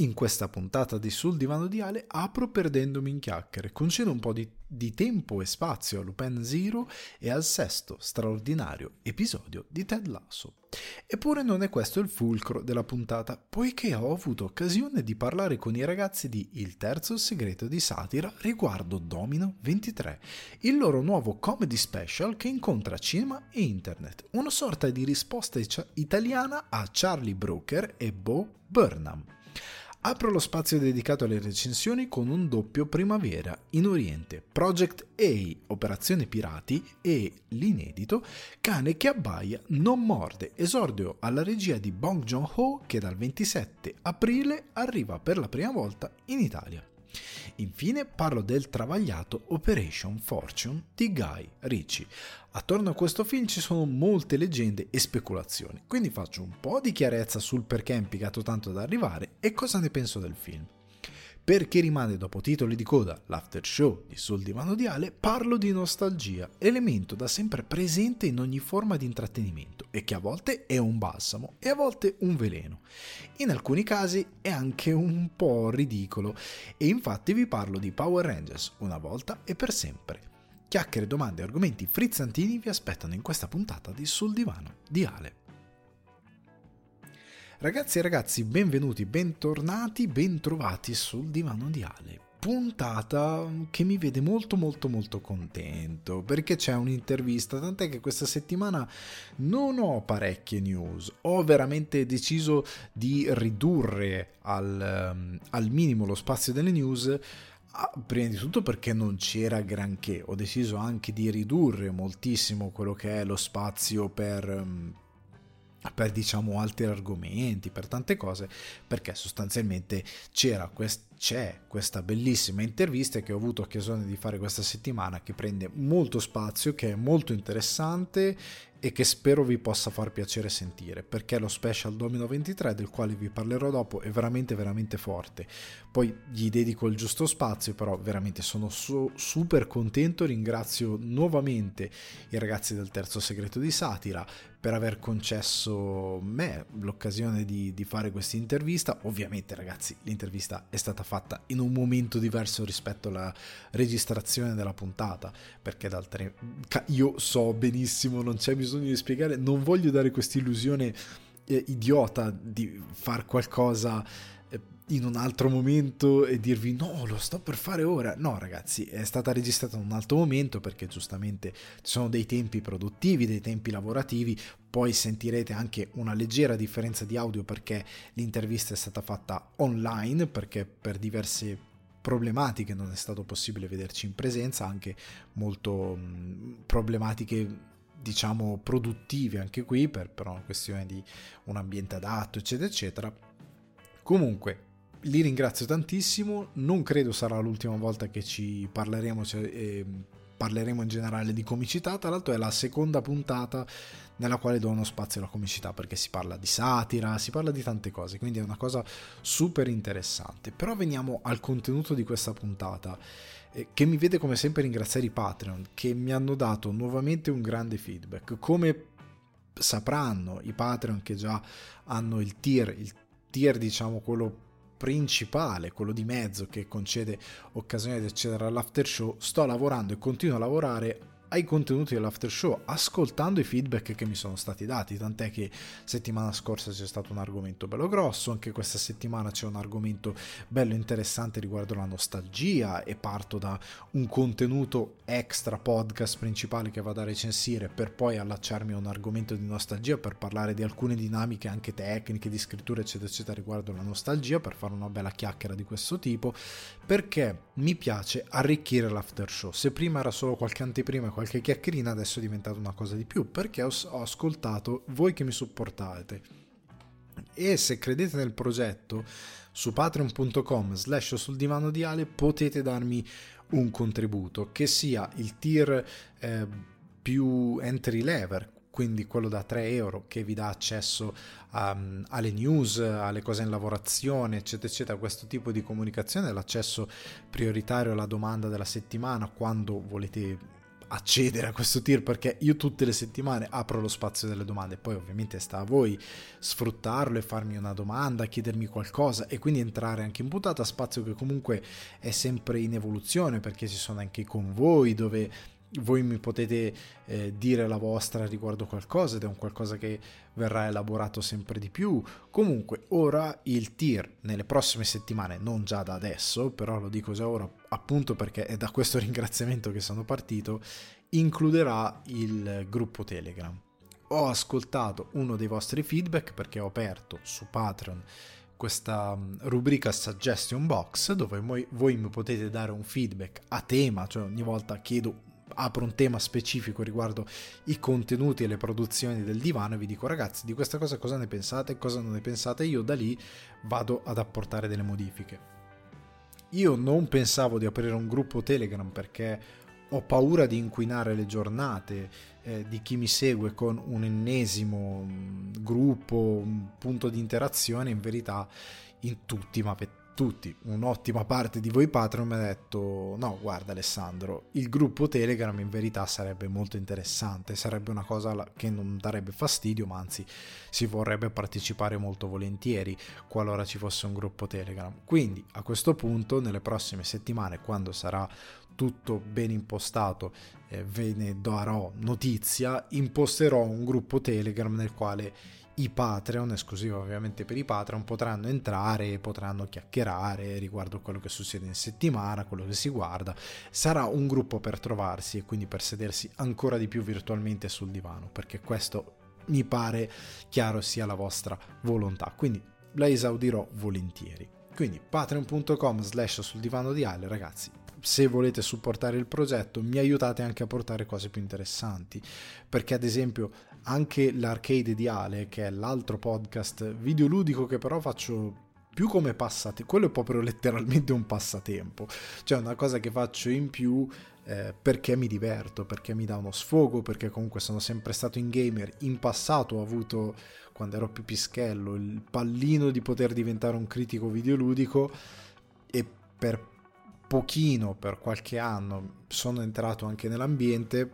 In questa puntata di Sul divano di Ale apro perdendomi in chiacchiere, concedo un po' di, di, tempo e spazio a Lupin Zero e al sesto straordinario episodio di Ted Lasso. Eppure non è questo il fulcro della puntata, poiché ho avuto occasione di parlare con i ragazzi di Il terzo segreto di satira riguardo Domino 23, il loro nuovo comedy special che incontra cinema e internet, una sorta di risposta italiana a Charlie Brooker e Bo Burnham. Apro lo spazio dedicato alle recensioni con un doppio primavera in Oriente, Project A, Operazione Pirati e l'inedito Cane che abbaia non morde, esordio alla regia di Bong Joon-ho che dal 27 aprile arriva per la prima volta in Italia. Infine parlo del travagliato Operation Fortune di Guy Ritchie. Attorno a questo film ci sono molte leggende e speculazioni, quindi faccio un po' di chiarezza sul perché è impiegato tanto ad arrivare e cosa ne penso del film. Perché rimane dopo titoli di coda l'after show di Sul Divano di Ale, parlo di nostalgia, elemento da sempre presente in ogni forma di intrattenimento e che a volte è un balsamo e a volte un veleno. In alcuni casi è anche un po' ridicolo e infatti vi parlo di Power Rangers una volta e per sempre. Chiacchiere, domande e argomenti frizzantini vi aspettano in questa puntata di Sul Divano di Ale. Ragazzi e ragazzi, benvenuti, bentornati, bentrovati sul divano di Ale. Puntata che mi vede molto molto molto contento perché c'è un'intervista, tant'è che questa settimana non ho parecchie news, ho veramente deciso di ridurre al, um, al minimo lo spazio delle news. Ah, prima di tutto perché non c'era granché, ho deciso anche di ridurre moltissimo quello che è lo spazio per, um, per diciamo altri argomenti, per tante cose, perché sostanzialmente c'era quest- c'è questa bellissima intervista che ho avuto occasione di fare questa settimana che prende molto spazio, che è molto interessante e che spero vi possa far piacere sentire perché lo special Domino 23 del quale vi parlerò dopo è veramente veramente forte. Poi gli dedico il giusto spazio però veramente sono su- super contento ringrazio nuovamente i ragazzi del terzo segreto di satira per aver concesso me l'occasione di, di fare questa intervista. Ovviamente ragazzi l'intervista è stata fatta in un momento diverso rispetto alla registrazione della puntata perché d'altre io so benissimo non c'è bisogno di spiegare, non voglio dare questa illusione eh, idiota di far qualcosa in un altro momento e dirvi no, lo sto per fare ora. No, ragazzi, è stata registrata in un altro momento perché giustamente ci sono dei tempi produttivi, dei tempi lavorativi, poi sentirete anche una leggera differenza di audio perché l'intervista è stata fatta online perché per diverse problematiche non è stato possibile vederci in presenza, anche molto problematiche diciamo produttivi anche qui per, per una questione di un ambiente adatto eccetera eccetera comunque li ringrazio tantissimo. Non credo sarà l'ultima volta che ci parleremo cioè, eh, parleremo in generale di comicità. Tra l'altro è la seconda puntata nella quale do uno spazio alla comicità perché si parla di satira si parla di tante cose quindi è una cosa super interessante. Però veniamo al contenuto di questa puntata eh, che mi vede come sempre ringraziare i Patreon che mi hanno dato nuovamente un grande feedback. Come sapranno i Patreon che già hanno il tier, il tier diciamo quello principale, quello di mezzo che concede occasione di accedere all'after show, sto lavorando e continuo a lavorare ai contenuti dell'after show, ascoltando i feedback che mi sono stati dati, tant'è che settimana scorsa c'è stato un argomento bello grosso, anche questa settimana c'è un argomento bello interessante riguardo la nostalgia e parto da un contenuto extra podcast principale che vado a recensire per poi allacciarmi a un argomento di nostalgia per parlare di alcune dinamiche anche tecniche di scrittura eccetera eccetera riguardo la nostalgia per fare una bella chiacchiera di questo tipo perché mi piace arricchire l'after show. Se prima era solo qualche anteprima qualche chiacchierina, adesso è diventata una cosa di più, perché ho, ho ascoltato voi che mi supportate. E se credete nel progetto, su patreon.com slash sul divano di Ale potete darmi un contributo, che sia il tier eh, più entry level, quindi quello da 3 euro che vi dà accesso um, alle news, alle cose in lavorazione, eccetera, eccetera, questo tipo di comunicazione, l'accesso prioritario alla domanda della settimana quando volete accedere a questo tier perché io tutte le settimane apro lo spazio delle domande, poi ovviamente sta a voi sfruttarlo e farmi una domanda, chiedermi qualcosa e quindi entrare anche in puntata, spazio che comunque è sempre in evoluzione perché ci sono anche con voi dove voi mi potete eh, dire la vostra riguardo qualcosa ed è un qualcosa che verrà elaborato sempre di più. Comunque, ora il tier nelle prossime settimane, non già da adesso, però lo dico già ora appunto perché è da questo ringraziamento che sono partito, includerà il gruppo Telegram. Ho ascoltato uno dei vostri feedback perché ho aperto su Patreon questa mm, rubrica suggestion box dove voi mi potete dare un feedback a tema, cioè ogni volta chiedo apro un tema specifico riguardo i contenuti e le produzioni del divano e vi dico ragazzi di questa cosa cosa ne pensate? Cosa non ne pensate? Io da lì vado ad apportare delle modifiche. Io non pensavo di aprire un gruppo telegram perché ho paura di inquinare le giornate eh, di chi mi segue con un ennesimo mm, gruppo, un punto di interazione, in verità in tutti, ma tutti, un'ottima parte di voi Patreon mi ha detto no guarda Alessandro, il gruppo Telegram in verità sarebbe molto interessante, sarebbe una cosa che non darebbe fastidio ma anzi si vorrebbe partecipare molto volentieri qualora ci fosse un gruppo Telegram. Quindi a questo punto nelle prossime settimane quando sarà tutto ben impostato eh, ve ne darò notizia, imposterò un gruppo Telegram nel quale i Patreon, esclusivo ovviamente per i Patreon, potranno entrare e potranno chiacchierare riguardo quello che succede in settimana, quello che si guarda. Sarà un gruppo per trovarsi e quindi per sedersi ancora di più virtualmente sul divano, perché questo mi pare chiaro sia la vostra volontà. Quindi la esaudirò volentieri. Quindi patreon.com slash sul divano di Ale, ragazzi, se volete supportare il progetto mi aiutate anche a portare cose più interessanti perché ad esempio anche l'arcade di che è l'altro podcast videoludico che però faccio più come passatempo quello è proprio letteralmente un passatempo. Cioè una cosa che faccio in più eh, perché mi diverto perché mi dà uno sfogo perché comunque sono sempre stato in gamer. In passato ho avuto quando ero più pischello il pallino di poter diventare un critico videoludico e per pochino per qualche anno sono entrato anche nell'ambiente,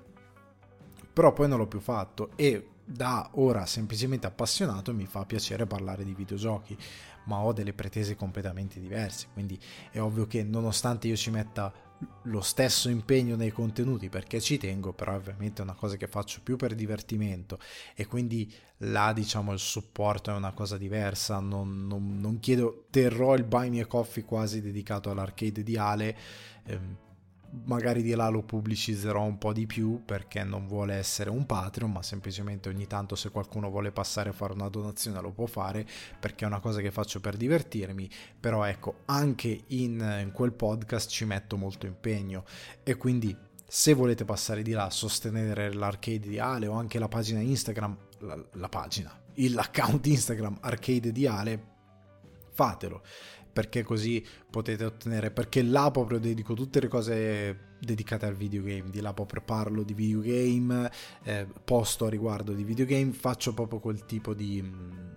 però poi non l'ho più fatto e da ora semplicemente appassionato mi fa piacere parlare di videogiochi, ma ho delle pretese completamente diverse, quindi è ovvio che nonostante io ci metta lo stesso impegno nei contenuti perché ci tengo, però ovviamente è una cosa che faccio più per divertimento e quindi là diciamo il supporto è una cosa diversa, non, non, non chiedo, terrò il buy me coffee quasi dedicato all'arcade di Ale, ehm, magari di là lo pubblicizzerò un po' di più perché non vuole essere un Patreon, ma semplicemente ogni tanto se qualcuno vuole passare a fare una donazione lo può fare perché è una cosa che faccio per divertirmi, però ecco, anche in, in quel podcast ci metto molto impegno. E quindi se volete passare di là sostenere l'arcade di Ale o anche la pagina Instagram, la, la pagina, l'account Instagram arcade di Ale, fatelo perché così potete ottenere, perché là proprio dedico tutte le cose dedicate al videogame, di là proprio parlo di videogame, eh, posto a riguardo di videogame, faccio proprio quel tipo di,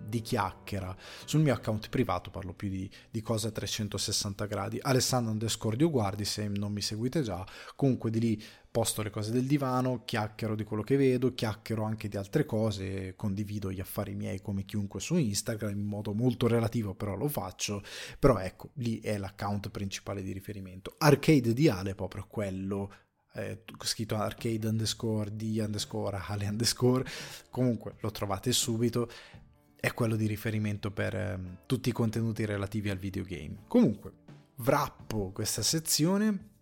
di chiacchiera. Sul mio account privato parlo più di, di cose a 360 gradi. Alessandro underscore guardi se non mi seguite già, comunque di lì posto le cose del divano, chiacchiero di quello che vedo, chiacchiero anche di altre cose, condivido gli affari miei come chiunque su Instagram in modo molto relativo, però lo faccio. Però ecco, lì è l'account principale di riferimento. Arcade di Ale è proprio quello eh, scritto arcade underscore di underscore ale underscore comunque lo trovate subito è quello di riferimento per eh, tutti i contenuti relativi al videogame comunque wrappo questa sezione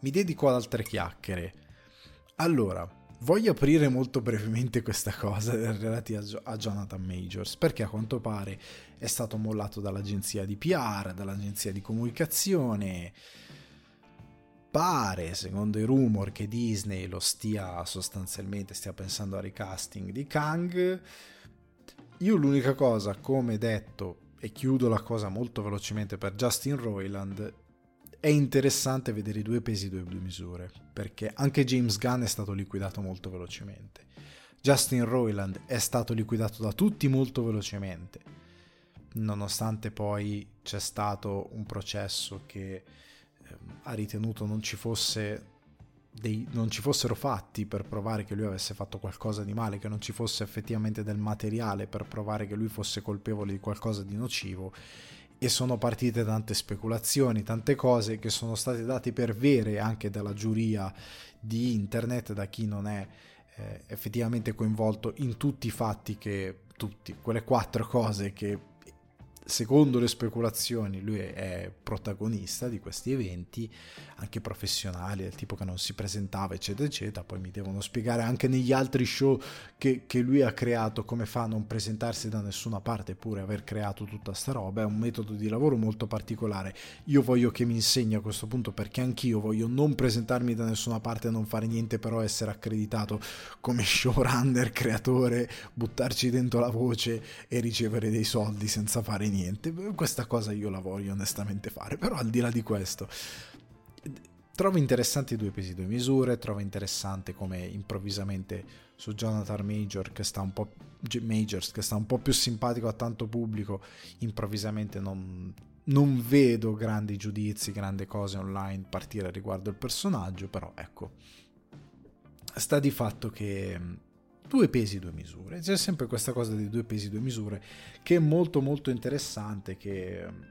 mi dedico ad altre chiacchiere. Allora, voglio aprire molto brevemente questa cosa relativa a Jonathan Majors, perché a quanto pare è stato mollato dall'agenzia di PR, dall'agenzia di comunicazione. Pare, secondo i rumor, che Disney lo stia sostanzialmente, stia pensando al recasting di Kang. Io l'unica cosa, come detto, e chiudo la cosa molto velocemente per Justin Roiland, è interessante vedere i due pesi e due misure, perché anche James Gunn è stato liquidato molto velocemente. Justin Roiland è stato liquidato da tutti molto velocemente, nonostante poi c'è stato un processo che eh, ha ritenuto non ci dei, non ci fossero fatti per provare che lui avesse fatto qualcosa di male, che non ci fosse effettivamente del materiale per provare che lui fosse colpevole di qualcosa di nocivo e sono partite tante speculazioni, tante cose che sono state date per vere anche dalla giuria di internet, da chi non è eh, effettivamente coinvolto in tutti i fatti che tutti, quelle quattro cose che secondo le speculazioni lui è protagonista di questi eventi anche professionali del tipo che non si presentava eccetera eccetera. Poi mi devono spiegare anche negli altri show che, che lui ha creato come fa a non presentarsi da nessuna parte eppure aver creato tutta sta roba. È un metodo di lavoro molto particolare. Io voglio che mi insegni a questo punto perché anch'io voglio non presentarmi da nessuna parte non fare niente però essere accreditato come showrunner creatore buttarci dentro la voce e ricevere dei soldi senza fare niente niente. Questa cosa io la voglio onestamente fare, però al di là di questo trovo interessanti due pesi, due misure, trovo interessante come improvvisamente su Jonathan Major che sta un po' Majors che sta un po' più simpatico a tanto pubblico, improvvisamente non, non vedo grandi giudizi, grandi cose online partire riguardo il personaggio, però ecco, sta di fatto che due pesi, due misure. C'è sempre questa cosa di due pesi, due misure che è molto molto interessante, che ehm,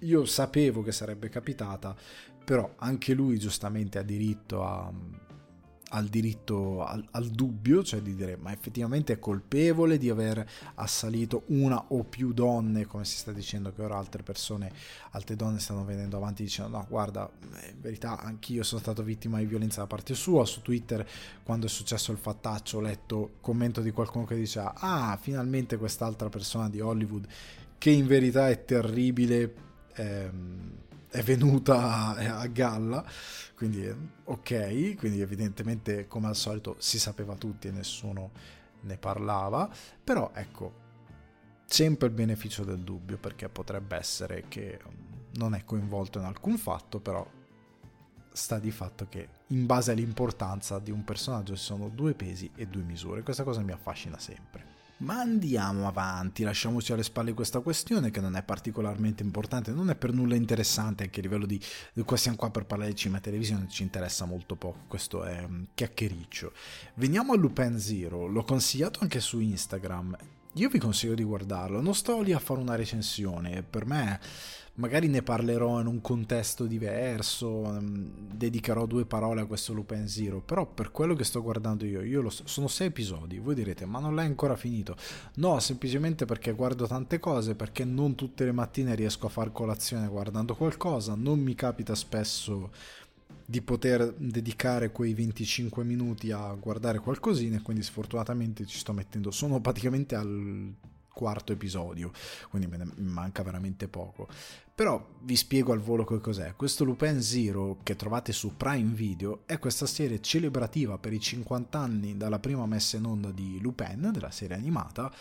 io sapevo che sarebbe capitata, però anche lui giustamente ha diritto a al diritto al, al, dubbio, cioè di dire ma effettivamente è colpevole di aver assalito una o più donne, come si sta dicendo che ora altre persone, altre donne stanno venendo avanti dicendo no guarda, in verità anch'io sono stato vittima di violenza da parte sua, su Twitter quando è successo il fattaccio ho letto commento di qualcuno che diceva ah finalmente quest'altra persona di Hollywood che in verità è terribile. Ehm, è venuta a galla, quindi ok, quindi evidentemente come al solito si sapeva tutti e nessuno ne parlava, però ecco, sempre il beneficio del dubbio perché potrebbe essere che non è coinvolto in alcun fatto, però sta di fatto che in base all'importanza di un personaggio ci sono due pesi e due misure, questa cosa mi affascina sempre. Ma andiamo avanti, lasciamoci alle spalle questa questione che non è particolarmente importante, non è per nulla interessante anche a livello di... Qua siamo qua per parlare di cinema e televisione, ci interessa molto poco, questo è chiacchiericcio. Veniamo a Lupin Zero, l'ho consigliato anche su Instagram, io vi consiglio di guardarlo, non sto lì a fare una recensione, per me magari ne parlerò in un contesto diverso, mm, dedicherò due parole a questo Lupin Zero, però per quello che sto guardando io, io so, sono sei episodi, voi direte ma non l'hai ancora finito? No, semplicemente perché guardo tante cose, perché non tutte le mattine riesco a far colazione guardando qualcosa, non mi capita spesso di poter dedicare quei 25 minuti a guardare qualcosina quindi sfortunatamente ci sto mettendo, sono praticamente al quarto episodio, quindi me ne manca veramente poco. Però vi spiego al volo che cos'è. Questo Lupin Zero che trovate su Prime Video è questa serie celebrativa per i 50 anni dalla prima messa in onda di Lupin, della serie animata,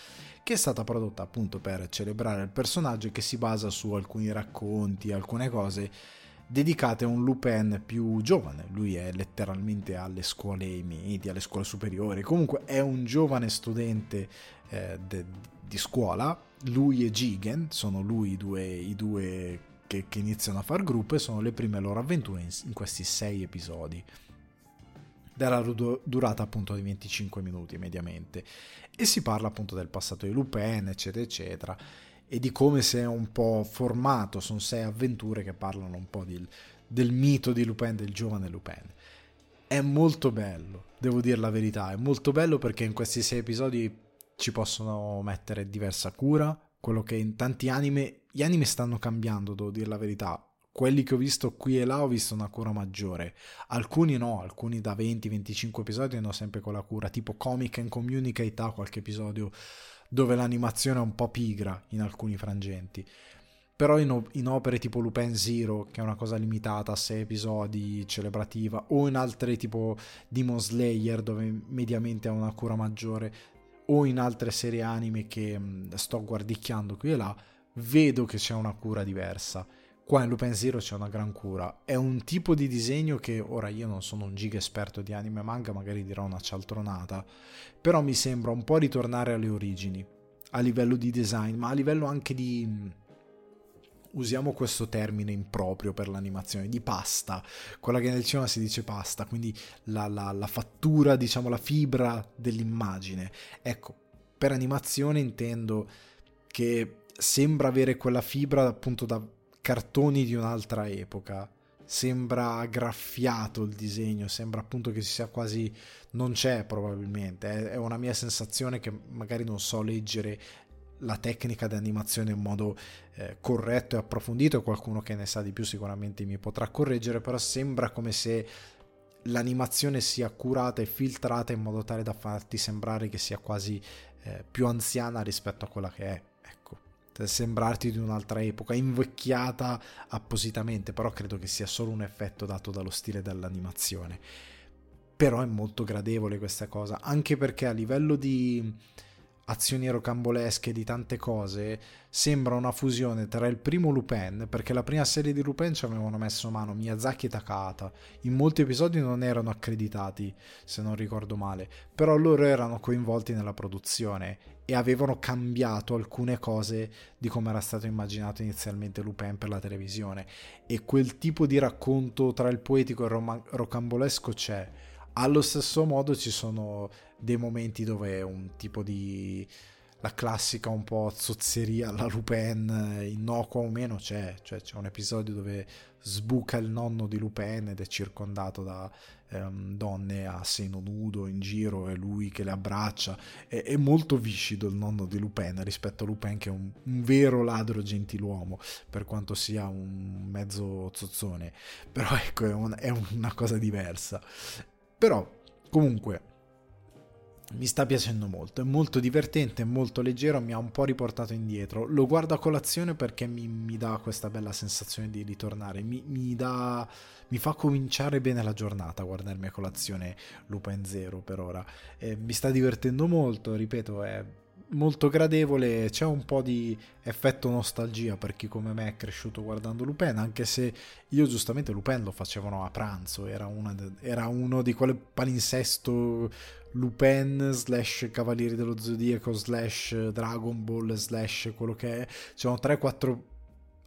che è stata prodotta appunto per celebrare il personaggio che si basa su alcuni racconti, alcune cose dedicate a un Lupin più giovane. Lui è letteralmente alle scuole medie, alle scuole superiori, comunque è un giovane studente eh, de, di scuola. Lui e Jigen sono lui i due, i due che, che, iniziano a far gruppo e sono le prime loro avventure in, in questi sei episodi della durata appunto di 25 minuti mediamente e si parla appunto del passato di Lupin eccetera eccetera e di come si è un po' formato, sono sei avventure che parlano un po' di, del mito di Lupin, del giovane Lupin. È molto bello, devo dire la verità, è molto bello perché in questi sei episodi ci possono mettere diversa cura, quello che in tanti anime, gli anime stanno cambiando, devo dire la verità, quelli che ho visto qui e là ho visto una cura maggiore. Alcuni no, alcuni da 20-25 episodi hanno sempre quella cura, tipo Comic and Communicate ha qualche episodio dove l'animazione è un po' pigra in alcuni frangenti. Però in, in, opere tipo Lupin Zero, che è una cosa limitata a 6 episodi, celebrativa, o in altre tipo Demon Slayer, dove mediamente ha una cura maggiore, o in altre serie anime che sto guardicchiando qui e là, vedo che c'è una cura diversa. Qua in Lupin Zero c'è una gran cura. È un tipo di disegno che ora io non sono un giga esperto di anime e manga, magari dirò una cialtronata, però mi sembra un po' ritornare alle origini, a livello di design, ma a livello anche di usiamo questo termine improprio per l'animazione, di pasta, quella che nel cinema si dice pasta, quindi la, la, la fattura, diciamo la fibra dell'immagine. Ecco, per animazione intendo che sembra avere quella fibra appunto da cartoni di un'altra epoca. Sembra graffiato il disegno, sembra appunto che ci sia quasi. Non c'è probabilmente, è una mia sensazione che magari non so leggere la tecnica di animazione in modo eh, corretto e approfondito, qualcuno che ne sa di più sicuramente mi potrà correggere, però sembra come se l'animazione sia curata e filtrata in modo tale da farti sembrare che sia quasi eh, più anziana rispetto a quella che è. Ecco, sembrarti di un'altra epoca, invecchiata appositamente, però credo che sia solo un effetto dato dallo stile dell'animazione. Però è molto gradevole questa cosa, anche perché a livello di azioni rocambolesche di tante cose, sembra una fusione tra il primo Lupin, perché la prima serie di Lupin ci avevano messo mano Miyazaki e Takahata. In molti episodi non erano accreditati, se non ricordo male, però loro erano coinvolti nella produzione e avevano cambiato alcune cose di come era stato immaginato inizialmente Lupin per la televisione. E quel tipo di racconto tra il poetico e il rom- rocambolesco c'è. Allo stesso modo ci sono dei momenti dove un tipo di la classica un po' zozzeria alla Lupin innocua o meno c'è, cioè c'è un episodio dove sbuca il nonno di Lupin ed è circondato da ehm, donne a seno nudo in giro e lui che le abbraccia. È, è, molto viscido il nonno di Lupin rispetto a Lupin che è un, un vero ladro gentiluomo per quanto sia un mezzo zozzone. Però ecco è, un, è una cosa diversa però comunque mi sta piacendo molto, è molto divertente, è molto leggero, mi ha un po' riportato indietro. Lo guardo a colazione perché mi, mi dà questa bella sensazione di ritornare, mi, mi, dà, mi fa cominciare bene la giornata guardarmi a colazione Lupin Zero per ora. Eh, mi sta divertendo molto, ripeto, è molto gradevole, c'è un po' di effetto nostalgia per chi come me è cresciuto guardando Lupin, anche se io giustamente Lupin lo facevano a pranzo, era, de, era uno di quelle palinsesto Lupin slash Cavalieri dello Zodiaco slash Dragon Ball slash quello che è, c'erano 3-4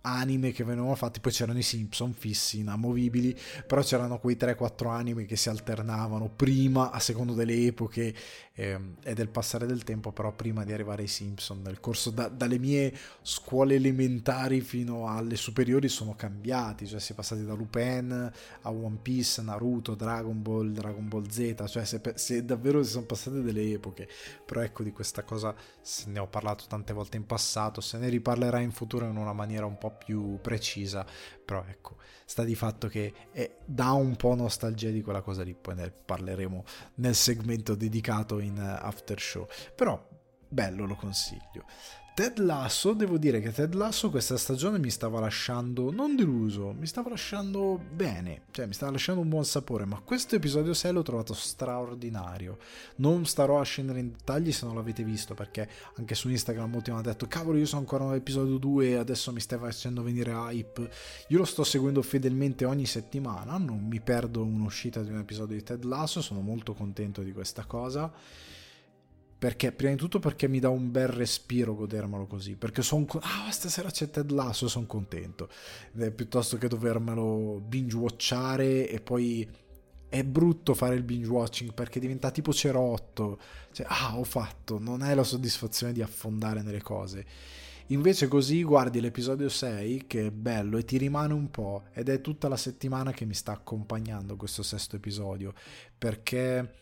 anime che venivano fatti, poi c'erano i Simpson fissi, inamovibili, però c'erano quei 3-4 anime che si alternavano prima a secondo delle epoche eh, e del passare del tempo, però prima di arrivare ai Simpson, nel corso da, dalle mie scuole elementari fino alle superiori sono cambiati, cioè si è passati da Lupin a One Piece, Naruto, Dragon Ball, Dragon Ball Z, cioè se, se davvero si sono passate delle epoche, però ecco di questa cosa se ne ho parlato tante volte in passato, se ne riparlerà in futuro in una maniera un po' più precisa, però ecco, sta di fatto che è, dà un po' nostalgia di quella cosa lì, poi ne parleremo nel segmento dedicato in after show, però bello lo consiglio. Ted Lasso, devo dire che Ted Lasso questa stagione mi stava lasciando non deluso, mi stava lasciando bene, cioè mi stava lasciando un buon sapore, ma questo episodio 6 l'ho trovato straordinario. Non starò a scendere in dettagli se non l'avete visto, perché anche su Instagram molti mi hanno detto cavolo io sono ancora nell'episodio 2 e adesso mi stai facendo venire hype. Io lo sto seguendo fedelmente ogni settimana, non mi perdo un'uscita di un episodio di Ted Lasso, sono molto contento di questa cosa perché, prima di tutto perché mi dà un bel respiro godermelo così, perché sono... Ah, stasera c'è Ted Lasso, sono contento. Eh, piuttosto che dovermelo binge-watchare e poi... È brutto fare il binge watching perché diventa tipo cerotto. Cioè, ah, ho fatto. Non hai la soddisfazione di affondare nelle cose. Invece così guardi l'episodio 6 che è bello e ti rimane un po' ed è tutta la settimana che mi sta accompagnando questo sesto episodio perché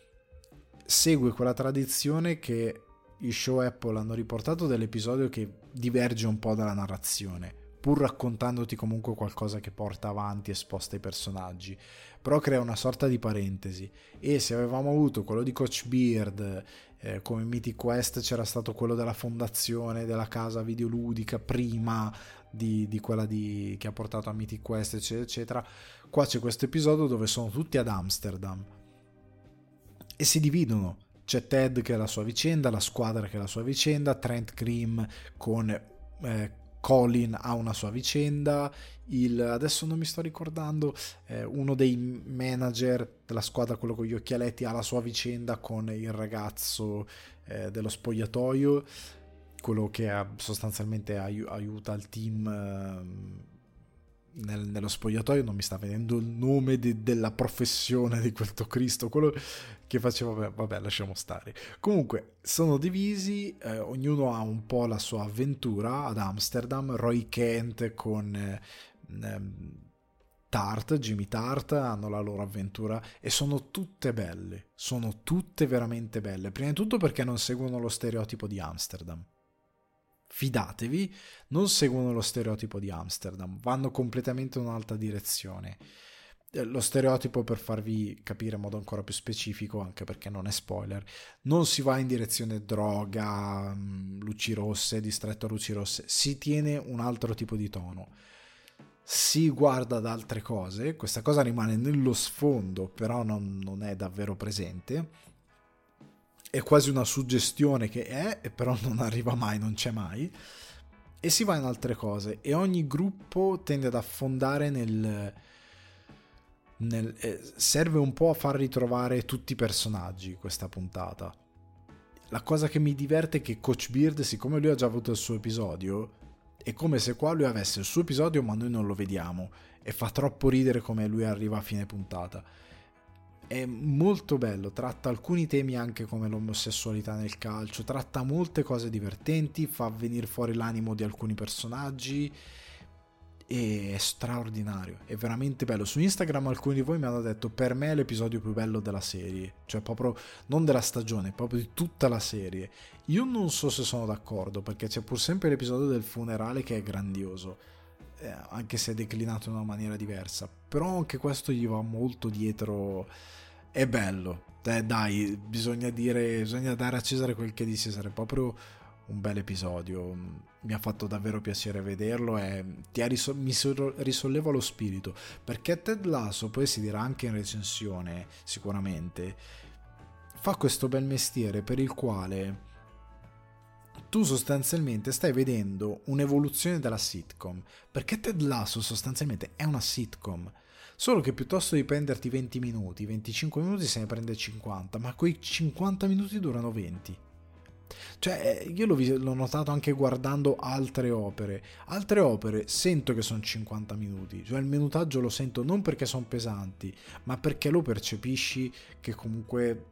segue quella tradizione che i show Apple hanno riportato dell'episodio che diverge un po' dalla narrazione, pur raccontandoti comunque qualcosa che porta avanti e sposta i personaggi, però crea una sorta di parentesi. E se avevamo avuto quello di Coach Beard, eh, come Mythic Quest c'era stato quello della fondazione della casa videoludica prima di, di quella di, che ha portato a Mythic Quest, eccetera, eccetera, qua c'è questo episodio dove sono tutti ad Amsterdam e si dividono. C'è Ted che ha la sua vicenda, la squadra che ha la sua vicenda, Trent Cream con eh, Colin ha una sua vicenda, il, adesso non mi sto ricordando, eh, uno dei manager della squadra, quello con gli occhialetti, ha la sua vicenda con il ragazzo eh, dello spogliatoio quello che sostanzialmente aiuta il team ehm, nel, nello spogliatoio non mi sta venendo il nome di, della professione di quel Cristo, quello che faceva, vabbè, vabbè, lasciamo stare. Comunque, sono divisi, eh, ognuno ha un po' la sua avventura ad Amsterdam, Roy Kent con eh, ehm, Tart, Jimmy Tart, hanno la loro avventura e sono tutte belle, sono tutte veramente belle, prima di tutto perché non seguono lo stereotipo di Amsterdam fidatevi, non seguono lo stereotipo di Amsterdam, vanno completamente in un'altra direzione. Eh, lo stereotipo, per farvi capire in modo ancora più specifico, anche perché non è spoiler, non si va in direzione droga, mm, luci rosse, distretto a luci rosse, si tiene un altro tipo di tono. Si guarda ad altre cose, questa cosa rimane nello sfondo, però non, non è davvero presente è quasi una suggestione che è, però non arriva mai, non c'è mai. E si va in altre cose. E ogni gruppo tende ad affondare nel. nel eh, serve un po' a far ritrovare tutti i personaggi questa puntata. La cosa che mi diverte è che Coach Beard, siccome lui ha già avuto il suo episodio, è come se qua lui avesse il suo episodio ma noi non lo vediamo. E fa troppo ridere come lui arriva a fine puntata è molto bello, tratta alcuni temi anche come l'omosessualità nel calcio, tratta molte cose divertenti, fa venire fuori l'animo di alcuni personaggi e è straordinario, è veramente bello. Su Instagram alcuni di voi mi hanno detto per me è l'episodio più bello della serie, cioè proprio non della stagione, proprio di tutta la serie. Io non so se sono d'accordo perché c'è pur sempre l'episodio del funerale che è grandioso. Eh, anche se è declinato in una maniera diversa, però anche questo gli va molto dietro è bello. Eh, dai, bisogna dire, bisogna dare a Cesare quel che di Cesare. È proprio un bel episodio. Mi ha fatto davvero piacere vederlo e risol- mi risolleva lo spirito. Perché Ted Lasso, poi si dirà anche in recensione, sicuramente, fa questo bel mestiere per il quale tu sostanzialmente stai vedendo un'evoluzione della sitcom. Perché Ted Lasso sostanzialmente è una sitcom Solo che piuttosto di prenderti 20 minuti, 25 minuti se ne prende 50, ma quei 50 minuti durano 20. Cioè, eh, io l'ho, l'ho, notato anche guardando altre opere. Altre opere sento che sono 50 minuti, cioè il minutaggio lo sento non perché sono pesanti, ma perché lo percepisci che comunque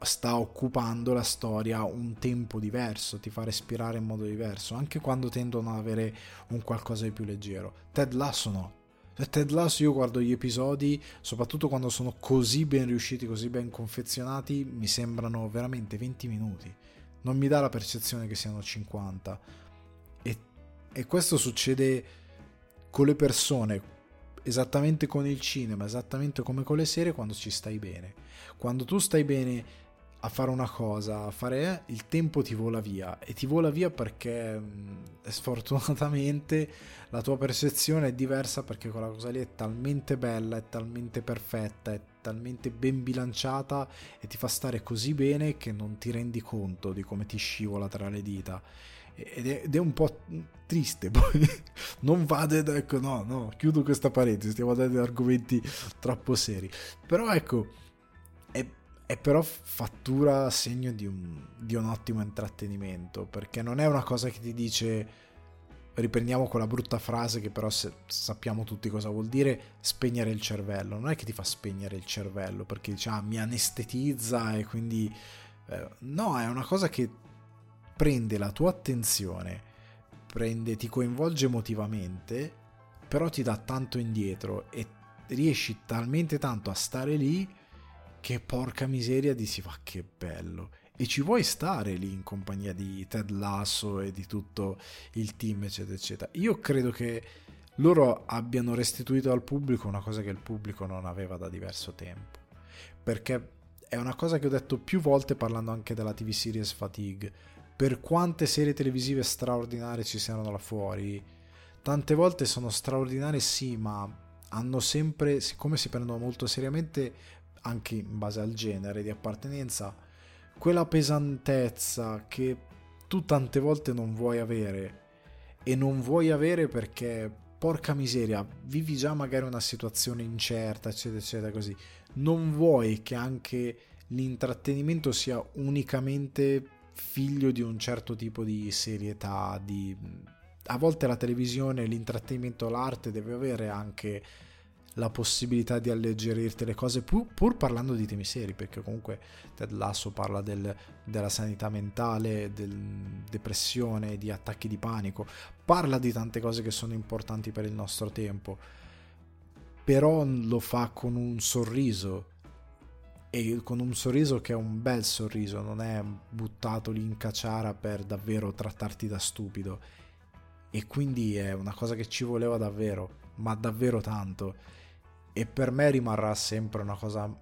sta occupando la storia un tempo diverso, ti fa respirare in modo diverso, anche quando tendono ad avere un qualcosa di più leggero. Ted Lasso no, Ted Lasso io guardo gli episodi, soprattutto quando sono così ben riusciti, così ben confezionati, mi sembrano veramente 20 minuti. Non mi dà la percezione che siano 50. E, e questo succede con le persone, esattamente con il cinema, esattamente come con le serie, quando ci stai bene. Quando tu stai bene a fare una cosa, a fare il tempo ti vola via. E ti vola via perché mm, sfortunatamente la tua percezione è diversa perché quella cosa lì è talmente bella, è talmente perfetta, è talmente ben bilanciata e ti fa stare così bene che non ti rendi conto di come ti scivola tra le dita. Ed è, ed è un po' triste poi non vado ecco no no chiudo questa parete stiamo dando argomenti troppo seri. Però ecco è però fattura segno di un, di un, ottimo intrattenimento, perché non è una cosa che ti dice, riprendiamo quella brutta frase che però se, sappiamo tutti cosa vuol dire, spegnere il cervello, non è che ti fa spegnere il cervello, perché dice, ah, mi anestetizza e quindi... Eh, no, è una cosa che prende la tua attenzione, prende, ti coinvolge emotivamente, però ti dà tanto indietro e riesci talmente tanto a stare lì che porca miseria dici ma che bello. E ci vuoi stare lì in compagnia di Ted Lasso e di tutto il team eccetera eccetera? Io credo che loro abbiano restituito al pubblico una cosa che il pubblico non aveva da diverso tempo. Perché è una cosa che ho detto più volte parlando anche della TV series Fatigue. Per quante serie televisive straordinarie ci siano là fuori tante volte sono straordinarie sì ma hanno sempre siccome si prendono molto seriamente anche in base al genere di appartenenza, quella pesantezza che tu tante volte non vuoi avere e non vuoi avere perché porca miseria, vivi già magari una situazione incerta, eccetera, eccetera, così. Non vuoi che anche l'intrattenimento sia unicamente figlio di un certo tipo di serietà, di... a volte la televisione, l'intrattenimento, l'arte deve avere anche la possibilità di alleggerirti le cose pur, pur, parlando di temi seri perché comunque Ted Lasso parla del, della sanità mentale del depressione di attacchi di panico parla di tante cose che sono importanti per il nostro tempo però lo fa con un sorriso e con un sorriso che è un bel sorriso non è buttato lì in cacciara per davvero trattarti da stupido. E quindi è una cosa che ci voleva davvero ma davvero tanto e per me rimarrà sempre una cosa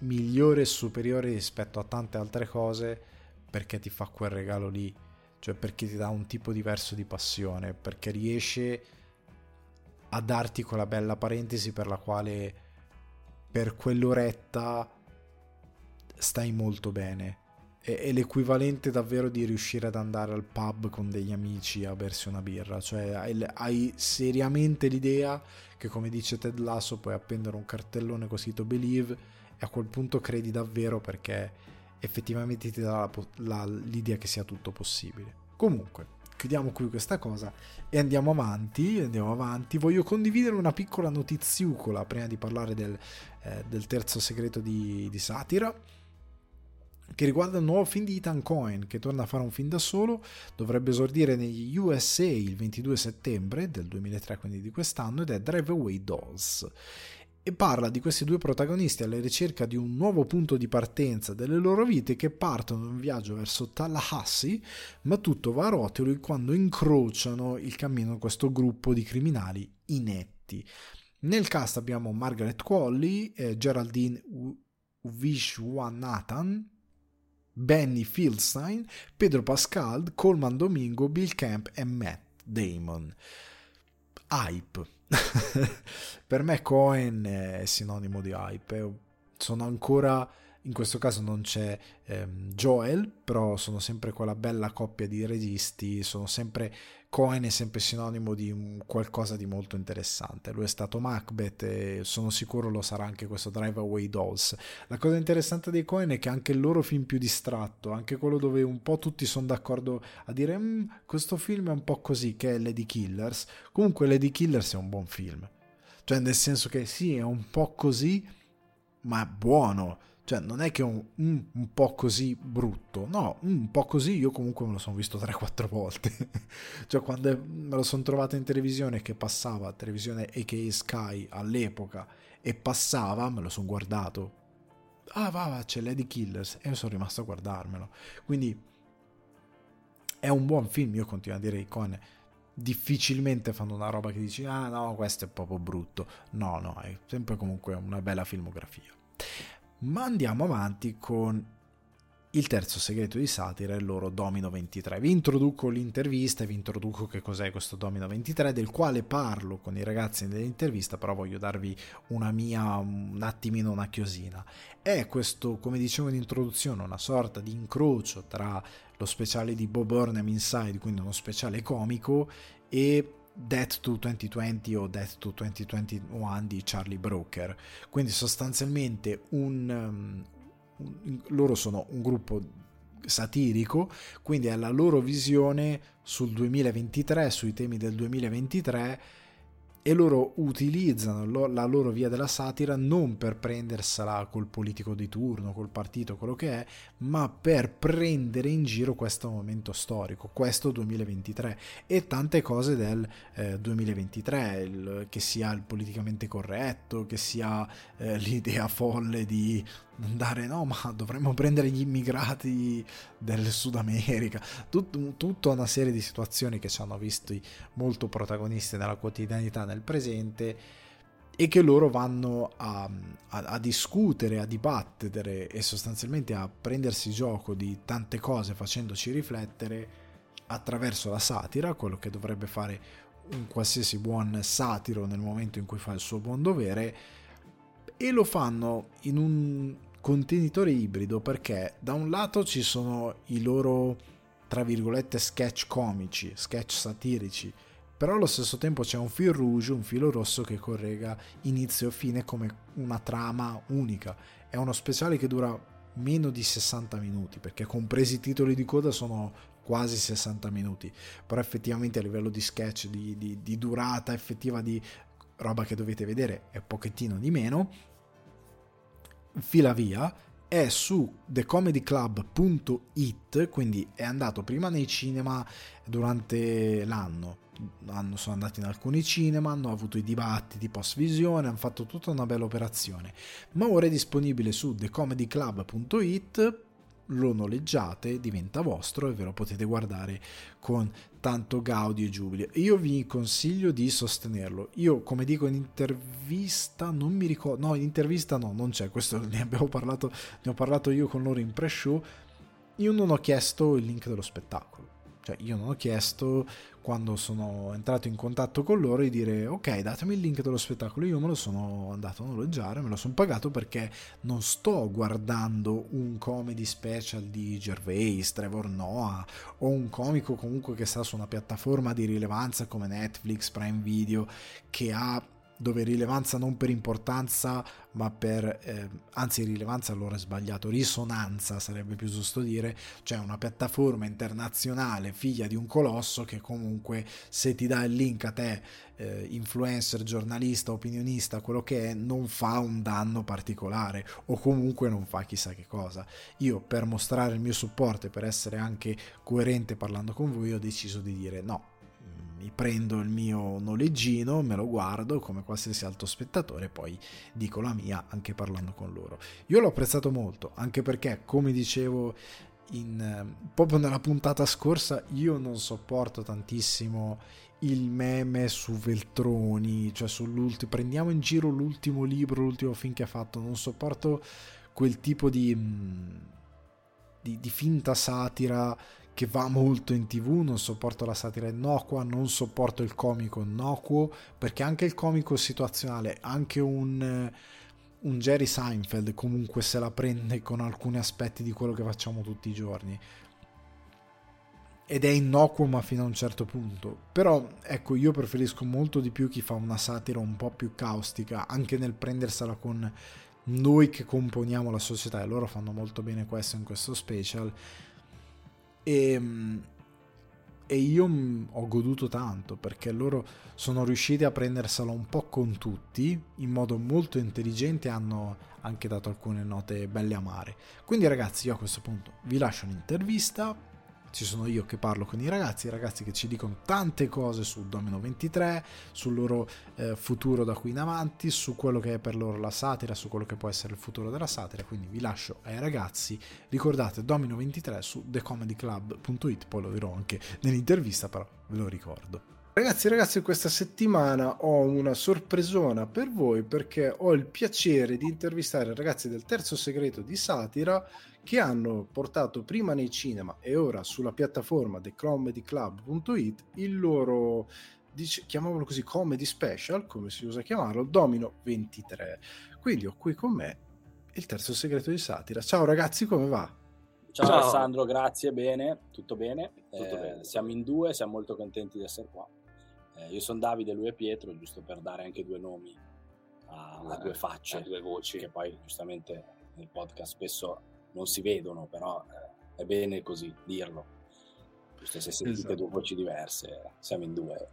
migliore e superiore rispetto a tante altre cose perché ti fa quel regalo lì, cioè perché ti dà un tipo diverso di passione, perché riesce a darti quella bella parentesi per la quale per quell'oretta stai molto bene è, l'equivalente davvero di riuscire ad andare al pub con degli amici a bersi una birra, cioè hai, hai seriamente l'idea che come dice Ted Lasso puoi appendere un cartellone così to believe e a quel punto credi davvero perché effettivamente ti dà la, la, l'idea che sia tutto possibile. Comunque, chiudiamo qui questa cosa e andiamo avanti, andiamo avanti. Voglio condividere una piccola notiziucola prima di parlare del, eh, del terzo segreto di, di satira che riguarda il nuovo film di Ethan Cohen che torna a fare un film da solo, dovrebbe esordire negli USA il 22 settembre del 2003, quindi di quest'anno, ed è Drive Away Dolls. E parla di questi due protagonisti alla ricerca di un nuovo punto di partenza delle loro vite che partono in viaggio verso Tallahassee, ma tutto va a rotoli quando incrociano il cammino di questo gruppo di criminali inetti. Nel cast abbiamo Margaret Qualley, eh, Geraldine Vishwanathan, Benny Fieldstein, Pedro Pascal, Coleman Domingo, Bill Camp e Matt Damon. Hype. per me Cohen è sinonimo di hype. Sono ancora in questo caso non c'è ehm, Joel, però sono sempre quella bella coppia di registi, sono sempre Cohen è sempre sinonimo di qualcosa di molto interessante. Lui è stato Macbeth e sono sicuro lo sarà anche questo Drive Away Dolls. La cosa interessante dei Cohen è che anche il loro film più distratto, anche quello dove un po' tutti sono d'accordo a dire mm, questo film è un po' così, che è Lady Killers. Comunque Lady Killers è un buon film. Cioè nel senso che sì, è un po' così, ma è buono cioè, non è che un, un, un, po' così brutto, no, un po' così io comunque me lo sono visto 3-4 volte. cioè, quando me lo sono trovato in televisione che passava, televisione a.k.a. Sky all'epoca, e passava, me lo sono guardato. Ah, va, va, c'è Lady Killers, e io sono rimasto a guardarmelo. Quindi, è un buon film, io continuo a dire Icon difficilmente fanno una roba che dici ah no questo è proprio brutto no no è sempre comunque una bella filmografia ma andiamo avanti con il terzo segreto di satira è il loro Domino 23. Vi introduco l'intervista e vi introduco che cos'è questo Domino 23, del quale parlo con i ragazzi nell'intervista, però voglio darvi una mia, un attimino una chiosina. È questo, come dicevo in introduzione, una sorta di incrocio tra lo speciale di Bob Burnham Inside, quindi uno speciale comico, e Death to 2020 o Death to 2021 di Charlie Broker. Quindi sostanzialmente un, um, un, loro sono un gruppo satirico, quindi è la loro visione sul 2023, sui temi del 2023 e loro utilizzano la loro via della satira non per prendersela col politico di turno, col partito, quello che è, ma per prendere in giro questo momento storico, questo 2023 e tante cose del eh, 2023, il, che sia il politicamente corretto, che sia eh, l'idea folle di andare no ma dovremmo prendere gli immigrati del Sud America. Tut, tutta una serie di situazioni che ci hanno visti molto protagonisti nella quotidianità nel presente e che loro vanno a, a, a, discutere, a dibattere e sostanzialmente a prendersi gioco di tante cose facendoci riflettere attraverso la satira, quello che dovrebbe fare un qualsiasi buon satiro nel momento in cui fa il suo buon dovere, e lo fanno in un contenitore ibrido perché da un lato ci sono i loro tra virgolette sketch comici, sketch satirici, però allo stesso tempo c'è un fil rouge, un filo rosso che correga inizio e fine come una trama unica. È uno speciale che dura meno di 60 minuti, perché compresi i titoli di coda sono quasi 60 minuti, però effettivamente a livello di sketch, di, di, di durata effettiva, di roba che dovete vedere è pochettino di meno, fila via, è su thecomedyclub.it, quindi è andato prima nei cinema durante l'anno, hanno, sono andati in alcuni cinema, hanno avuto i dibattiti post visione, hanno fatto tutta una bella operazione, ma ora è disponibile su thecomedyclub.it lo noleggiate, diventa vostro e ve lo potete guardare con tanto gaudio e giubile. Io vi consiglio di sostenerlo. Io, come dico in intervista, non mi ricordo, no, in intervista no, non c'è, questo ne abbiamo parlato, ne ho parlato io con loro in pre-show. Io non ho chiesto il link dello spettacolo. Cioè, io non ho chiesto quando sono entrato in contatto con loro di dire ok datemi il link dello spettacolo. Io me lo sono andato a noleggiare me lo sono pagato perché non sto guardando un comedy special di Gervais, Trevor Noah o un comico comunque che sta su una piattaforma di rilevanza come Netflix, Prime Video che ha dove rilevanza non per importanza, ma per, eh, anzi rilevanza allora è sbagliato, risonanza sarebbe più giusto dire, cioè una piattaforma internazionale figlia di un colosso che comunque se ti dà il link a te, eh, influencer, giornalista, opinionista, quello che è, non fa un danno particolare o comunque non fa chissà che cosa. Io per mostrare il mio supporto e per essere anche coerente parlando con voi ho deciso di dire no, prendo il mio noleggino, me lo guardo come qualsiasi altro spettatore poi dico la mia anche parlando con loro. Io l'ho apprezzato molto, anche perché, come dicevo in, proprio nella puntata scorsa, io non sopporto tantissimo il meme su Veltroni, cioè sull'ultimo, prendiamo in giro l'ultimo libro, l'ultimo film che ha fatto, non sopporto quel tipo di, di, di finta satira che va molto in tv, non sopporto la satira innocua, non sopporto il comico innocuo, perché anche il comico situazionale, anche un, un Jerry Seinfeld comunque se la prende con alcuni aspetti di quello che facciamo tutti i giorni. Ed è innocuo ma fino a un certo punto. Però ecco, io preferisco molto di più chi fa una satira un po' più caustica, anche nel prendersela con noi che componiamo la società, e loro fanno molto bene questo in questo special e, ehm, e io ho goduto tanto perché loro sono riusciti a prendersela un po' con tutti in modo molto intelligente hanno anche dato alcune note belle amare. Quindi ragazzi io a questo punto vi lascio un'intervista ci sono io che parlo con i ragazzi, i ragazzi che ci dicono tante cose su Domino 23, sul loro eh, futuro da qui in avanti, su quello che è per loro la satira, su quello che può essere il futuro della satira, quindi vi lascio ai ragazzi, ricordate Domino 23 su thecomedyclub.it, poi lo dirò anche nell'intervista, però ve lo ricordo. Ragazzi, ragazzi, questa settimana ho una sorpresona per voi perché ho il piacere di intervistare i ragazzi del terzo segreto di satira che hanno portato prima nei cinema e ora sulla piattaforma thecomedyclub.it il loro dice, chiamiamolo così comedy special come si usa chiamarlo Domino 23 quindi ho qui con me il terzo segreto di satira ciao ragazzi come va? Ciao, Ciao. Alessandro, grazie, bene, tutto bene. Tutto eh, bene. Siamo in due, siamo molto contenti di essere qua. Eh, io sono Davide, lui è Pietro, giusto per dare anche due nomi a, a due facce, a due voci. Che poi giustamente nel podcast spesso non si vedono, però eh, è bene così dirlo. Giusto se sentite esatto. due voci diverse, siamo in due.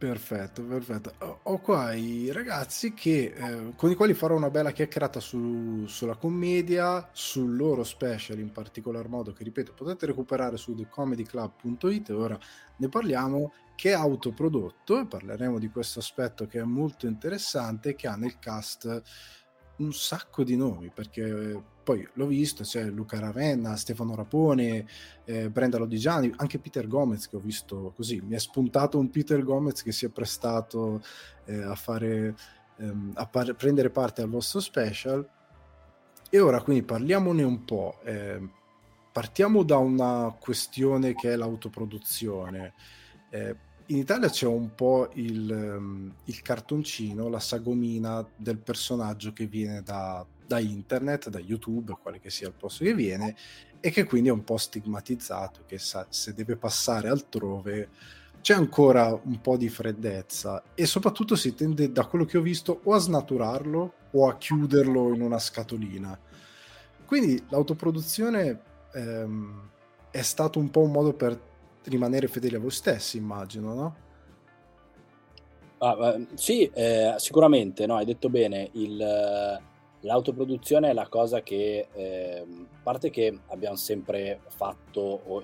Perfetto, perfetto. Ho qua i ragazzi che, eh, con i quali farò una bella chiacchierata su, sulla commedia, sul loro special in particolar modo, che ripeto potete recuperare su thecomedyclub.it, ora ne parliamo, che è autoprodotto, e parleremo di questo aspetto che è molto interessante, che ha nel cast un sacco di nomi, perché poi l'ho visto, c'è Luca Ravenna, Stefano Rapone, eh, Brenda Lodigiani, anche Peter Gomez che ho visto così, mi è spuntato un Peter Gomez che si è prestato eh, a fare ehm, a par- prendere parte al vostro special. E ora quindi parliamone un po'. Eh, partiamo da una questione che è l'autoproduzione. Eh, in Italia c'è un po' il, um, il, cartoncino, la sagomina del personaggio che viene da, da, internet, da YouTube, quale che sia il posto che viene, e che quindi è un po' stigmatizzato, che sa, se deve passare altrove c'è ancora un po' di freddezza e soprattutto si tende, da quello che ho visto, o a snaturarlo o a chiuderlo in una scatolina quindi l'autoproduzione ehm, è stato un po' un modo per rimanere fedeli a voi stessi, immagino, no? Ah, sì, eh, sicuramente, no, hai detto bene, il, l'autoproduzione è la cosa che, eh, a parte che abbiamo sempre fatto, o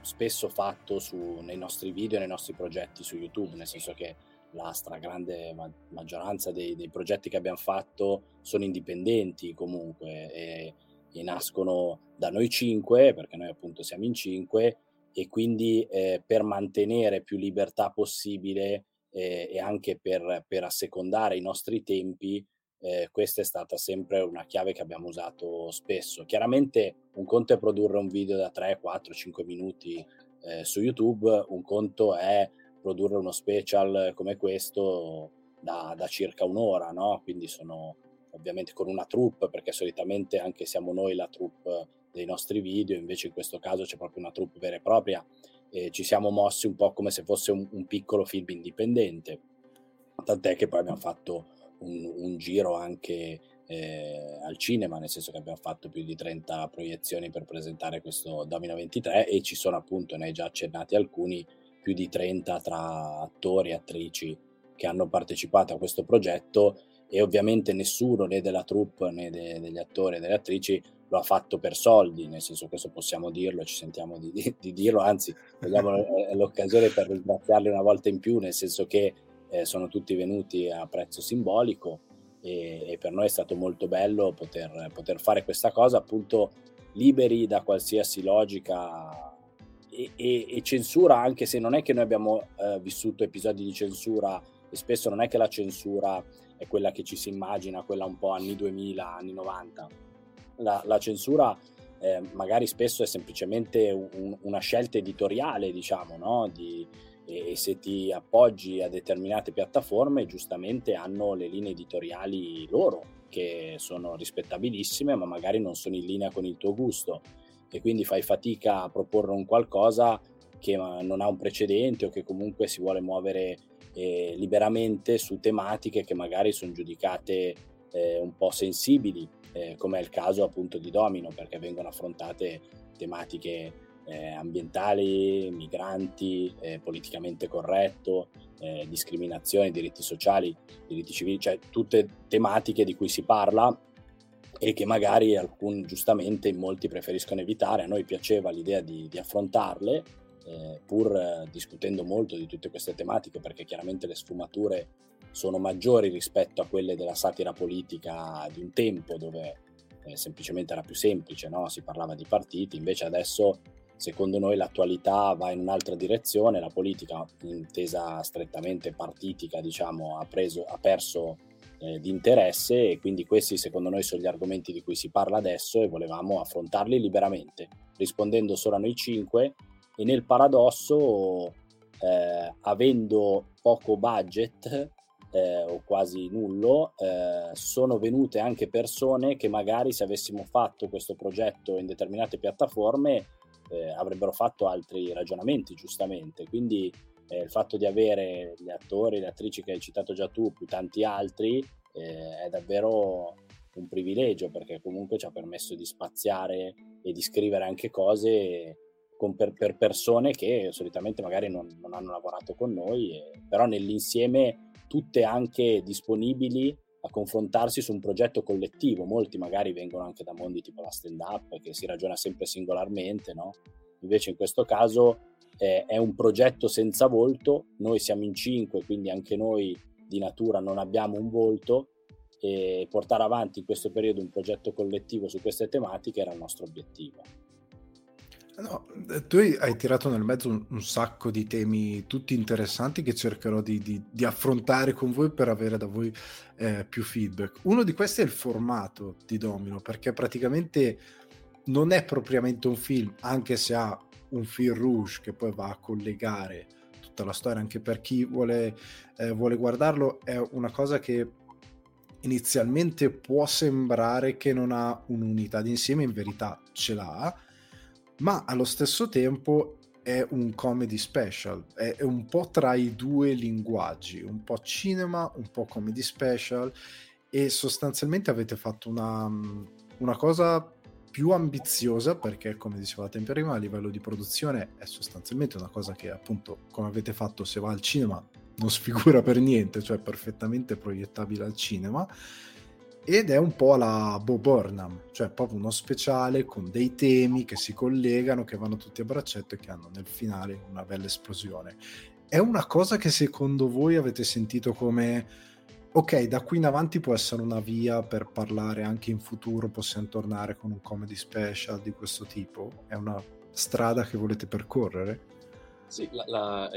spesso fatto su, nei nostri video, nei nostri progetti su YouTube, nel senso che la stragrande ma- maggioranza dei, dei, progetti che abbiamo fatto sono indipendenti comunque e, e, nascono da noi cinque, perché noi appunto siamo in cinque, e quindi eh, per mantenere più libertà possibile eh, e anche per, per, assecondare i nostri tempi, eh, questa è stata sempre una chiave che abbiamo usato spesso. Chiaramente un conto è produrre un video da 3, 4, 5 minuti eh, su YouTube, un conto è produrre uno special come questo da, da circa un'ora, no? Quindi sono ovviamente con una troupe, perché solitamente anche siamo noi la troupe dei nostri video, invece in questo caso c'è proprio una troupe vera e propria e ci siamo mossi un po' come se fosse un, un piccolo film indipendente, tant'è che poi abbiamo fatto un, un giro anche eh, al cinema, nel senso che abbiamo fatto più di 30 proiezioni per presentare questo Domino 23 e ci sono appunto, ne hai già accennati alcuni, più di 30 tra attori e attrici che hanno partecipato a questo progetto e ovviamente nessuno né della troupe né de, degli attori e delle attrici lo ha fatto per soldi, nel senso questo possiamo dirlo, ci sentiamo di, di, di dirlo, anzi vogliamo eh, l'occasione per ringraziarli una volta in più, nel senso che eh, sono tutti venuti a prezzo simbolico e, e, per noi è stato molto bello poter, poter fare questa cosa appunto liberi da qualsiasi logica e, e, e, censura, anche se non è che noi abbiamo eh, vissuto episodi di censura e spesso non è che la censura è quella che ci si immagina, quella un po' anni 2000, anni 90. La, la censura eh, magari spesso è semplicemente un, una scelta editoriale, diciamo, no? Di, e, se ti appoggi a determinate piattaforme, giustamente hanno le linee editoriali loro, che sono rispettabilissime, ma magari non sono in linea con il tuo gusto. E quindi fai fatica a proporre un qualcosa che non ha un precedente o che comunque si vuole muovere eh, liberamente su tematiche che magari sono giudicate eh, un po' sensibili, eh, come è il caso appunto di Domino, perché vengono affrontate tematiche eh, ambientali, migranti, eh, politicamente corretto, eh, discriminazione, diritti sociali, diritti civili, cioè tutte tematiche di cui si parla e che magari alcuni giustamente molti preferiscono evitare. A noi piaceva l'idea di, di affrontarle eh, pur eh, discutendo molto di tutte queste tematiche, perché chiaramente le sfumature sono maggiori rispetto a quelle della satira politica di un tempo dove eh, semplicemente era più semplice, no? si parlava di partiti, invece adesso secondo noi l'attualità va in un'altra direzione, la politica intesa strettamente partitica diciamo, ha, preso, ha perso eh, di interesse e quindi questi secondo noi sono gli argomenti di cui si parla adesso e volevamo affrontarli liberamente, rispondendo solo a noi cinque. E nel paradosso, eh, avendo poco budget eh, o quasi nullo, eh, sono venute anche persone che magari se avessimo fatto questo progetto in determinate piattaforme eh, avrebbero fatto altri ragionamenti, giustamente. Quindi eh, il fatto di avere gli attori, le attrici che hai citato già tu, più tanti altri, eh, è davvero un privilegio perché comunque ci ha permesso di spaziare e di scrivere anche cose per, per, persone che solitamente magari non, non hanno lavorato con noi, e, però nell'insieme tutte anche disponibili a confrontarsi su un progetto collettivo. Molti magari vengono anche da mondi tipo la stand-up, che si ragiona sempre singolarmente, no? Invece in questo caso eh, è un progetto senza volto, noi siamo in cinque, quindi anche noi di natura non abbiamo un volto e portare avanti in questo periodo un progetto collettivo su queste tematiche era il nostro obiettivo. No, eh, tu hai tirato nel mezzo un, un, sacco di temi tutti interessanti che cercherò di, di, di affrontare con voi per avere da voi eh, più feedback. Uno di questi è il formato di Domino, perché praticamente non è propriamente un film, anche se ha un fil rouge che poi va a collegare tutta la storia, anche per chi vuole, eh, vuole guardarlo, è una cosa che inizialmente può sembrare che non ha un'unità d'insieme, in verità ce l'ha ma allo stesso tempo è un comedy special, è, un po' tra i due linguaggi, un po' cinema, un po' comedy special e sostanzialmente avete fatto una, una cosa più ambiziosa perché come dicevate prima a livello di produzione è sostanzialmente una cosa che appunto come avete fatto se va al cinema non sfigura per niente, cioè perfettamente proiettabile al cinema ed è un po' la Bo Burnham, cioè proprio uno speciale con dei temi che si collegano, che vanno tutti a braccetto e che hanno nel finale una bella esplosione. È una cosa che secondo voi avete sentito come ok, da qui in avanti può essere una via per parlare anche in futuro, possiamo tornare con un comedy special di questo tipo? È una strada che volete percorrere? Sì, la, la,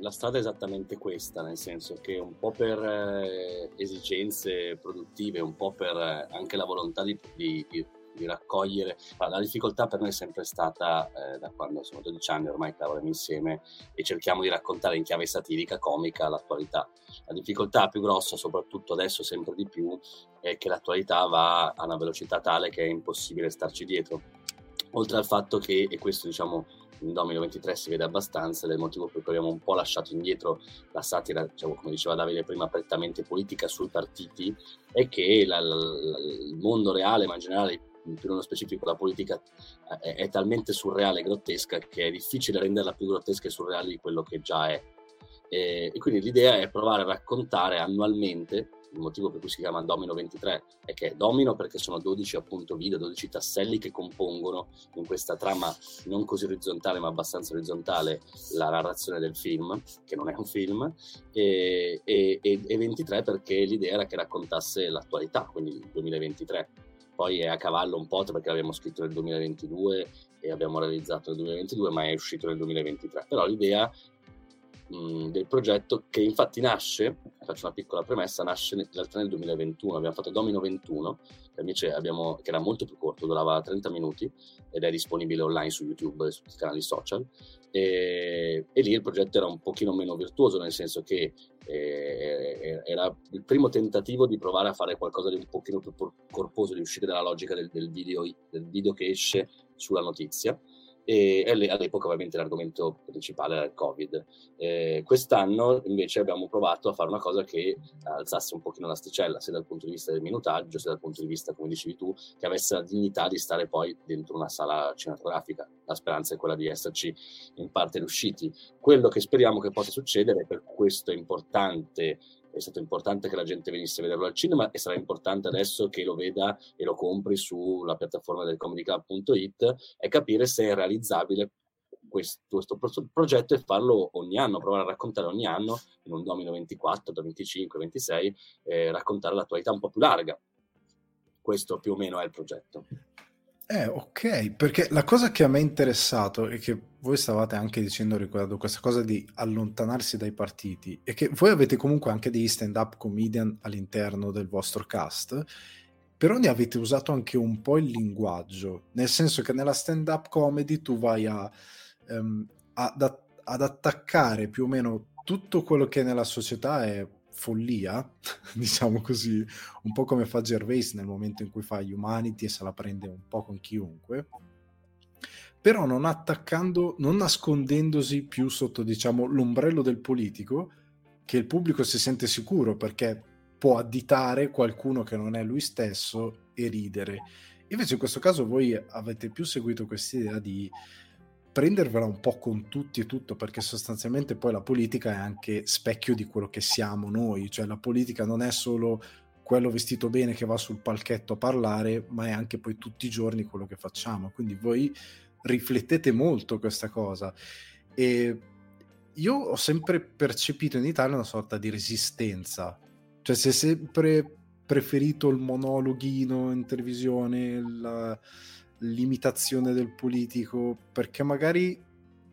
la, strada è esattamente questa, nel senso che un po' per eh, esigenze produttive, un po' per eh, anche la volontà di, di, di, raccogliere. la difficoltà per noi è sempre stata, eh, da quando sono 12 anni ormai che lavoriamo insieme e cerchiamo di raccontare in chiave satirica, comica, l'attualità. La difficoltà più grossa, soprattutto adesso sempre di più, è che l'attualità va a una velocità tale che è impossibile starci dietro. Oltre al fatto che, e questo diciamo in Domino 23 si vede abbastanza, del motivo per cui abbiamo un po' lasciato indietro la satira, diciamo, come diceva Davide prima, prettamente politica sui partiti, è che la, la, la, il mondo reale, ma in generale più nello specifico la politica, è, è talmente surreale e grottesca che è difficile renderla più grottesca e surreale di quello che già è. E, e quindi l'idea è provare a raccontare annualmente il motivo per cui si chiama Domino 23 è che è domino perché sono 12 appunto video, 12 tasselli che compongono in questa trama non così orizzontale ma abbastanza orizzontale la narrazione del film, che non è un film, e, e, e 23 perché l'idea era che raccontasse l'attualità, quindi il 2023. Poi è a cavallo un po' perché l'abbiamo scritto nel 2022 e abbiamo realizzato nel 2022, ma è uscito nel 2023. Però l'idea del progetto che infatti nasce, faccio una piccola premessa, nasce in realtà nel 2021, abbiamo fatto Domino 21, che invece abbiamo, che era molto più corto, durava 30 minuti ed è disponibile online su YouTube e sui canali social. E, e, lì il progetto era un pochino meno virtuoso, nel senso che eh, era il primo tentativo di provare a fare qualcosa di un pochino più corposo, di uscire dalla logica del, del, video, del video che esce sulla notizia e all'epoca ovviamente l'argomento principale era il Covid. Eh, quest'anno invece abbiamo provato a fare una cosa che alzasse un pochino l'asticella, sia dal punto di vista del minutaggio, sia dal punto di vista, come dicevi tu, che avesse la dignità di stare poi dentro una sala cinematografica. La speranza è quella di esserci in parte riusciti. Quello che speriamo che possa succedere, per questo è importante è stato importante che la gente venisse a vederlo al cinema e sarà importante adesso che lo veda e lo compri sulla piattaforma del comedyclub.it e capire se è realizzabile questo, questo progetto e farlo ogni anno, provare a raccontare ogni anno in un domino 24, 25, 26, eh, raccontare l'attualità un po' più larga. Questo più o meno è il progetto. Eh, ok, perché la cosa che a me è interessato e che voi stavate anche dicendo riguardo questa cosa di allontanarsi dai partiti è che voi avete comunque anche degli stand-up comedian all'interno del vostro cast, però ne avete usato anche un po' il linguaggio, nel senso che nella stand-up comedy tu vai a, um, ad, ad attaccare più o meno tutto quello che nella società è follia, diciamo così, un po' come fa Gervais nel momento in cui fa Humanity e se la prende un po' con chiunque, però non attaccando, non nascondendosi più sotto, diciamo, l'ombrello del politico, che il pubblico si sente sicuro perché può additare qualcuno che non è lui stesso e ridere. Invece in questo caso voi avete più seguito questa idea di prendervela un po' con tutti e tutto, perché sostanzialmente poi la politica è anche specchio di quello che siamo noi, cioè la politica non è solo quello vestito bene che va sul palchetto a parlare, ma è anche poi tutti i giorni quello che facciamo. Quindi voi riflettete molto questa cosa. E io ho sempre percepito in Italia una sorta di resistenza, cioè si è sempre preferito il monologhino in televisione, la l'imitazione del politico, perché magari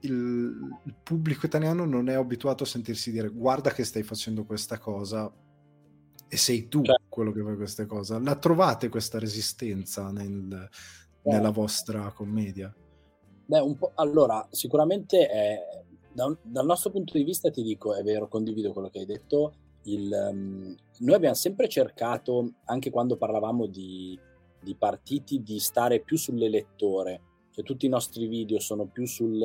il, il, pubblico italiano non è abituato a sentirsi dire guarda che stai facendo questa cosa e sei tu cioè. quello che fa questa cosa. La trovate questa resistenza nel, nella vostra commedia? Beh, allora, sicuramente è, da, dal nostro punto di vista ti dico, è vero, condivido quello che hai detto, il, um, noi abbiamo sempre cercato, anche quando parlavamo di di partiti di stare più sull'elettore, cioè tutti i nostri video sono più sul,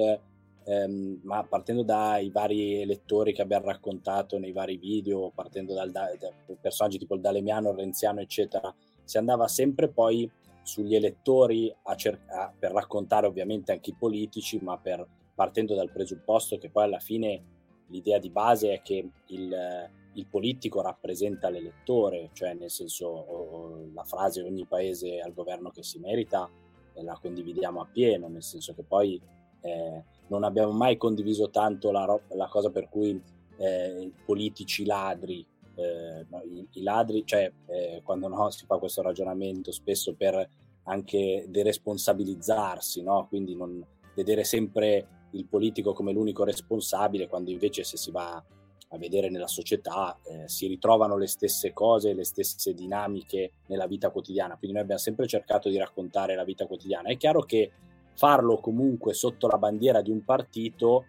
ehm, ma partendo dai vari elettori che abbiamo raccontato nei vari video, partendo dal, da, da personaggi tipo il Dalemiano, il Renziano, eccetera, si andava sempre poi sugli elettori cer- a, per raccontare ovviamente anche i politici, ma per, partendo dal presupposto che poi alla fine l'idea di base è che il, il politico rappresenta l'elettore, cioè nel senso o, la frase ogni paese al governo che si merita eh, la condividiamo appieno, nel senso che poi eh, non abbiamo mai condiviso tanto la, la cosa per cui eh, politici ladri, eh, i, i, ladri, cioè eh, quando no, si fa questo ragionamento spesso per anche deresponsabilizzarsi, no? quindi non vedere sempre il politico come l'unico responsabile, quando invece se si va a vedere nella società eh, si ritrovano le stesse cose, le stesse dinamiche nella vita quotidiana. Quindi noi abbiamo sempre cercato di raccontare la vita quotidiana. È chiaro che farlo comunque sotto la bandiera di un partito,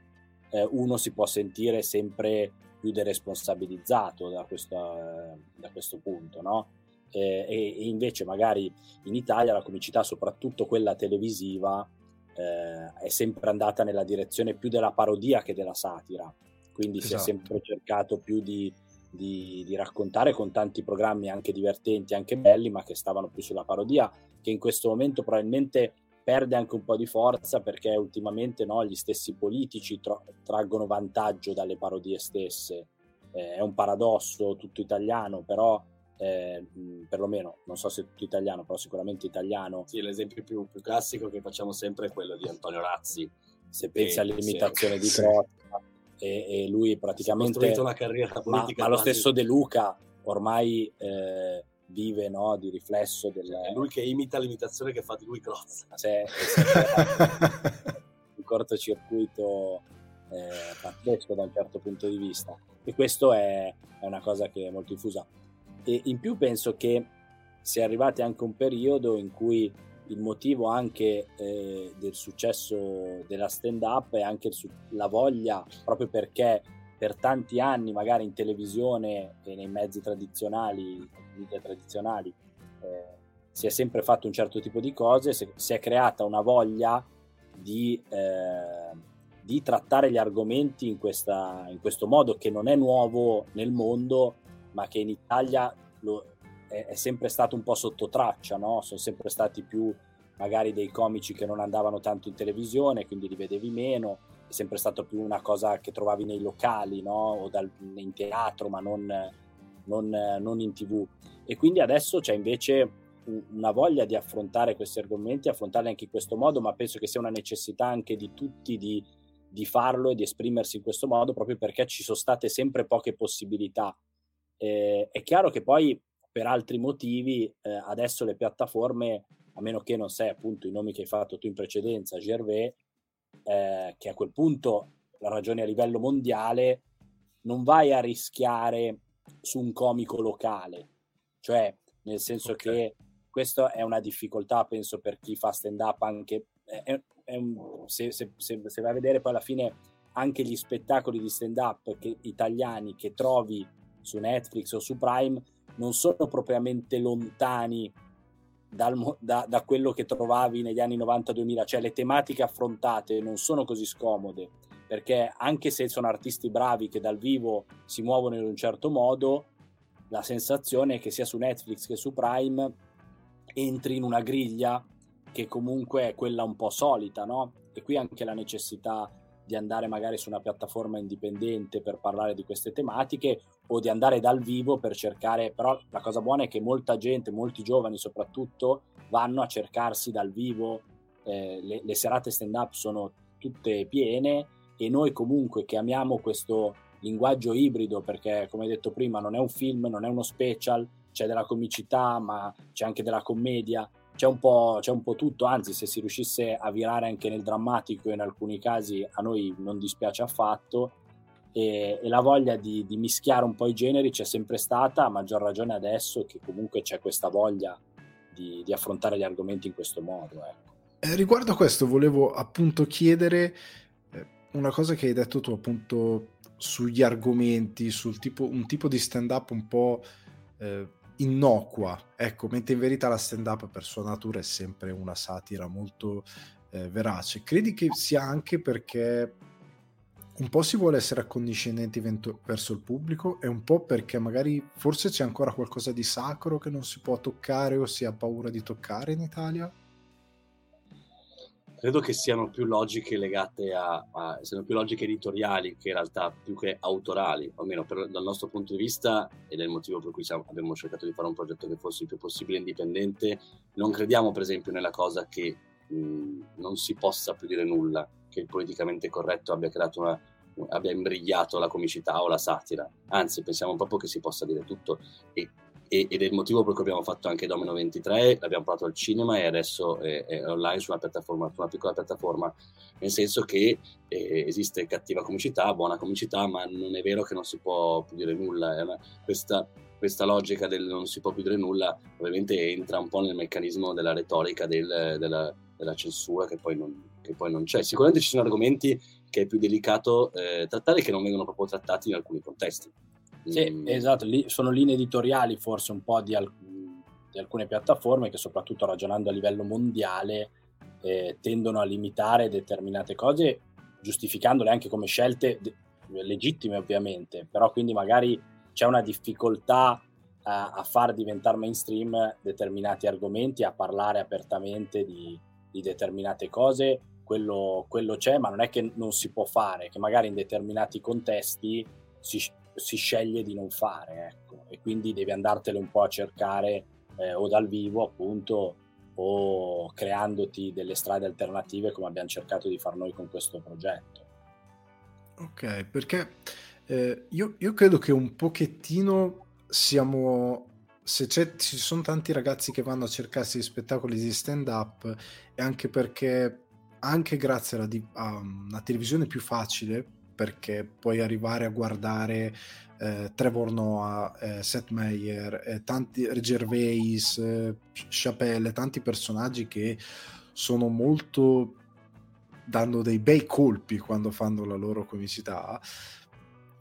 eh, uno si può sentire sempre più deresponsabilizzato da, questa, eh, da questo punto, no? E, e, invece magari in Italia la comicità, soprattutto quella televisiva, eh, è sempre andata nella direzione più della parodia che della satira quindi esatto. si è esatto. sempre cercato più di, di, di, raccontare con tanti programmi anche divertenti, anche belli, ma che stavano più sulla parodia, che in questo momento probabilmente perde anche un po' di forza perché ultimamente no, gli stessi politici tra- traggono vantaggio dalle parodie stesse. Eh, è un paradosso tutto italiano, però eh, perlomeno non so se tutto italiano, però sicuramente italiano. Sì, l'esempio più, più classico che facciamo sempre è quello di Antonio Razzi. Se pensi all'imitazione sì. di Crozza, e, e lui praticamente... una carriera politica. Ma, ma lo stesso De Luca ormai eh, vive no, di riflesso del... È lui che imita l'imitazione che fa di lui Crozza. C'è, un cortocircuito eh, pazzesco da un certo punto di vista. E questo è, è una cosa che è molto diffusa. E in più penso che sia arrivati anche un periodo in cui il motivo anche eh, del successo della stand up è anche su- la voglia, proprio perché per tanti anni magari in televisione e nei mezzi tradizionali, media tradizionali, eh, si è sempre fatto un certo tipo di cose, si, si è creata una voglia di, eh, di trattare gli argomenti in, questa, in, questo modo che non è nuovo nel mondo, ma che in Italia lo, è, è, sempre stato un po' sotto traccia, no? sono sempre stati più magari dei comici che non andavano tanto in televisione, quindi li vedevi meno, è sempre stato più una cosa che trovavi nei locali no? o dal, in teatro, ma non, non, non in tv. E quindi adesso c'è invece una voglia di affrontare questi argomenti, affrontarli anche in questo modo, ma penso che sia una necessità anche di tutti di, di farlo e di esprimersi in questo modo, proprio perché ci sono state sempre poche possibilità. Eh, è chiaro che poi per altri motivi eh, adesso le piattaforme, a meno che non sei appunto i nomi che hai fatto tu in precedenza, Gervais, eh, che a quel punto la ragione a livello mondiale, non vai a rischiare su un comico locale, cioè nel senso okay. che questa è una difficoltà, penso, per chi fa stand up anche. È, è un, se, se, se, se, vai a vedere poi alla fine anche gli spettacoli di stand up italiani che trovi su Netflix o su Prime non sono propriamente lontani dal, da, da, quello che trovavi negli anni 90-2000, cioè le tematiche affrontate non sono così scomode, perché anche se sono artisti bravi che dal vivo si muovono in un certo modo, la sensazione è che sia su Netflix che su Prime entri in una griglia che comunque è quella un po' solita, no? E qui anche la necessità di andare magari su una piattaforma indipendente per parlare di queste tematiche o di andare dal vivo per cercare, però la cosa buona è che molta gente, molti giovani soprattutto, vanno a cercarsi dal vivo, eh, le, le serate stand up sono tutte piene e noi comunque che amiamo questo linguaggio ibrido perché come detto prima non è un film, non è uno special, c'è della comicità ma c'è anche della commedia, c'è un, po', c'è un po' tutto, anzi se si riuscisse a virare anche nel drammatico in alcuni casi a noi non dispiace affatto e, e la voglia di, di, mischiare un po' i generi c'è sempre stata, a maggior ragione adesso che comunque c'è questa voglia di, di affrontare gli argomenti in questo modo. Ecco. Eh, riguardo a questo volevo appunto chiedere eh, una cosa che hai detto tu appunto sugli argomenti, sul tipo, un tipo di stand up un po' eh, innocua, ecco, mentre in verità la stand up per sua natura è sempre una satira molto eh, verace. Credi che sia anche perché un po' si vuole essere accondiscendenti verso il pubblico e un po' perché magari forse c'è ancora qualcosa di sacro che non si può toccare o si ha paura di toccare in Italia? Credo che siano più logiche legate a, a siano più logiche editoriali che in realtà più che autorali, almeno per, dal nostro punto di vista ed è il motivo per cui siamo, abbiamo cercato di fare un progetto che fosse il più possibile indipendente. Non crediamo per esempio nella cosa che mh, non si possa più dire nulla che il politicamente corretto abbia creato una abbia imbrigliato la comicità o la satira, anzi pensiamo proprio che si possa dire tutto. E, e, ed è il motivo per cui abbiamo fatto anche Domino 23, l'abbiamo portato al cinema e adesso è, è online su una piattaforma, su una piccola piattaforma, nel senso che eh, esiste cattiva comicità, buona comicità, ma non è vero che non si può più dire nulla, una, questa, questa logica del non si può più dire nulla ovviamente entra un po' nel meccanismo della retorica del, della, della, censura che poi, non, che poi non c'è. Sicuramente ci sono argomenti che è più delicato eh, trattare che non vengono proprio trattati in alcuni contesti. Sì, mm. esatto, Lì sono linee editoriali forse un po' di, al- di, alcune piattaforme che soprattutto ragionando a livello mondiale eh, tendono a limitare determinate cose, giustificandole anche come scelte de- legittime ovviamente, però quindi magari c'è una difficoltà a, a far diventare mainstream determinati argomenti, a parlare apertamente di, di determinate cose quello, quello, c'è, ma non è che non si può fare, che magari in determinati contesti si, si sceglie di non fare, ecco, e quindi devi andartele un po' a cercare eh, o dal vivo appunto o creandoti delle strade alternative come abbiamo cercato di fare noi con questo progetto. Ok, perché eh, io, io credo che un pochettino siamo se ci sono tanti ragazzi che vanno a cercarsi spettacoli di stand up è anche perché anche grazie alla, a una televisione più facile, perché puoi arrivare a guardare eh, Trevor Noah, eh, Seth Meyer, eh, tanti Gervais, eh, Chappelle, tanti personaggi che sono molto danno dei bei colpi quando fanno la loro comicità.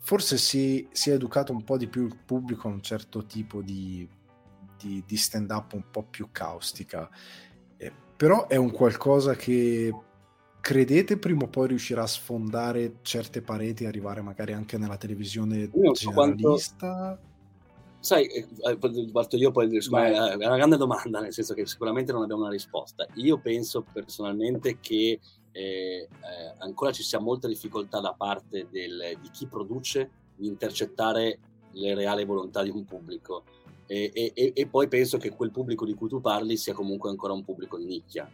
Forse si, si è educato un po' di più il pubblico a un certo tipo di, di, di stand-up un po' più caustica. Eh, però è un qualcosa che credete prima o poi riuscirà a sfondare certe pareti e arrivare magari anche nella televisione generalista? Quanto... Sai, eh, eh, parto io poi, è una grande domanda, nel senso che sicuramente non abbiamo una risposta. Io penso personalmente che eh, eh, ancora ci sia molta difficoltà da parte del, di chi produce di intercettare le reali volontà di un pubblico. E, e, e, poi penso che quel pubblico di cui tu parli sia comunque ancora un pubblico di nicchia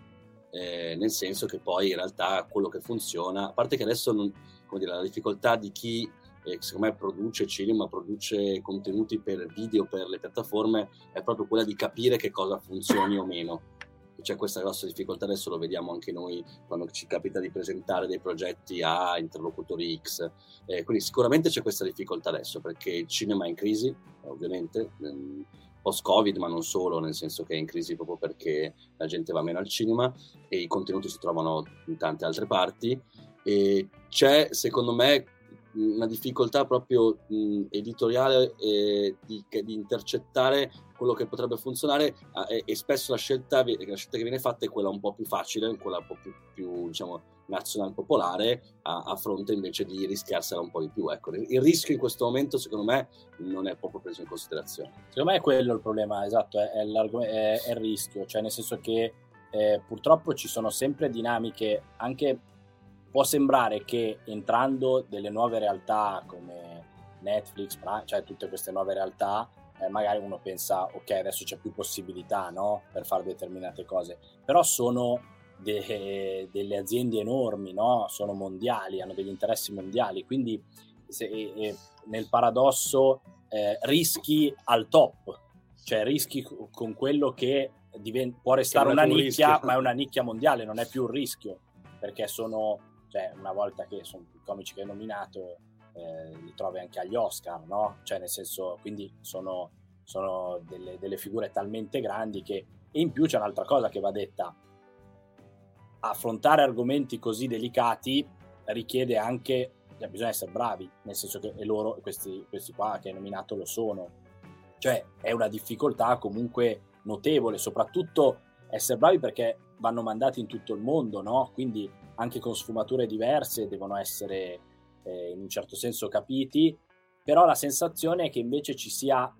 eh, nel senso che poi in realtà quello che funziona, a parte che adesso non, dire, la difficoltà di chi eh, secondo me produce cinema, produce contenuti per video per le piattaforme, è proprio quella di capire che cosa funzioni o meno. C'è questa grossa difficoltà, adesso lo vediamo anche noi quando ci capita di presentare dei progetti a interlocutori X. Eh, quindi sicuramente c'è questa difficoltà adesso perché il cinema è in crisi, ovviamente. Ehm, post-Covid, ma non solo, nel senso che è in crisi proprio perché la gente va meno al cinema e i contenuti si trovano in tante altre parti. E c'è, secondo me, una difficoltà proprio mh, editoriale eh, di, di, intercettare quello che potrebbe funzionare eh, e spesso la scelta, la scelta, che viene fatta è quella un po' più facile, quella un po' più, più diciamo, nazional popolare a, a, fronte invece di rischiarsela un po' di più. Ecco, il rischio in questo momento secondo me non è proprio preso in considerazione. Secondo me è quello il problema, esatto, è, è, è, è il rischio, cioè nel senso che eh, purtroppo ci sono sempre dinamiche, anche può sembrare che entrando delle nuove realtà come Netflix, cioè tutte queste nuove realtà, eh, magari uno pensa ok adesso c'è più possibilità no? per fare determinate cose, però sono de, delle aziende enormi, no? sono mondiali, hanno degli interessi mondiali, quindi se, e, nel paradosso eh, rischi al top, cioè rischi con quello che divent- può restare una nicchia, ma è una nicchia mondiale, non è più un rischio, perché sono, cioè, una volta che sono i comici che hai nominato, eh, li trovi anche agli Oscar, no? Cioè, nel senso, quindi sono, sono delle, delle figure talmente grandi che, e in più c'è un'altra cosa che va detta, affrontare argomenti così delicati richiede anche, cioè bisogna essere bravi, nel senso che loro, questi, questi qua che hai nominato lo sono. Cioè è una difficoltà comunque notevole, soprattutto essere bravi perché vanno mandati in tutto il mondo, no? Quindi anche con sfumature diverse devono essere eh, in un certo senso capiti, però la sensazione è che invece ci sia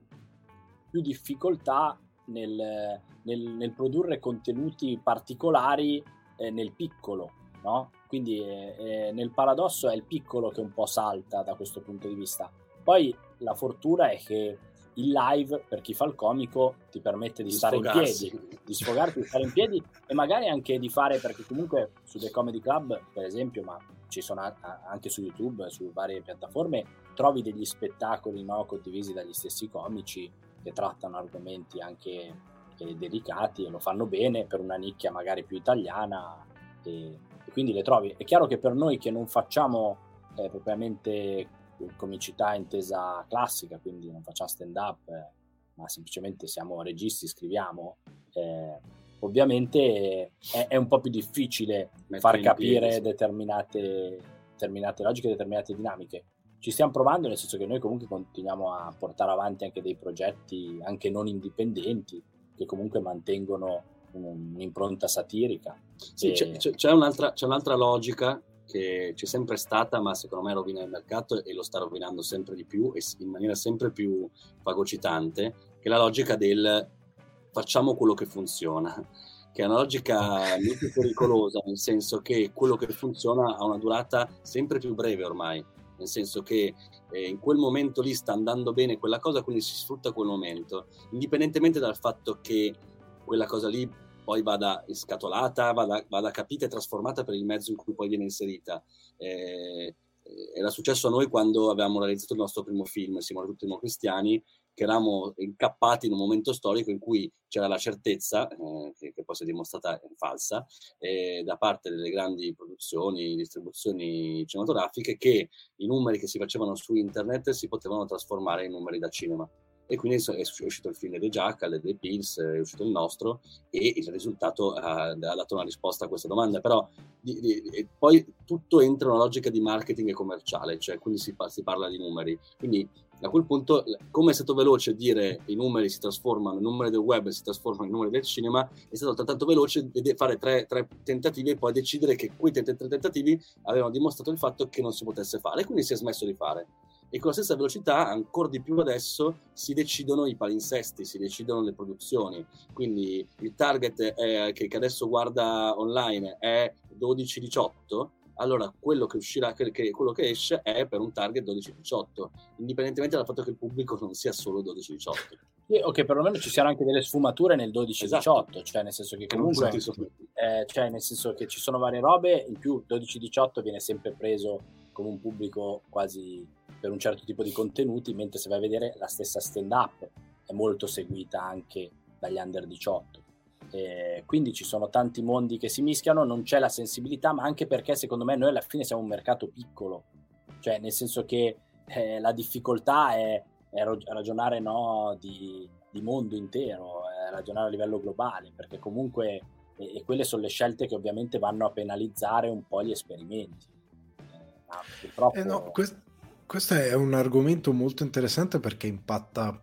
più difficoltà nel, nel, nel produrre contenuti particolari eh, nel piccolo, no? Quindi eh, eh, nel paradosso è il piccolo che un po' salta da questo punto di vista. Poi la fortuna è che il live per chi fa il comico ti permette di, di stare sfogarsi. in piedi, di sfogarti, di stare in piedi e magari anche di fare, perché comunque su The Comedy Club, per esempio, ma ci sono anche su YouTube, su varie piattaforme, trovi degli spettacoli no, condivisi dagli stessi comici che trattano argomenti anche eh, delicati e lo fanno bene per una nicchia magari più italiana e, e quindi le trovi. È chiaro che per noi che non facciamo eh, propriamente comicità intesa classica, quindi non facciamo stand up, eh, ma semplicemente siamo registi, scriviamo, eh, ovviamente è, è, un po' più difficile Mettere far capire piedi, sì. determinate, determinate logiche, determinate dinamiche. Ci stiamo provando, nel senso che noi comunque continuiamo a portare avanti anche dei progetti anche non indipendenti, che comunque mantengono un'impronta satirica. Sì, e... c'è, c'è, un'altra, c'è un'altra logica che c'è sempre stata, ma secondo me rovina il mercato e lo sta rovinando sempre di più e in maniera sempre più fagocitante, che è la logica del facciamo quello che funziona, che è una logica molto pericolosa, nel senso che quello che funziona ha una durata sempre più breve ormai, nel senso che eh, in quel momento lì sta andando bene quella cosa, quindi si sfrutta quel momento, indipendentemente dal fatto che quella cosa lì poi vada scatolata, vada, vada, capita e trasformata per il mezzo in cui poi viene inserita. Eh, era successo a noi quando avevamo realizzato il nostro primo film, Siamo tutti democristiani, che eravamo incappati in un momento storico in cui c'era la certezza, eh, che, che, poi si è dimostrata falsa, eh, da parte delle grandi produzioni, distribuzioni cinematografiche, che i numeri che si facevano su internet si potevano trasformare in numeri da cinema. E quindi è uscito il film dei Jackal, dei Pills, è uscito il nostro e il risultato ha, ha dato una risposta a questa domanda, però di, di, poi tutto entra in una logica di marketing e commerciale, cioè quindi si, si parla di numeri, quindi a quel punto, come è stato veloce dire i numeri si trasformano, i numeri del web si trasformano in numeri del cinema, è stato altrettanto veloce fare tre, tre, tentativi e poi decidere che quei tre tentativi avevano dimostrato il fatto che non si potesse fare, e quindi si è smesso di fare e con la stessa velocità, ancora di più adesso, si decidono i palinsesti, si decidono le produzioni. Quindi il target è, che, che, adesso guarda online è 12-18, allora quello che uscirà, che, quello che esce è per un target 12-18, indipendentemente dal fatto che il pubblico non sia solo 12-18. Sì, o che perlomeno ci siano anche delle sfumature nel 12-18, esatto. cioè nel senso che comunque eh, cioè nel senso che ci sono varie robe, in più 12-18 viene sempre preso come un pubblico quasi per un certo tipo di contenuti, mentre se vai a vedere la stessa stand-up è molto seguita anche dagli under 18. E quindi ci sono tanti mondi che si mischiano, non c'è la sensibilità, ma anche perché secondo me noi alla fine siamo un mercato piccolo, cioè nel senso che eh, la difficoltà è, è ragionare no, di, di, mondo intero, è ragionare a livello globale, perché comunque e, e quelle sono le scelte che ovviamente vanno a penalizzare un po' gli esperimenti. Eh, purtroppo... Eh no, questo questo è un argomento molto interessante perché impatta.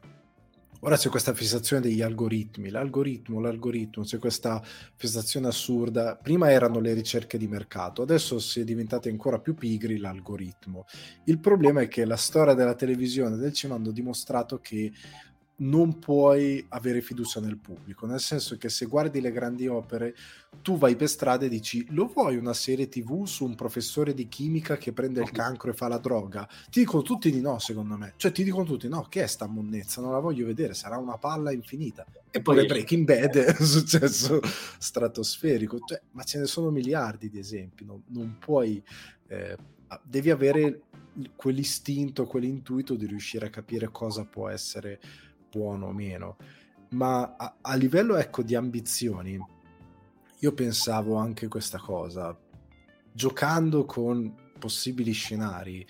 Ora c'è questa fissazione degli algoritmi, l'algoritmo, l'algoritmo, c'è questa fissazione assurda. Prima erano le ricerche di mercato, adesso si è diventati ancora più pigri l'algoritmo. Il problema è che la storia della televisione e del cinema hanno dimostrato che non puoi avere fiducia nel pubblico, nel senso che se guardi le grandi opere, tu vai per strada e dici lo vuoi una serie tv su un professore di chimica che prende il cancro e fa la droga? Ti dicono tutti di no, secondo me. Cioè ti dicono tutti no, che è sta monnezza? Non la voglio vedere, sarà una palla infinita. E poi Breaking Bad è un successo stratosferico. Cioè, ma ce ne sono miliardi di esempi, no? non puoi... Eh, devi avere quell'istinto, quell'intuito di riuscire a capire cosa può essere buono o meno, ma a, a livello ecco di ambizioni, io pensavo anche questa cosa, giocando con possibili scenari,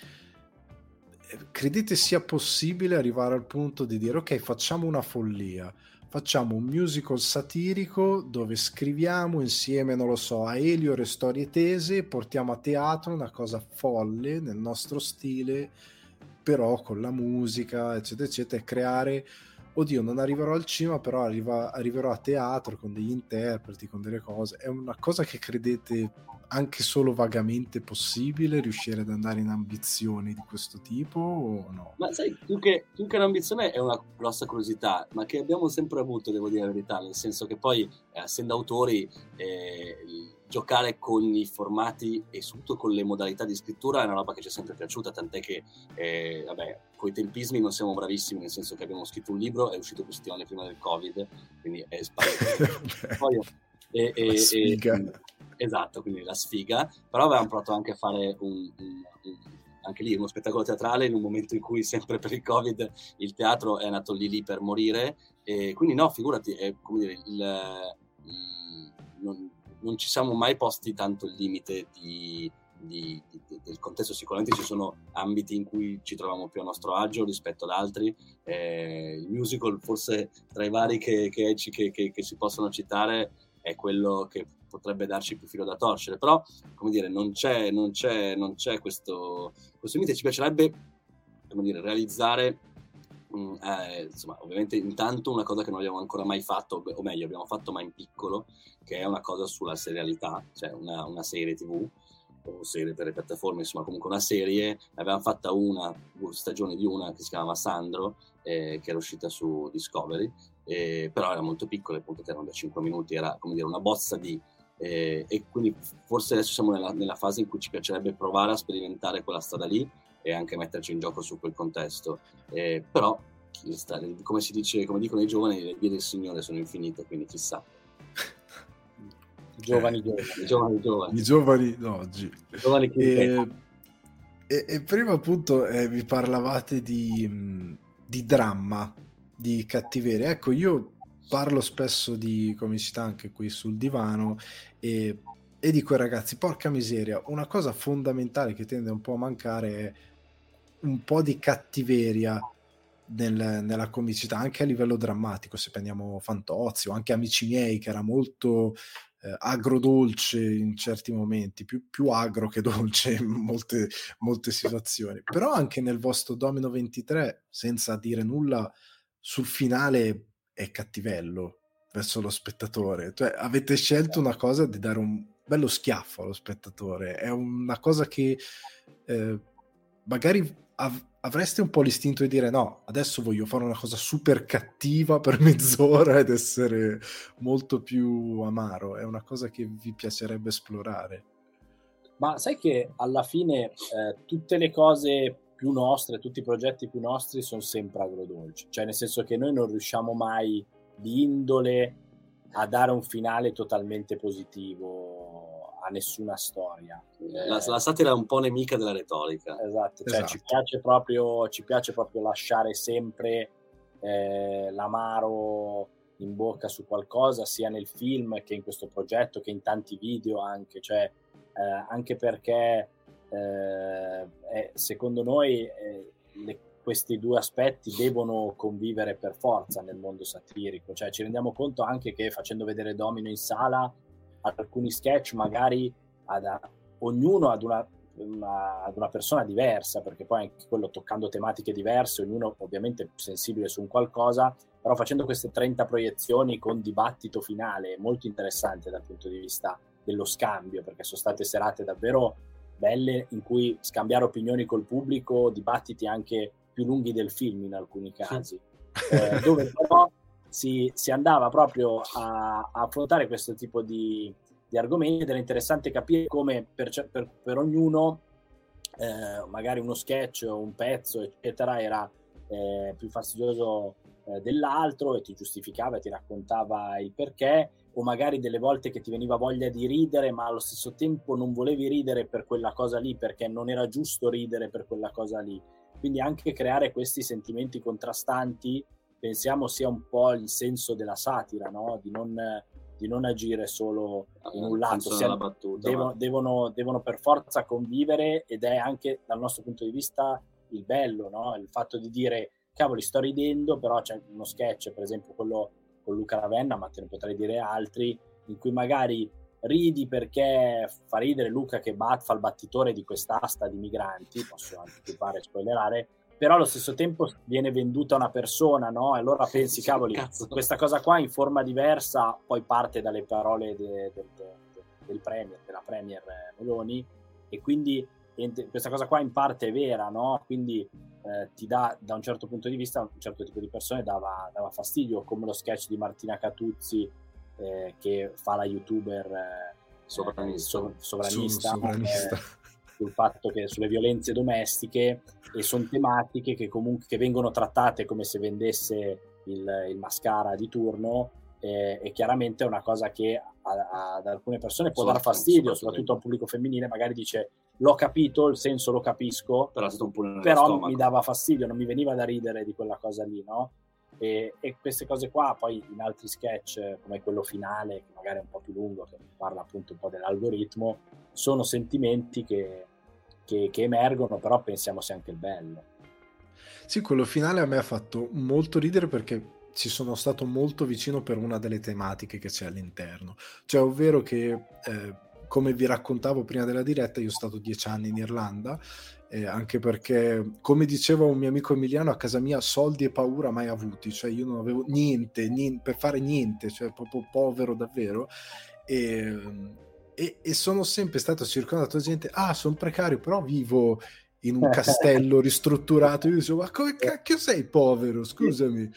eh, credete sia possibile arrivare al punto di dire ok facciamo una follia facciamo un musical satirico dove scriviamo insieme non lo so a Elio e storie tese portiamo a teatro una cosa folle nel nostro stile però con la musica eccetera eccetera e creare oddio, non arriverò al cinema, però arriva, arriverò a teatro con degli interpreti, con delle cose. È una cosa che credete anche solo vagamente possibile riuscire ad andare in ambizioni di questo tipo o no? Ma sai, più che, più che un'ambizione è una grossa curiosità, ma che abbiamo sempre avuto, devo dire la verità, nel senso che poi, eh, essendo autori, eh, giocare con i formati e soprattutto con le modalità di scrittura è una roba che ci è sempre piaciuta, tant'è che, eh, vabbè, con i tempismi non siamo bravissimi, nel senso che abbiamo scritto un libro, è uscito due settimane prima del Covid, quindi è sparito. poi, e, e, e, esatto, quindi la sfiga, però avevamo provato anche a fare un, un, un, anche lì uno spettacolo teatrale in un momento in cui sempre per il Covid il teatro è nato lì lì per morire, e quindi no, figurati, è come dire, il, il non, non ci siamo mai posti tanto il limite di, di, di, del contesto. Sicuramente ci sono ambiti in cui ci troviamo più a nostro agio rispetto ad altri. Eh, il musical, forse tra i vari che, che, che, che, si possono citare, è quello che potrebbe darci più filo da torcere. Però, come dire, non c'è, non c'è, non c'è questo, questo limite. Ci piacerebbe dire, realizzare Mm, eh, insomma, ovviamente intanto una cosa che non abbiamo ancora mai fatto, o meglio, abbiamo fatto ma in piccolo, che è una cosa sulla serialità, cioè una, una serie tv o serie per le piattaforme, insomma comunque una serie, ne abbiamo fatta una, due stagioni di una che si chiamava Sandro, eh, che era uscita su Discovery, eh, però era molto piccola, appunto erano da 5 minuti, era come dire una bozza di... Eh, e quindi forse adesso siamo nella, nella fase in cui ci piacerebbe provare a sperimentare quella strada lì, e anche metterci in gioco su quel contesto. Eh, però, come si dice, come dicono i giovani, le vie del Signore sono infinite, quindi chissà. giovani, giovani, giovani, giovani. I giovani d'oggi. Giovani e, e, e, prima appunto eh, vi parlavate di, di dramma, di cattiveria. Ecco, io parlo spesso di comicità anche qui sul divano e, e dico ai ragazzi, porca miseria, una cosa fondamentale che tende un po' a mancare è un po' di cattiveria nel, nella comicità, anche a livello drammatico, se prendiamo Fantozzi o anche Amici miei, che era molto eh, agrodolce in certi momenti, più, più agro che dolce in molte, molte situazioni. Però anche nel vostro Domino 23, senza dire nulla, sul finale è cattivello verso lo spettatore. Cioè, avete scelto una cosa di dare un bello schiaffo allo spettatore. È una cosa che eh, magari av- avreste un po' l'istinto di dire no, adesso voglio fare una cosa super cattiva per mezz'ora ed essere molto più amaro, è una cosa che vi piacerebbe esplorare. Ma sai che alla fine eh, tutte le cose più nostre, tutti i progetti più nostri sono sempre agrodolci, cioè nel senso che noi non riusciamo mai di indole a dare un finale totalmente positivo a nessuna storia. La, la, satira è un po' nemica della retorica. Esatto, cioè esatto. Ci, piace proprio, ci piace proprio lasciare sempre eh, l'amaro in bocca su qualcosa, sia nel film che in questo progetto, che in tanti video anche, cioè, eh, anche perché eh, secondo noi eh, le, questi due aspetti devono convivere per forza nel mondo satirico, cioè ci rendiamo conto anche che facendo vedere Domino in sala alcuni sketch magari ad, ognuno ad una, una, ad una, persona diversa, perché poi anche quello toccando tematiche diverse, ognuno ovviamente sensibile su un qualcosa, però facendo queste 30 proiezioni con dibattito finale molto interessante dal punto di vista dello scambio, perché sono state serate davvero belle in cui scambiare opinioni col pubblico, dibattiti anche più lunghi del film in alcuni casi, eh, dove però si, si andava proprio a, a, affrontare questo tipo di, di, argomenti ed era interessante capire come per, per, per ognuno eh, magari uno sketch o un pezzo eccetera era eh, più fastidioso eh, dell'altro e ti giustificava e ti raccontava il perché o magari delle volte che ti veniva voglia di ridere ma allo stesso tempo non volevi ridere per quella cosa lì perché non era giusto ridere per quella cosa lì quindi anche creare questi sentimenti contrastanti pensiamo sia un po' il senso della satira, no? di, non, di, non, agire solo in un lato, sia, battuta, devono, devono, devono, per forza convivere ed è anche dal nostro punto di vista il bello, no? il fatto di dire cavoli sto ridendo, però c'è uno sketch, per esempio quello con Luca Ravenna, ma te ne potrei dire altri, in cui magari ridi perché fa ridere Luca che bat, fa il battitore di quest'asta di migranti, posso anticipare e spoilerare, però allo stesso tempo viene venduta a una persona, no? E allora pensi, cavoli, Cazzo. questa cosa qua in forma diversa poi parte dalle parole de, de, de, del premier, della premier Meloni e quindi questa cosa qua in parte è vera, no? Quindi eh, ti dà, da un certo punto di vista, un certo tipo di persone dava, dava fastidio, come lo sketch di Martina Catuzzi eh, che fa la youtuber eh, sovranista, so, sovranista, sovranista. Eh, sul fatto che sulle violenze domestiche e sono tematiche che comunque che vengono trattate come se vendesse il, il mascara di turno eh, e chiaramente è una cosa che ad alcune persone può dar fastidio, soprattutto a un pubblico femminile, magari dice l'ho capito, il senso lo capisco, però, però mi dava fastidio, non mi veniva da ridere di quella cosa lì, no? E, e, queste cose qua poi in altri sketch come quello finale che magari è un po' più lungo che parla appunto un po' dell'algoritmo sono sentimenti che, che, che emergono però pensiamo sia anche il bello. Sì quello finale a me ha fatto molto ridere perché ci sono stato molto vicino per una delle tematiche che c'è all'interno. Cioè ovvero che eh, come vi raccontavo prima della diretta io sono stato dieci anni in Irlanda eh, anche perché, come diceva un mio amico Emiliano, a casa mia soldi e paura mai avuti, cioè io non avevo niente, niente per fare niente, cioè proprio povero davvero. E, e, e sono sempre stato circondato da gente, ah, sono precario, però vivo in un castello ristrutturato. Io dicevo, ma come cacchio sei povero? Scusami.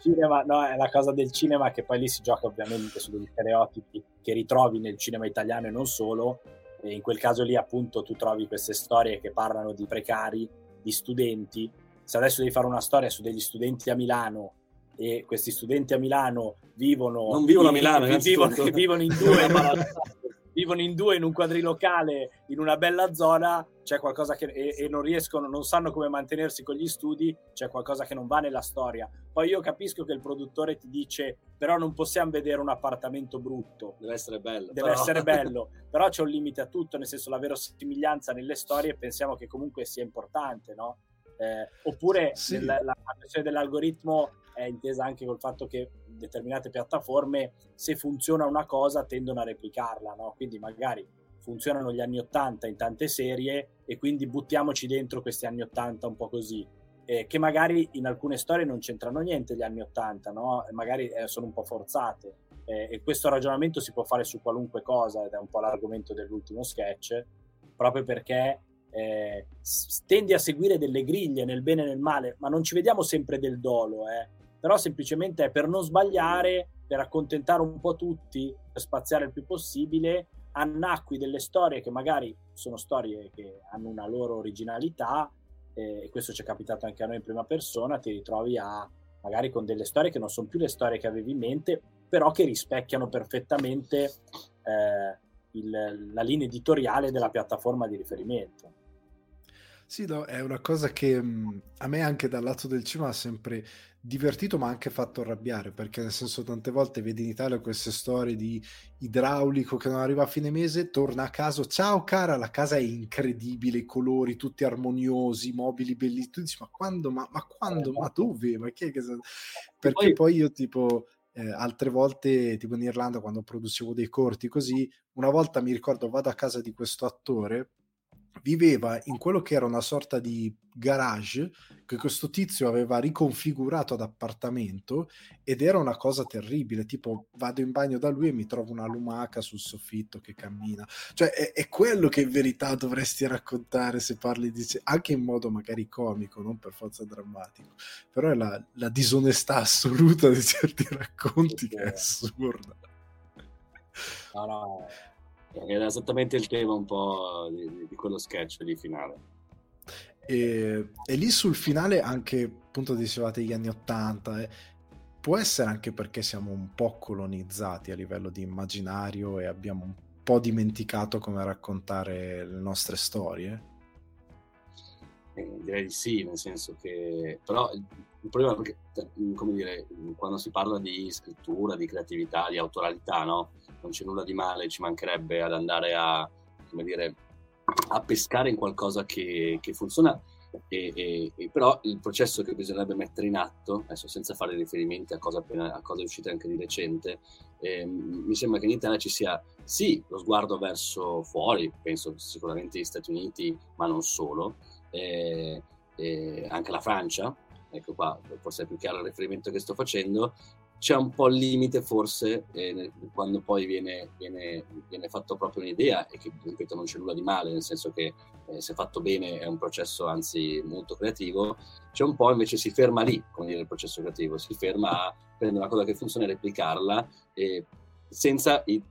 cinema, no, è la cosa del cinema che poi lì si gioca ovviamente sugli stereotipi che ritrovi nel cinema italiano e non solo e in quel caso lì appunto tu trovi queste storie che parlano di precari, di studenti. Se adesso devi fare una storia su degli studenti a Milano e questi studenti a Milano vivono... Non vivono a Milano, vivono, vivono in due vivono in due in un quadrilocale in una bella zona, c'è qualcosa che e, e, non riescono, non sanno come mantenersi con gli studi, c'è qualcosa che non va nella storia. Poi io capisco che il produttore ti dice però non possiamo vedere un appartamento brutto. Deve essere bello. Deve però. essere bello, però c'è un limite a tutto, nel senso la verosimiglianza nelle storie pensiamo che comunque sia importante, no? Eh, oppure sì. nella, la questione dell'algoritmo è intesa anche col fatto che determinate piattaforme, se funziona una cosa, tendono a replicarla, no? Quindi magari funzionano gli anni 80 in tante serie e quindi buttiamoci dentro questi anni 80 un po' così. Eh, che magari in alcune storie non c'entrano niente gli anni 80, no? Magari eh, sono un po' forzate. Eh, e questo ragionamento si può fare su qualunque cosa, ed è un po' l'argomento dell'ultimo sketch, proprio perché eh, tendi a seguire delle griglie nel bene e nel male, ma non ci vediamo sempre del dolo, eh però semplicemente è per non sbagliare, per accontentare un po' tutti, per spaziare il più possibile, annacqui delle storie che magari sono storie che hanno una loro originalità, eh, e questo ci è capitato anche a noi in prima persona, ti ritrovi a magari con delle storie che non sono più le storie che avevi in mente, però che rispecchiano perfettamente eh, il, la linea editoriale della piattaforma di riferimento. Sì, no, è una cosa che mh, a me anche dal lato del cinema ha sempre divertito ma anche fatto arrabbiare perché nel senso tante volte vedi in Italia queste storie di idraulico che non arriva a fine mese torna a casa ciao cara la casa è incredibile i colori tutti armoniosi i mobili bellissimi tu dici ma quando ma, ma quando? Ma dove? Ma chi è che perché poi, poi io tipo eh, altre volte tipo in Irlanda quando producevo dei corti così una volta mi ricordo vado a casa di questo attore viveva in quello che era una sorta di garage che questo tizio aveva riconfigurato ad appartamento ed era una cosa terribile tipo vado in bagno da lui e mi trovo una lumaca sul soffitto che cammina. Cioè è, è quello che in verità dovresti raccontare se parli di anche in modo magari comico non per forza drammatico però è la, la disonestà assoluta di certi racconti che è assurda. No no era esattamente il tema un po' di, di quello sketch di finale. E, e, lì sul finale anche appunto dicevate gli anni 80 eh, può essere anche perché siamo un po' colonizzati a livello di immaginario e abbiamo un po' dimenticato come raccontare le nostre storie direi di sì nel senso che però il problema è che come dire quando si parla di scrittura di creatività di autoralità no non c'è nulla di male, ci mancherebbe ad andare a, come dire, a pescare in qualcosa che, che funziona. E, e, e, però il processo che bisognerebbe mettere in atto, adesso senza fare riferimenti a cosa, appena, a cosa è uscito anche di recente, eh, mi sembra che in Italia ci sia sì lo sguardo verso fuori, penso sicuramente gli Stati Uniti, ma non solo, eh, eh, anche la Francia, ecco qua forse è più chiaro il riferimento che sto facendo, c'è un po' il limite forse eh, quando poi viene, viene, viene, fatto proprio un'idea e che ripeto non c'è nulla di male nel senso che eh, se fatto bene è un processo anzi molto creativo c'è un po' invece si ferma lì come dire il processo creativo si ferma a prendere una cosa che funziona e replicarla eh, senza i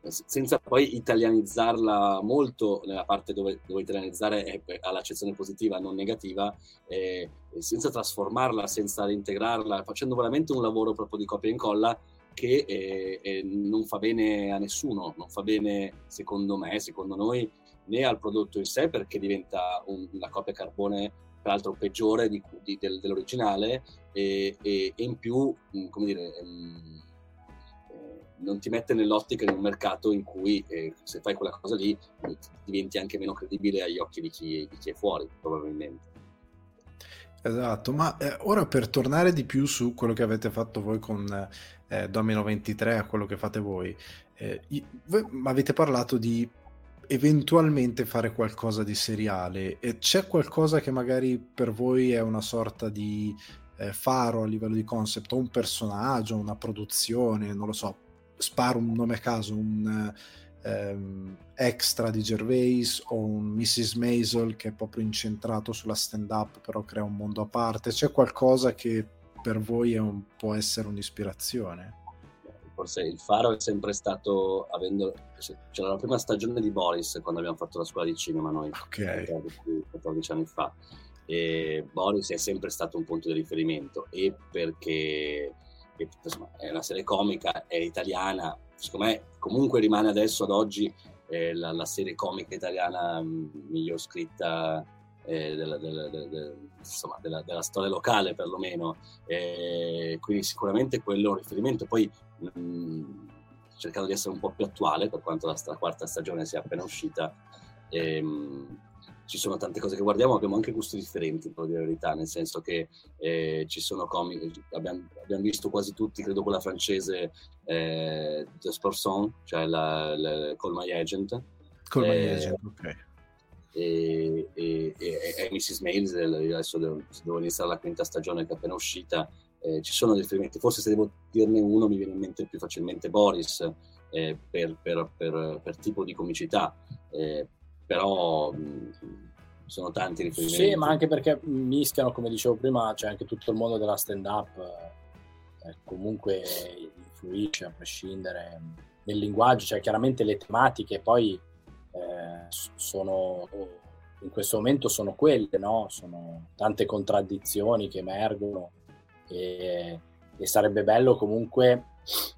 senza poi italianizzarla molto nella parte dove, dove italianizzare ha l'accezione positiva, non negativa, eh, senza trasformarla, senza integrarla, facendo veramente un lavoro proprio di copia e incolla che eh, eh, non fa bene a nessuno, non fa bene secondo me, secondo noi, né al prodotto in sé perché diventa un, una copia carbone peraltro peggiore di, di, del, dell'originale e, e, e, in più, come dire... Um, non ti mette nell'ottica di un mercato in cui eh, se fai quella cosa lì diventi anche meno credibile agli occhi di chi, di chi è fuori, probabilmente. Esatto, ma eh, ora per tornare di più su quello che avete fatto voi con eh, Domino 23, a quello che fate voi, eh, voi avete parlato di eventualmente fare qualcosa di seriale e c'è qualcosa che magari per voi è una sorta di eh, faro a livello di concept, o un personaggio, una produzione, non lo so, sparo un nome a caso, un um, extra di Gervais o un Mrs. Maisel che è proprio incentrato sulla stand up però crea un mondo a parte, c'è qualcosa che per voi un, può essere un'ispirazione? Forse il faro è sempre stato, avendo, c'era la prima stagione di Boris quando abbiamo fatto la scuola di cinema noi, okay. 14, 14 anni fa, e Boris è sempre stato un punto di riferimento e perché che insomma, è una serie comica, è italiana, secondo me comunque rimane adesso ad oggi eh, la, la, serie comica italiana mm, miglior scritta eh, della, della, della, insomma, della, storia locale perlomeno, eh, quindi sicuramente quello è un riferimento. Poi mh, mm, cercando di essere un po' più attuale per quanto la, la quarta stagione sia appena uscita. Ehm, ci sono tante cose che guardiamo, abbiamo anche gusti differenti, per dire la verità, nel senso che eh, ci sono comici, abbiamo, abbiamo, visto quasi tutti, credo quella francese, eh, The Sporson, cioè la, la Call My Agent. Call My eh, Agent, ok. E, e, e, e Mrs. Mails, adesso devo, devo, iniziare la quinta stagione che è appena uscita, eh, ci sono riferimenti, forse se devo dirne uno mi viene in mente più facilmente Boris, eh, per, per, per, per, tipo di comicità, eh, però sono tanti riferimenti. Sì, ma anche perché mischiano, come dicevo prima, c'è anche tutto il mondo della stand-up, eh, comunque influisce a prescindere nel linguaggio, cioè chiaramente le tematiche poi eh, sono in questo momento sono quelle, no? Sono tante contraddizioni che emergono e, e sarebbe bello comunque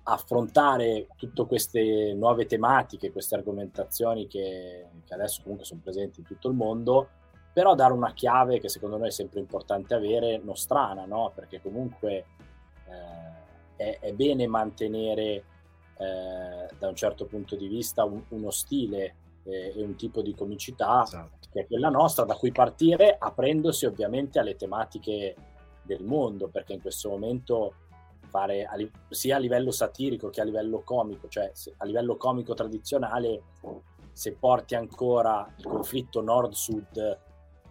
affrontare tutte queste nuove tematiche, queste argomentazioni che, che, adesso comunque sono presenti in tutto il mondo, però dare una chiave che secondo noi è sempre importante avere, nostrana, no? perché comunque eh, è, è, bene mantenere eh, da un certo punto di vista un, uno stile eh, e un tipo di comicità esatto. che è quella nostra, da cui partire aprendosi ovviamente alle tematiche del mondo, perché in questo momento fare a, sia a livello satirico che a livello comico, cioè a livello comico tradizionale, se porti ancora il conflitto nord-sud,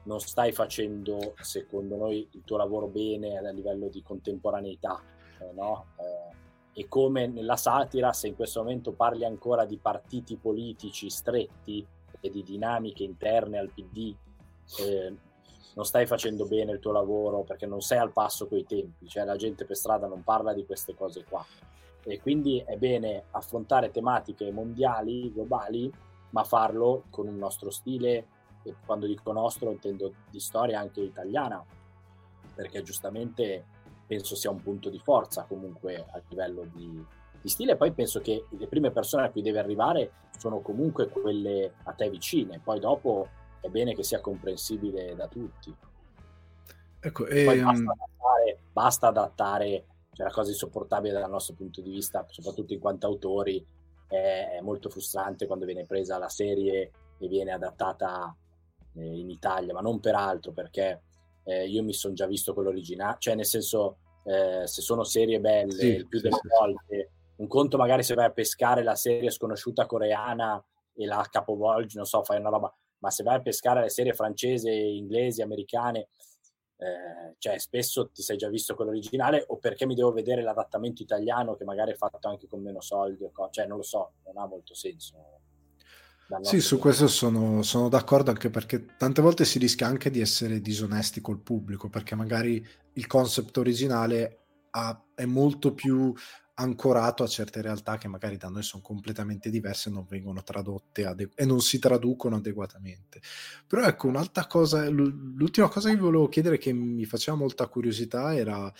non stai facendo, secondo noi, il tuo lavoro bene a livello di contemporaneità, eh, no? Eh, e come nella satira, se in questo momento parli ancora di partiti politici stretti e di dinamiche interne al PD, eh, non stai facendo bene il tuo lavoro perché non sei al passo coi tempi, cioè la gente per strada non parla di queste cose qua. E quindi è bene affrontare tematiche mondiali, globali, ma farlo con un nostro stile, e quando dico nostro intendo di storia anche italiana, perché giustamente penso sia un punto di forza comunque a livello di, di stile. Poi penso che le prime persone a cui deve arrivare sono comunque quelle a te vicine, poi dopo è bene che sia comprensibile da tutti. Ecco, e... Poi basta ehm, adattare, basta adattare, cioè la cosa insopportabile dal nostro punto di vista, soprattutto in quanto autori, è, molto frustrante quando viene presa la serie e viene adattata eh, in Italia, ma non per altro, perché eh, io mi sono già visto quello originale, cioè nel senso, eh, se sono serie belle, sì, il più delle sì, volte, un conto magari se vai a pescare la serie sconosciuta coreana e la capovolgi, non so, fai una roba ma se vai a pescare le serie francesi, inglesi, americane, eh, cioè spesso ti sei già visto quello originale o perché mi devo vedere l'adattamento italiano che magari è fatto anche con meno soldi, cioè non lo so, non ha molto senso. Sì, su questo sono, sono, d'accordo anche perché tante volte si rischia anche di essere disonesti col pubblico perché magari il concept originale ha, è molto più ancorato a certe realtà che magari da noi sono completamente diverse e non vengono tradotte adegu- e non si traducono adeguatamente. Però ecco, un'altra cosa, l'ultima cosa che volevo chiedere che mi faceva molta curiosità era,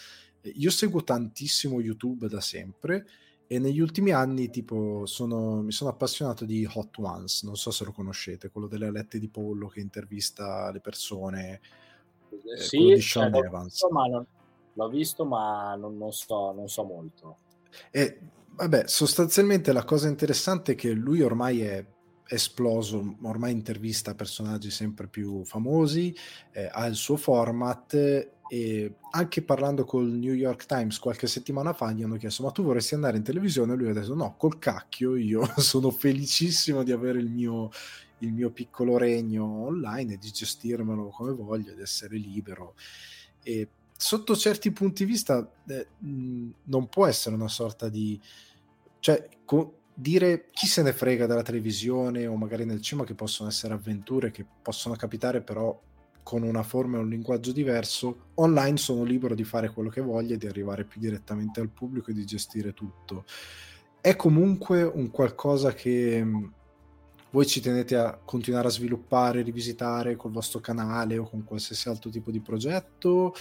io seguo tantissimo YouTube da sempre e negli ultimi anni tipo sono, mi sono appassionato di Hot Ones, non so se lo conoscete, quello delle alette di pollo che intervista le persone. Eh, sì, di Sean cioè, Evans. Visto, ma non, l'ho visto ma non, non, so, non so molto. E vabbè, sostanzialmente la cosa interessante è che lui ormai è esploso, ormai intervista personaggi sempre più famosi, eh, ha il suo format e anche parlando col New York Times qualche settimana fa gli hanno chiesto ma tu vorresti andare in televisione? E lui ha detto no, col cacchio, io sono felicissimo di avere il mio, il mio piccolo regno online e di gestirmelo come voglio, di essere libero. E sotto certi punti di vista eh, non può essere una sorta di cioè co- dire chi se ne frega della televisione o magari nel cinema che possono essere avventure che possono capitare però con una forma e un linguaggio diverso online sono libero di fare quello che voglio e di arrivare più direttamente al pubblico e di gestire tutto. È comunque un qualcosa che voi ci tenete a continuare a sviluppare, rivisitare col vostro canale o con qualsiasi altro tipo di progetto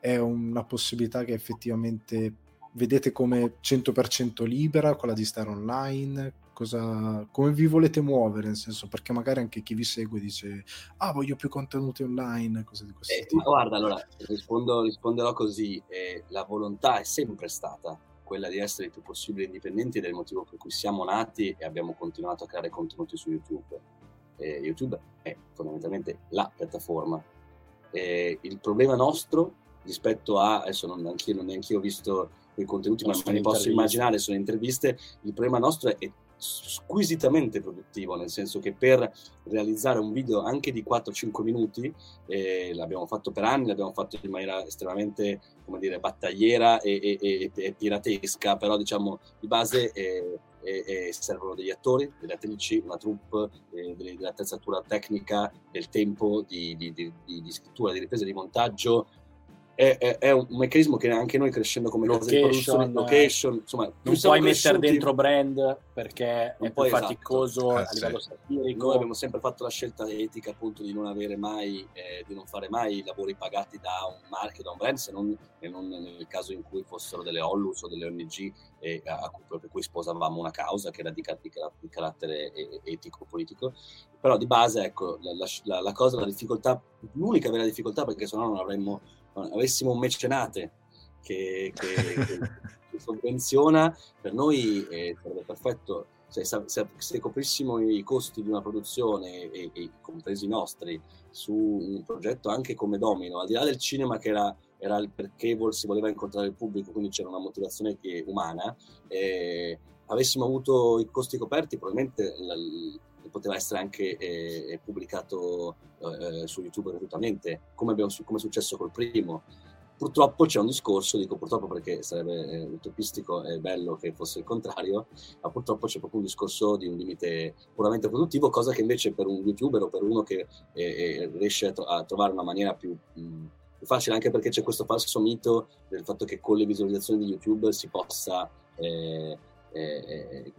è una possibilità che effettivamente vedete come 100% libera, quella di stare online? Cosa, come vi volete muovere? Nel senso, perché magari anche chi vi segue dice: Ah, voglio più contenuti online, cose di questo eh, tipo. guarda, allora rispondo, risponderò così: eh, la volontà è sempre stata quella di essere il più possibile indipendenti ed è il motivo per cui siamo nati e abbiamo continuato a creare contenuti su YouTube. Eh, YouTube è fondamentalmente la piattaforma. Il problema nostro rispetto a, adesso non, anch'io, non neanche io ho visto quei contenuti, ma me li posso immaginare, sono interviste, il problema nostro è squisitamente produttivo, nel senso che per realizzare un video anche di 4-5 minuti, eh, l'abbiamo fatto per anni, l'abbiamo fatto in maniera estremamente, come dire, battagliera e, e, e, e piratesca, però diciamo di base eh, eh, servono degli attori, delle attrici, una troupe, eh, dell'attrezzatura tecnica, del tempo di, di, di, di, scrittura, di ripresa, di montaggio, è, è, è, un meccanismo che anche noi crescendo come location, produzione, location, insomma, non puoi mettere dentro brand perché non è più esatto. faticoso esatto. a livello sì. satirico. Noi abbiamo sempre fatto la scelta etica appunto di non avere mai, eh, di non fare mai lavori pagati da un marchio, da un brand, se non, non nel caso in cui fossero delle Ollus o delle ONG eh, a cui, per cui sposavamo una causa che era di, di, di carattere etico-politico. Però di base, ecco, la, la, la cosa, la difficoltà, l'unica vera difficoltà, perché se no non avremmo avessimo un mecenate che, che, che sovvenziona, per noi eh, sarebbe perfetto. Se, se, se, coprissimo i costi di una produzione, e, e, compresi i nostri, su un progetto anche come Domino, al di là del cinema che era, era il perché si voleva incontrare il pubblico, quindi c'era una motivazione che, umana, eh, avessimo avuto i costi coperti, probabilmente la, poteva essere anche eh, pubblicato eh, su YouTube gratuitamente, come, abbiamo, come è successo col primo. Purtroppo c'è un discorso, dico purtroppo perché sarebbe eh, utopistico e bello che fosse il contrario, ma purtroppo c'è proprio un discorso di un limite puramente produttivo, cosa che invece per un youtuber o per uno che eh, eh, riesce a, tro- a, trovare una maniera più, mh, facile, anche perché c'è questo falso mito del fatto che con le visualizzazioni di YouTube si possa eh, eh,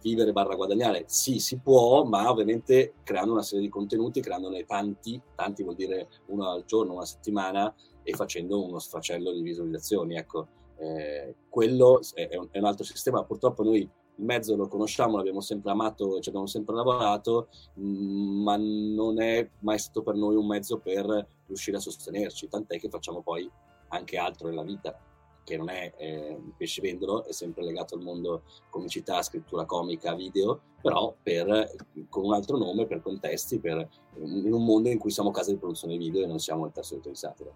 vivere barra guadagnare. Sì, si può, ma ovviamente creando una serie di contenuti, creandone tanti, tanti vuol dire uno al giorno, una settimana, e facendo uno sfracello di visualizzazioni. Ecco, eh, quello è un, è un, altro sistema. Purtroppo noi il mezzo lo conosciamo, l'abbiamo sempre amato, ci abbiamo sempre lavorato, mh, ma non è mai stato per noi un mezzo per riuscire a sostenerci, tant'è che facciamo poi anche altro nella vita che non è eh, pescivendolo, è sempre legato al mondo comicità, scrittura comica, video, però per, con un altro nome, per contesti, per, in un mondo in cui siamo casa di produzione video e non siamo il terzo di satira.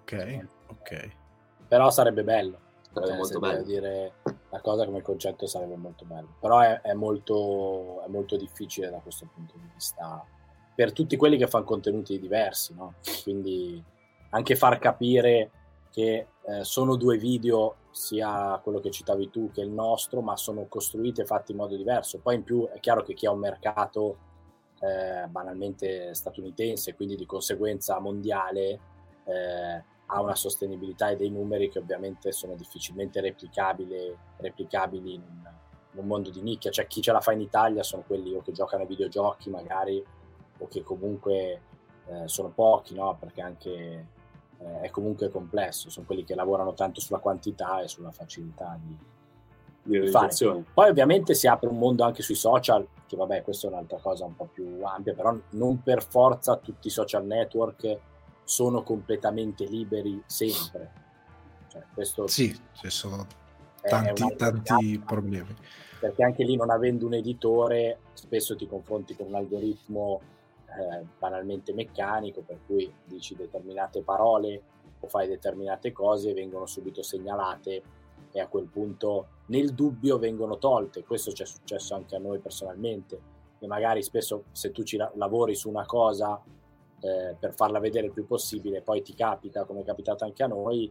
Ok, ok. Però sarebbe bello. Sarebbe cioè, molto bello. dire la cosa come concetto sarebbe molto bello. Però è, è, molto, è molto difficile da questo punto di vista per tutti quelli che fanno contenuti diversi, no? Quindi anche far capire che eh, sono due video, sia quello che citavi tu che il nostro, ma sono costruiti e fatti in modo diverso. Poi in più è chiaro che chi ha un mercato eh, banalmente statunitense, quindi di conseguenza mondiale, eh, ha una sostenibilità e dei numeri che ovviamente sono difficilmente replicabili, replicabili in, in un mondo di nicchia. Cioè chi ce la fa in Italia sono quelli o che giocano ai videogiochi magari o che comunque eh, sono pochi, no? perché anche eh, è comunque complesso, sono quelli che lavorano tanto sulla quantità e sulla facilità di, di fare. Poi ovviamente si apre un mondo anche sui social, che vabbè, questa è un'altra cosa un po' più ampia, però non per forza tutti i social network sono completamente liberi sempre. Cioè, questo sì, ci sono tanti, tanti problemi. Perché anche lì non avendo un editore, spesso ti confronti con un algoritmo eh, banalmente meccanico, per cui dici determinate parole o fai determinate cose, vengono subito segnalate e a quel punto nel dubbio vengono tolte. Questo ci è successo anche a noi personalmente. E magari spesso se tu ci lavori su una cosa eh, per farla vedere il più possibile, poi ti capita, come è capitato anche a noi,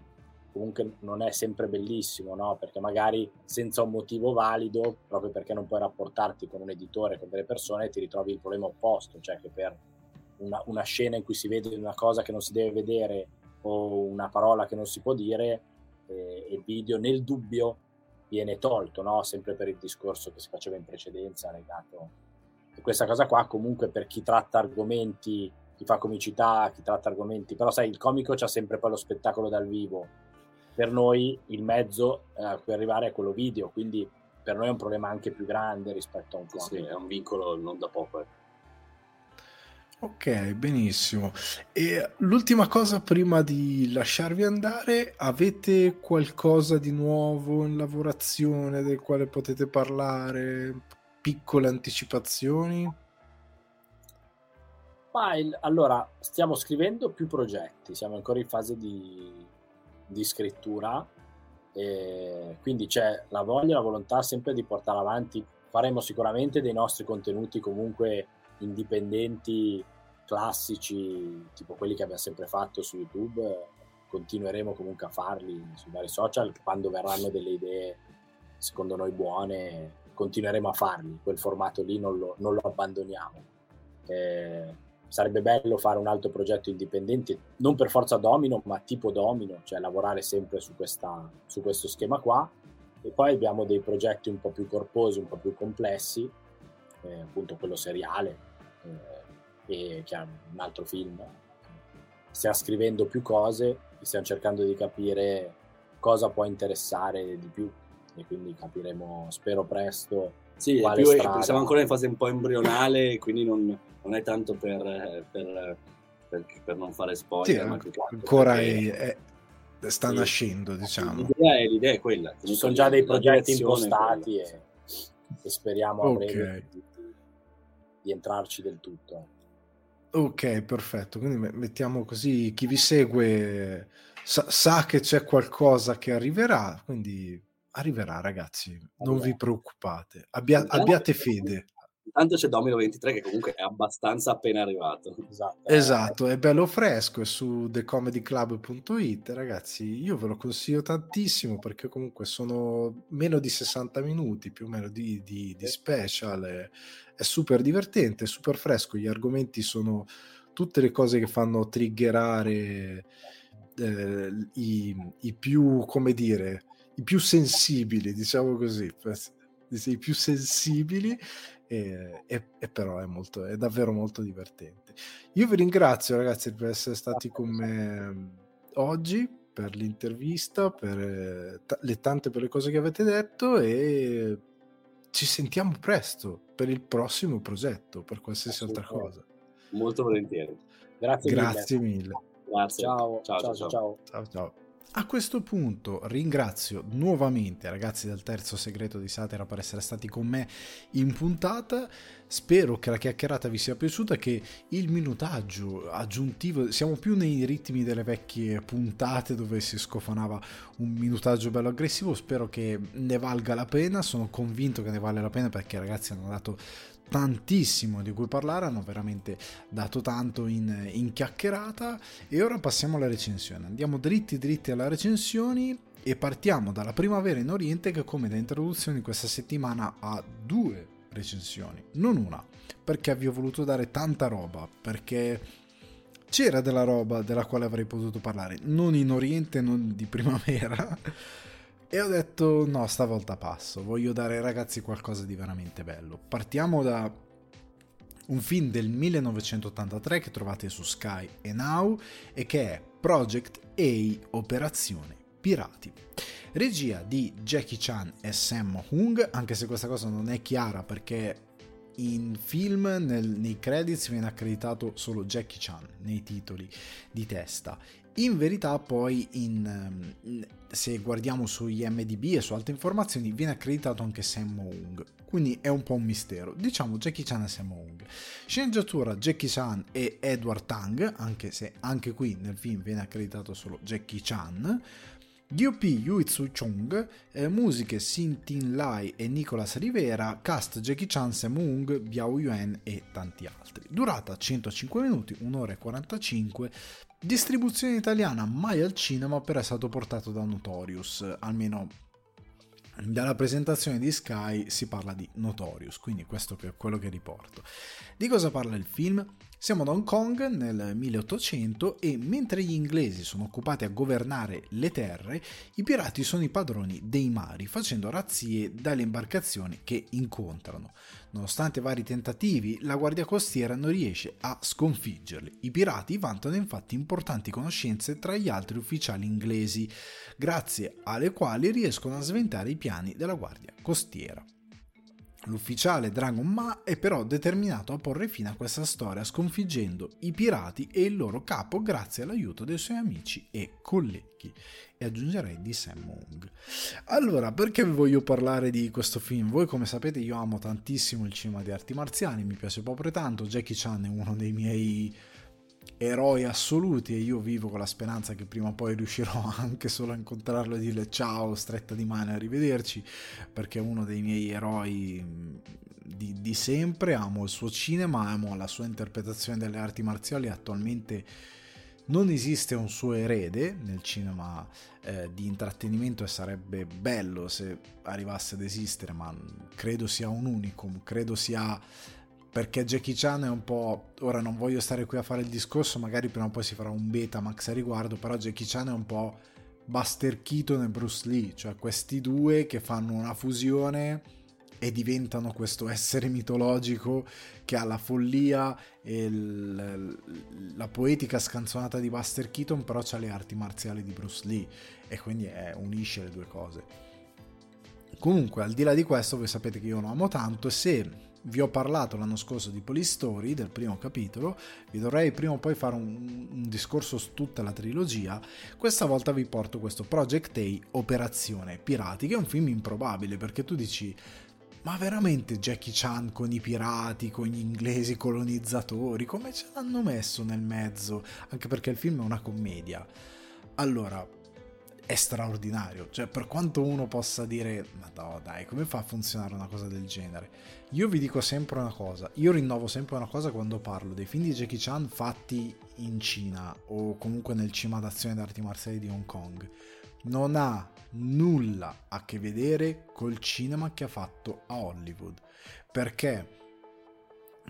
comunque non è sempre bellissimo, no? Perché magari senza un motivo valido, proprio perché non puoi rapportarti con un editore, con delle persone, ti ritrovi il problema opposto, cioè che per una, una scena in cui si vede una cosa che non si deve vedere o una parola che non si può dire, eh, il video nel dubbio viene tolto, no? Sempre per il discorso che si faceva in precedenza legato. E questa cosa qua comunque per chi tratta argomenti chi fa comicità, chi tratta argomenti, però sai, il comico c'ha sempre poi lo spettacolo dal vivo, per noi il mezzo eh, per arrivare è quello video, quindi per noi è un problema anche più grande rispetto a un comico. Sì, è un vincolo non da poco. Eh. Ok, benissimo. E l'ultima cosa prima di lasciarvi andare, avete qualcosa di nuovo in lavorazione del quale potete parlare? Piccole anticipazioni? Ma il, allora, stiamo scrivendo più progetti, siamo ancora in fase di, di scrittura, e quindi c'è la voglia, la volontà sempre di portare avanti. Faremo sicuramente dei nostri contenuti comunque indipendenti, classici, tipo quelli che abbiamo sempre fatto su YouTube. Continueremo comunque a farli sui vari social. Quando verranno delle idee, secondo noi, buone, continueremo a farli. Quel formato lì non lo, non lo abbandoniamo. Eh, sarebbe bello fare un altro progetto indipendente, non per forza domino, ma tipo domino, cioè lavorare sempre su, questa, su questo schema qua. E poi abbiamo dei progetti un po' più corposi, un po' più complessi, eh, appunto quello seriale, eh, e che è un altro film. Stiamo scrivendo più cose e stiamo cercando di capire cosa può interessare di più e quindi capiremo, spero presto, sì, più, siamo ancora in fase un po' embrionale, quindi non, non è tanto per, per, per, per, non fare spoiler. Sì, ma ancora perché... è, è, sta sì. nascendo, diciamo. L'idea è, l'idea è quella. Ci sono già dei progetti impostati e, e, speriamo a okay. breve di, di entrarci del tutto. Ok, perfetto. Quindi mettiamo così, chi vi segue sa, sa che c'è qualcosa che arriverà, quindi arriverà ragazzi, non allora. vi preoccupate, Abbia, abbiate fede. Intanto c'è Domino 23 che comunque è abbastanza appena arrivato. Esatto, esatto è bello fresco, è su thecomedyclub.it ragazzi, io ve lo consiglio tantissimo perché comunque sono meno di 60 minuti più o meno di, di, di special, è, è super divertente, è super fresco, gli argomenti sono tutte le cose che fanno triggerare eh, i, i più, come dire, i più sensibili, diciamo così, i più sensibili e, e, e, però è, molto, è davvero molto divertente. Io vi ringrazio ragazzi per essere stati con me oggi per l'intervista, per eh, t- le tante per le cose che avete detto e ci sentiamo presto per il prossimo progetto, per qualsiasi altra cosa. Molto volentieri. Grazie, Grazie mille. mille. Grazie. Ciao, ciao, ciao. ciao. ciao. ciao, ciao. A questo punto ringrazio nuovamente i ragazzi del terzo segreto di Satira per essere stati con me in puntata. Spero che la chiacchierata vi sia piaciuta, che il minutaggio aggiuntivo, siamo più nei ritmi delle vecchie puntate dove si scofanava un minutaggio bello aggressivo, spero che ne valga la pena, sono convinto che ne vale la pena perché i ragazzi hanno dato tantissimo di cui parlare, hanno veramente dato tanto in, in chiacchierata e ora passiamo alla recensione. Andiamo dritti dritti alla recensioni e partiamo dalla primavera in Oriente che come da introduzione questa settimana ha due recensioni, non una, perché vi ho voluto dare tanta roba, perché c'era della roba della quale avrei potuto parlare, non in Oriente, non di primavera. E ho detto no, stavolta passo, voglio dare ai ragazzi qualcosa di veramente bello. Partiamo da un film del 1983 che trovate su Sky e Now e che è Project A Operazione Pirati. Regia di Jackie Chan e Sam Hung, anche se questa cosa non è chiara perché in film nel, nei credits viene accreditato solo Jackie Chan nei titoli di testa in verità poi in, se guardiamo su IMDB e su altre informazioni viene accreditato anche Sam Hung, quindi è un po' un mistero. Diciamo Jackie Chan e Sam Hung. Sceneggiatura Jackie Chan e Edward Tang, anche se anche qui nel film viene accreditato solo Jackie Chan. DOP Yuitsu Chong, eh, musiche Sin Tin Lai e Nicolas Rivera, cast Jackie Chan, Sam Hung, Biao Yuan e tanti altri. Durata 105 minuti, 1 ora e 45, Distribuzione italiana mai al cinema però è stato portato da Notorious, almeno dalla presentazione di Sky si parla di Notorious, quindi questo è quello che riporto. Di cosa parla il film? Siamo ad Hong Kong nel 1800 e mentre gli inglesi sono occupati a governare le terre, i pirati sono i padroni dei mari, facendo razzie dalle imbarcazioni che incontrano. Nonostante vari tentativi, la guardia costiera non riesce a sconfiggerli. I pirati vantano infatti importanti conoscenze tra gli altri ufficiali inglesi, grazie alle quali riescono a sventare i piani della guardia costiera. L'ufficiale Dragon Ma è però determinato a porre fine a questa storia sconfiggendo i pirati e il loro capo grazie all'aiuto dei suoi amici e colleghi. E aggiungerei di Sam Hung. Allora, perché vi voglio parlare di questo film? Voi come sapete io amo tantissimo il cinema di arti marziali, mi piace proprio tanto, Jackie Chan è uno dei miei eroi assoluti e io vivo con la speranza che prima o poi riuscirò anche solo a incontrarlo e dirle ciao, stretta di mano e arrivederci, perché è uno dei miei eroi di, di, sempre, amo il suo cinema, amo la sua interpretazione delle arti marziali, attualmente non esiste un suo erede nel cinema eh, di intrattenimento e sarebbe bello se arrivasse ad esistere, ma credo sia un unicum, credo sia perché Jackie Chan è un po'... Ora non voglio stare qui a fare il discorso, magari prima o poi si farà un beta max a riguardo, però Jackie Chan è un po' Buster Keaton e Bruce Lee, cioè questi due che fanno una fusione e diventano questo essere mitologico che ha la follia e il, la poetica scanzonata di Buster Keaton, però ha le arti marziali di Bruce Lee e quindi è, unisce le due cose. Comunque, al di là di questo, voi sapete che io lo amo tanto e se vi ho parlato l'anno scorso di Polystory, del primo capitolo, vi dovrei prima o poi fare un, un, discorso su tutta la trilogia, questa volta vi porto questo Project A Operazione Pirati, che è un film improbabile perché tu dici ma veramente Jackie Chan con i pirati, con gli inglesi colonizzatori, come ce l'hanno messo nel mezzo? Anche perché il film è una commedia. Allora, è straordinario. Cioè, per quanto uno possa dire, ma no, dai, come fa a funzionare una cosa del genere? Io vi dico sempre una cosa, io rinnovo sempre una cosa quando parlo dei film di Jackie Chan fatti in Cina o comunque nel cima d'azione d'arti marziali di Hong Kong. Non ha nulla a che vedere col cinema che ha fatto a Hollywood. Perché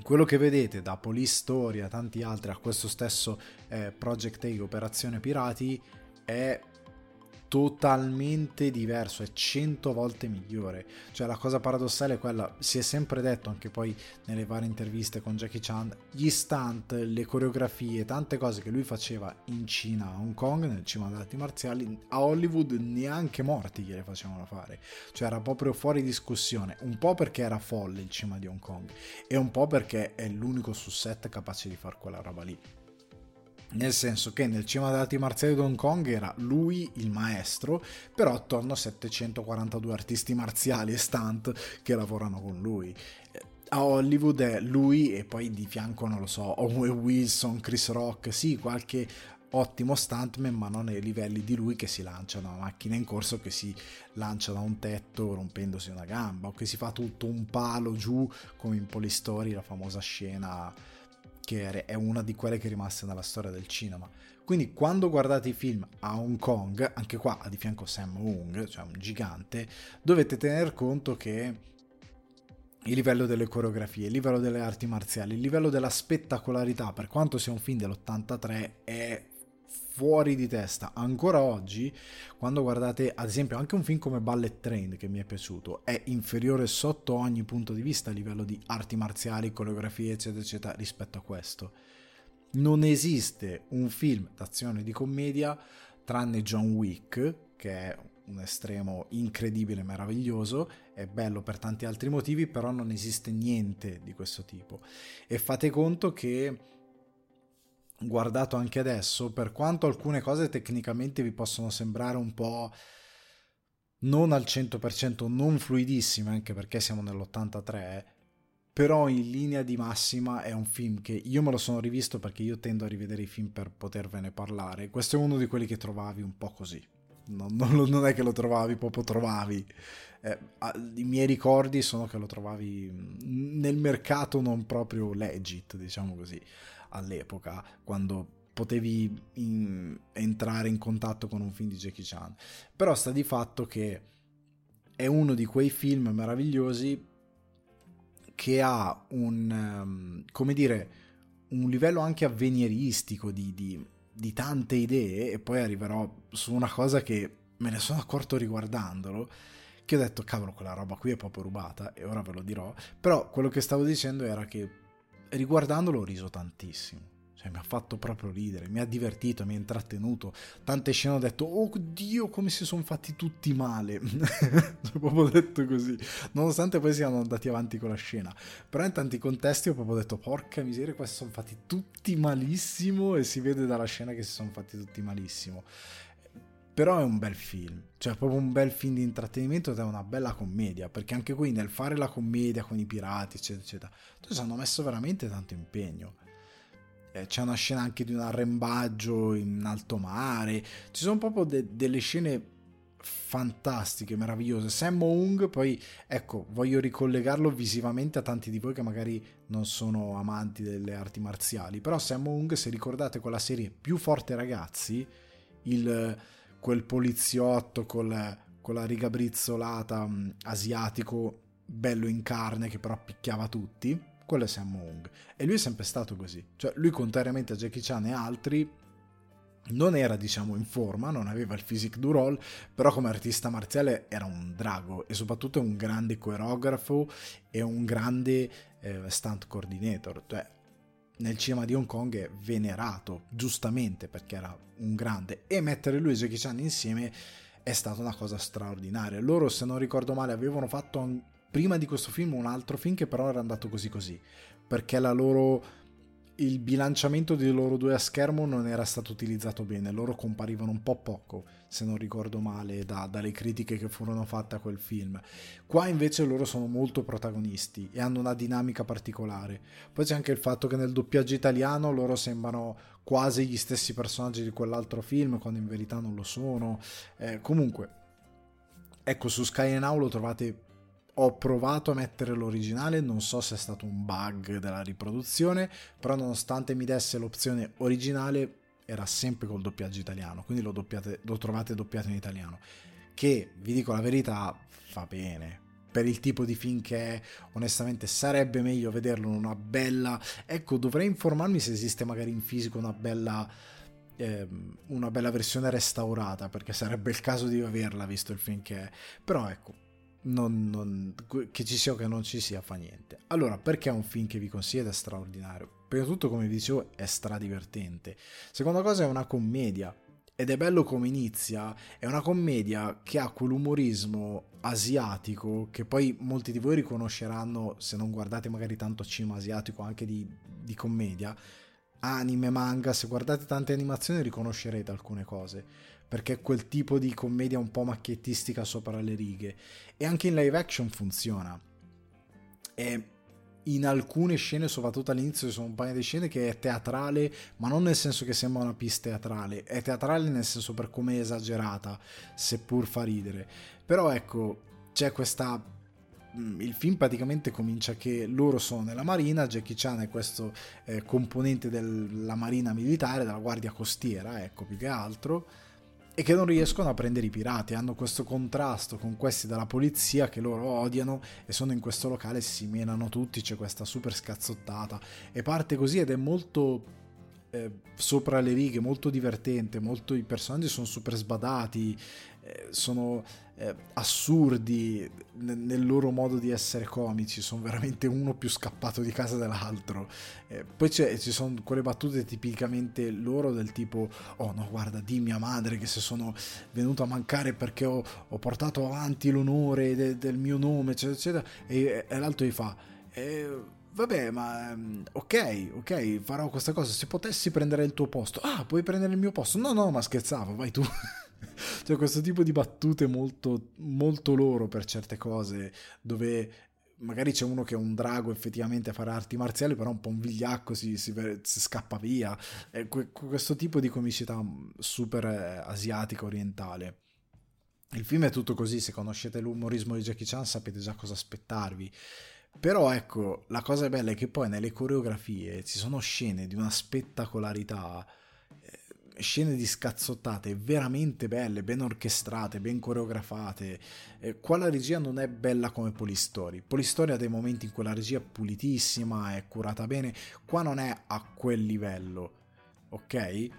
quello che vedete da Police a tanti altri, a questo stesso eh, Project A Operazione Pirati, è totalmente diverso, è cento volte migliore. Cioè la cosa paradossale è quella, si è sempre detto anche poi nelle varie interviste con Jackie Chan, gli stunt, le coreografie, tante cose che lui faceva in Cina, a Hong Kong, nel cinema delle arti marziali, a Hollywood neanche morti gliele facevano fare. Cioè era proprio fuori discussione, un po' perché era folle il cinema di Hong Kong e un po' perché è l'unico su set capace di fare quella roba lì nel senso che nel cinema delle arti marziali di Hong Kong era lui il maestro, però attorno a 742 artisti marziali e stunt che lavorano con lui. A Hollywood è lui e poi di fianco, non lo so, Owen Wilson, Chris Rock, sì, qualche ottimo stuntman ma non ai livelli di lui che si lancia da una macchina in corso che si lancia da un tetto rompendosi una gamba o che si fa tutto un palo giù come in Polistory la famosa scena che è una di quelle che è rimasta nella storia del cinema. Quindi quando guardate i film a Hong Kong anche qua di fianco Sam Hung cioè un gigante dovete tener conto che il livello delle coreografie, il livello delle arti marziali, il livello della spettacolarità, per quanto sia un film dell'83, è fuori di testa. Ancora oggi, quando guardate ad esempio anche un film come Ballet Train che mi è piaciuto, è inferiore sotto ogni punto di vista a livello di arti marziali, coreografie, eccetera, eccetera, rispetto a questo. Non esiste un film d'azione di commedia tranne John Wick, che è un estremo incredibile, meraviglioso, è bello per tanti altri motivi, però non esiste niente di questo tipo. E fate conto che guardato anche adesso, per quanto alcune cose tecnicamente vi possono sembrare un po' non al 100% non fluidissime, anche perché siamo nell'83, però in linea di massima è un film che io me lo sono rivisto perché io tendo a rivedere i film per potervene parlare. Questo è uno di quelli che trovavi un po' così. Non, non, non è che lo trovavi, proprio trovavi. Eh, I miei ricordi sono che lo trovavi nel mercato non proprio legit, diciamo così all'epoca, quando potevi in, entrare in contatto con un film di Jackie Chan. Però sta di fatto che è uno di quei film meravigliosi che ha un, um, come dire, un livello anche avveniristico di, di, di tante idee e poi arriverò su una cosa che me ne sono accorto riguardandolo che ho detto cavolo quella roba qui è proprio rubata e ora ve lo dirò però quello che stavo dicendo era che riguardandolo ho riso tantissimo. Cioè, mi ha fatto proprio ridere, mi ha divertito, mi ha intrattenuto. Tante scene ho detto, oh Dio, come si sono fatti tutti male. ho proprio detto così, nonostante poi siano andati avanti con la scena. Però in tanti contesti ho proprio detto, porca miseria, questi sono fatti tutti malissimo e si vede dalla scena che si sono fatti tutti malissimo. Però è un bel film, cioè proprio un bel film di intrattenimento ed è una bella commedia, perché anche qui nel fare la commedia con i pirati, eccetera, eccetera, ci hanno messo veramente tanto impegno. Eh, c'è una scena anche di un arrembaggio in alto mare, ci sono proprio de- delle scene fantastiche, meravigliose. Sam Ung, poi ecco, voglio ricollegarlo visivamente a tanti di voi che magari non sono amanti delle arti marziali, però Sam Ung, se ricordate quella serie Più forte ragazzi, il quel poliziotto col, con la riga brizzolata um, asiatico bello in carne che però picchiava tutti quello è Sam Wong e lui è sempre stato così. Cioè lui contrariamente a Jackie Chan e altri non era diciamo in forma, non aveva il physique du role, però come artista marziale era un drago e soprattutto un grande coreografo e un grande eh, stunt coordinator, cioè nel cinema di Hong Kong è venerato, giustamente perché era un grande, e mettere lui e Jackie Chan insieme è stata una cosa straordinaria. Loro, se non ricordo male, avevano fatto prima di questo film un altro film che però era andato così così, perché la loro il bilanciamento di loro due a schermo non era stato utilizzato bene, loro comparivano un po' poco, se non ricordo male, da, dalle critiche che furono fatte a quel film. Qua invece loro sono molto protagonisti e hanno una dinamica particolare. Poi c'è anche il fatto che nel doppiaggio italiano loro sembrano quasi gli stessi personaggi di quell'altro film, quando in verità non lo sono. Eh, comunque, ecco, su Sky Now lo trovate ho provato a mettere l'originale, non so se è stato un bug della riproduzione, però nonostante mi desse l'opzione originale era sempre col doppiaggio italiano, quindi lo, doppiate, lo trovate doppiato in italiano, che vi dico la verità fa bene. Per il tipo di film che è, onestamente sarebbe meglio vederlo in una bella... Ecco, dovrei informarmi se esiste magari in fisico una bella ehm, una bella versione restaurata perché sarebbe il caso di averla visto il film che è però ecco non, non, che ci sia o che non ci sia fa niente. Allora, perché è un film che vi consiglio è straordinario? Prima di tutto, come vi dicevo, è stradivertente. Seconda cosa, è una commedia. Ed è bello come inizia. È una commedia che ha quell'umorismo asiatico che poi molti di voi riconosceranno se non guardate magari tanto cinema asiatico anche di, di commedia. Anime, manga, se guardate tante animazioni riconoscerete alcune cose perché è quel tipo di commedia un po' macchiettistica sopra le righe e anche in live action funziona. E in alcune scene, soprattutto all'inizio, ci sono un paio di scene che è teatrale, ma non nel senso che sembra una pista teatrale, è teatrale nel senso per come è esagerata, seppur fa ridere. Però ecco, c'è questa mm, il film praticamente comincia che loro sono nella marina, Jackie Chan è questo eh, componente della marina militare, della guardia costiera, ecco più che altro, e che non riescono a prendere i pirati, hanno questo contrasto con questi della polizia che loro odiano e sono in questo locale, si menano tutti, c'è questa super scazzottata. E parte così ed è molto eh, sopra le righe, molto divertente, molto, i personaggi sono super sbadati, eh, sono eh, assurdi nel, nel, loro modo di essere comici, sono veramente uno più scappato di casa dell'altro. Eh, poi ci sono quelle battute tipicamente loro del tipo, oh no guarda, dimmi a madre che se sono venuto a mancare perché ho, ho portato avanti l'onore de, del mio nome, eccetera, eccetera, e, e l'altro gli fa... Eh, vabbè, ma mm, ok, ok, farò questa cosa. Se potessi prendere il tuo posto, ah, puoi prendere il mio posto? No, no, ma scherzavo, vai tu. cioè, questo tipo di battute molto, molto loro per certe cose, dove magari c'è uno che è un drago effettivamente a fare arti marziali, però un po' un vigliacco si, si, si scappa via. È questo tipo di comicità mm, super eh, asiatica, orientale. Il film è tutto così, se conoscete l'umorismo di Jackie Chan sapete già cosa aspettarvi. Però ecco, la cosa bella è che poi nelle coreografie ci sono scene di una spettacolarità, eh, scene di scazzottate veramente belle, ben orchestrate, ben coreografate. Eh, qua la regia non è bella come Polistory. Polistory ha dei momenti in cui la regia è pulitissima, è curata bene, qua non è a quel livello, ok?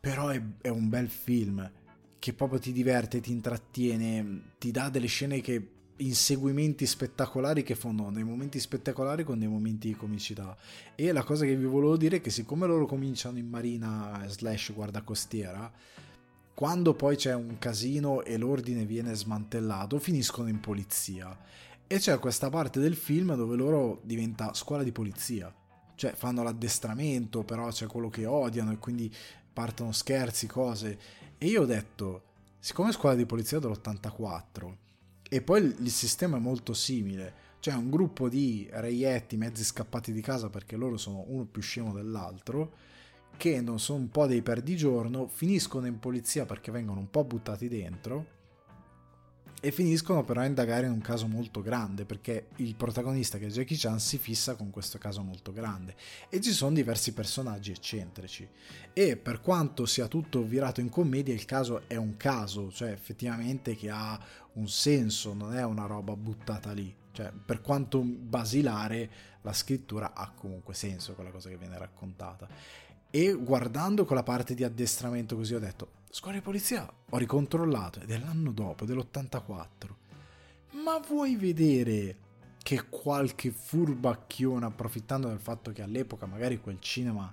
Però è, è un bel film che proprio ti diverte, ti intrattiene, ti dà delle scene che inseguimenti spettacolari che fanno dei momenti spettacolari con dei momenti di comicità. E la cosa che vi volevo dire è che siccome loro cominciano in marina slash guarda costiera, quando poi c'è un casino e l'ordine viene smantellato, finiscono in polizia. E c'è questa parte del film dove loro diventa scuola di polizia. Cioè fanno l'addestramento, però c'è quello che odiano e quindi partono scherzi, cose. E io ho detto, siccome è scuola di polizia dell'84, e poi il sistema è molto simile, cioè un gruppo di reietti mezzi scappati di casa perché loro sono uno più scemo dell'altro, che non sono un po' dei perdigiorno, finiscono in polizia perché vengono un po' buttati dentro e finiscono però a indagare in un caso molto grande perché il protagonista che è Jackie Chan si fissa con questo caso molto grande. E ci sono diversi personaggi eccentrici. E per quanto sia tutto virato in commedia il caso è un caso cioè effettivamente che ha un senso non è una roba buttata lì. Cioè per quanto basilare la scrittura ha comunque senso quella cosa che viene raccontata e guardando quella parte di addestramento così ho detto scuola di polizia ho ricontrollato ed è l'anno dopo dell'84 ma vuoi vedere che qualche furbacchione approfittando del fatto che all'epoca magari quel cinema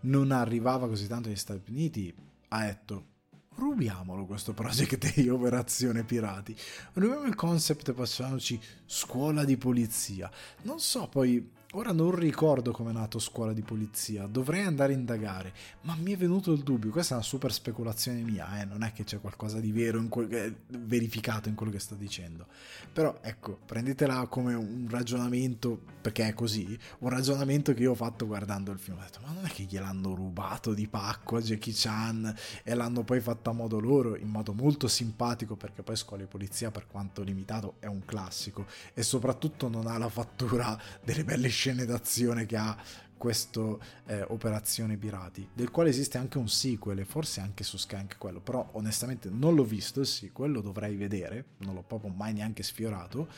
non arrivava così tanto negli Stati Uniti ha detto rubiamolo questo project di operazione pirati. Rubiamo il concept facciamoci scuola di polizia. Non so poi Ora non ricordo come è nato scuola di polizia, dovrei andare a indagare, ma mi è venuto il dubbio, questa è una super speculazione mia, eh? non è che c'è qualcosa di vero, in que- verificato in quello che sto dicendo. Però ecco, prendetela come un ragionamento, perché è così, un ragionamento che io ho fatto guardando il film. Ho detto, ma non è che gliel'hanno rubato di pacco a Jackie Chan e l'hanno poi fatto a modo loro, in modo molto simpatico, perché poi scuola di polizia, per quanto limitato, è un classico e soprattutto non ha la fattura delle belle scene d'azione che ha questo eh, Operazione Pirati, del quale esiste anche un sequel, e forse anche su Sky anche quello, però onestamente non l'ho visto il sequel, lo dovrei vedere, non l'ho proprio mai neanche sfiorato,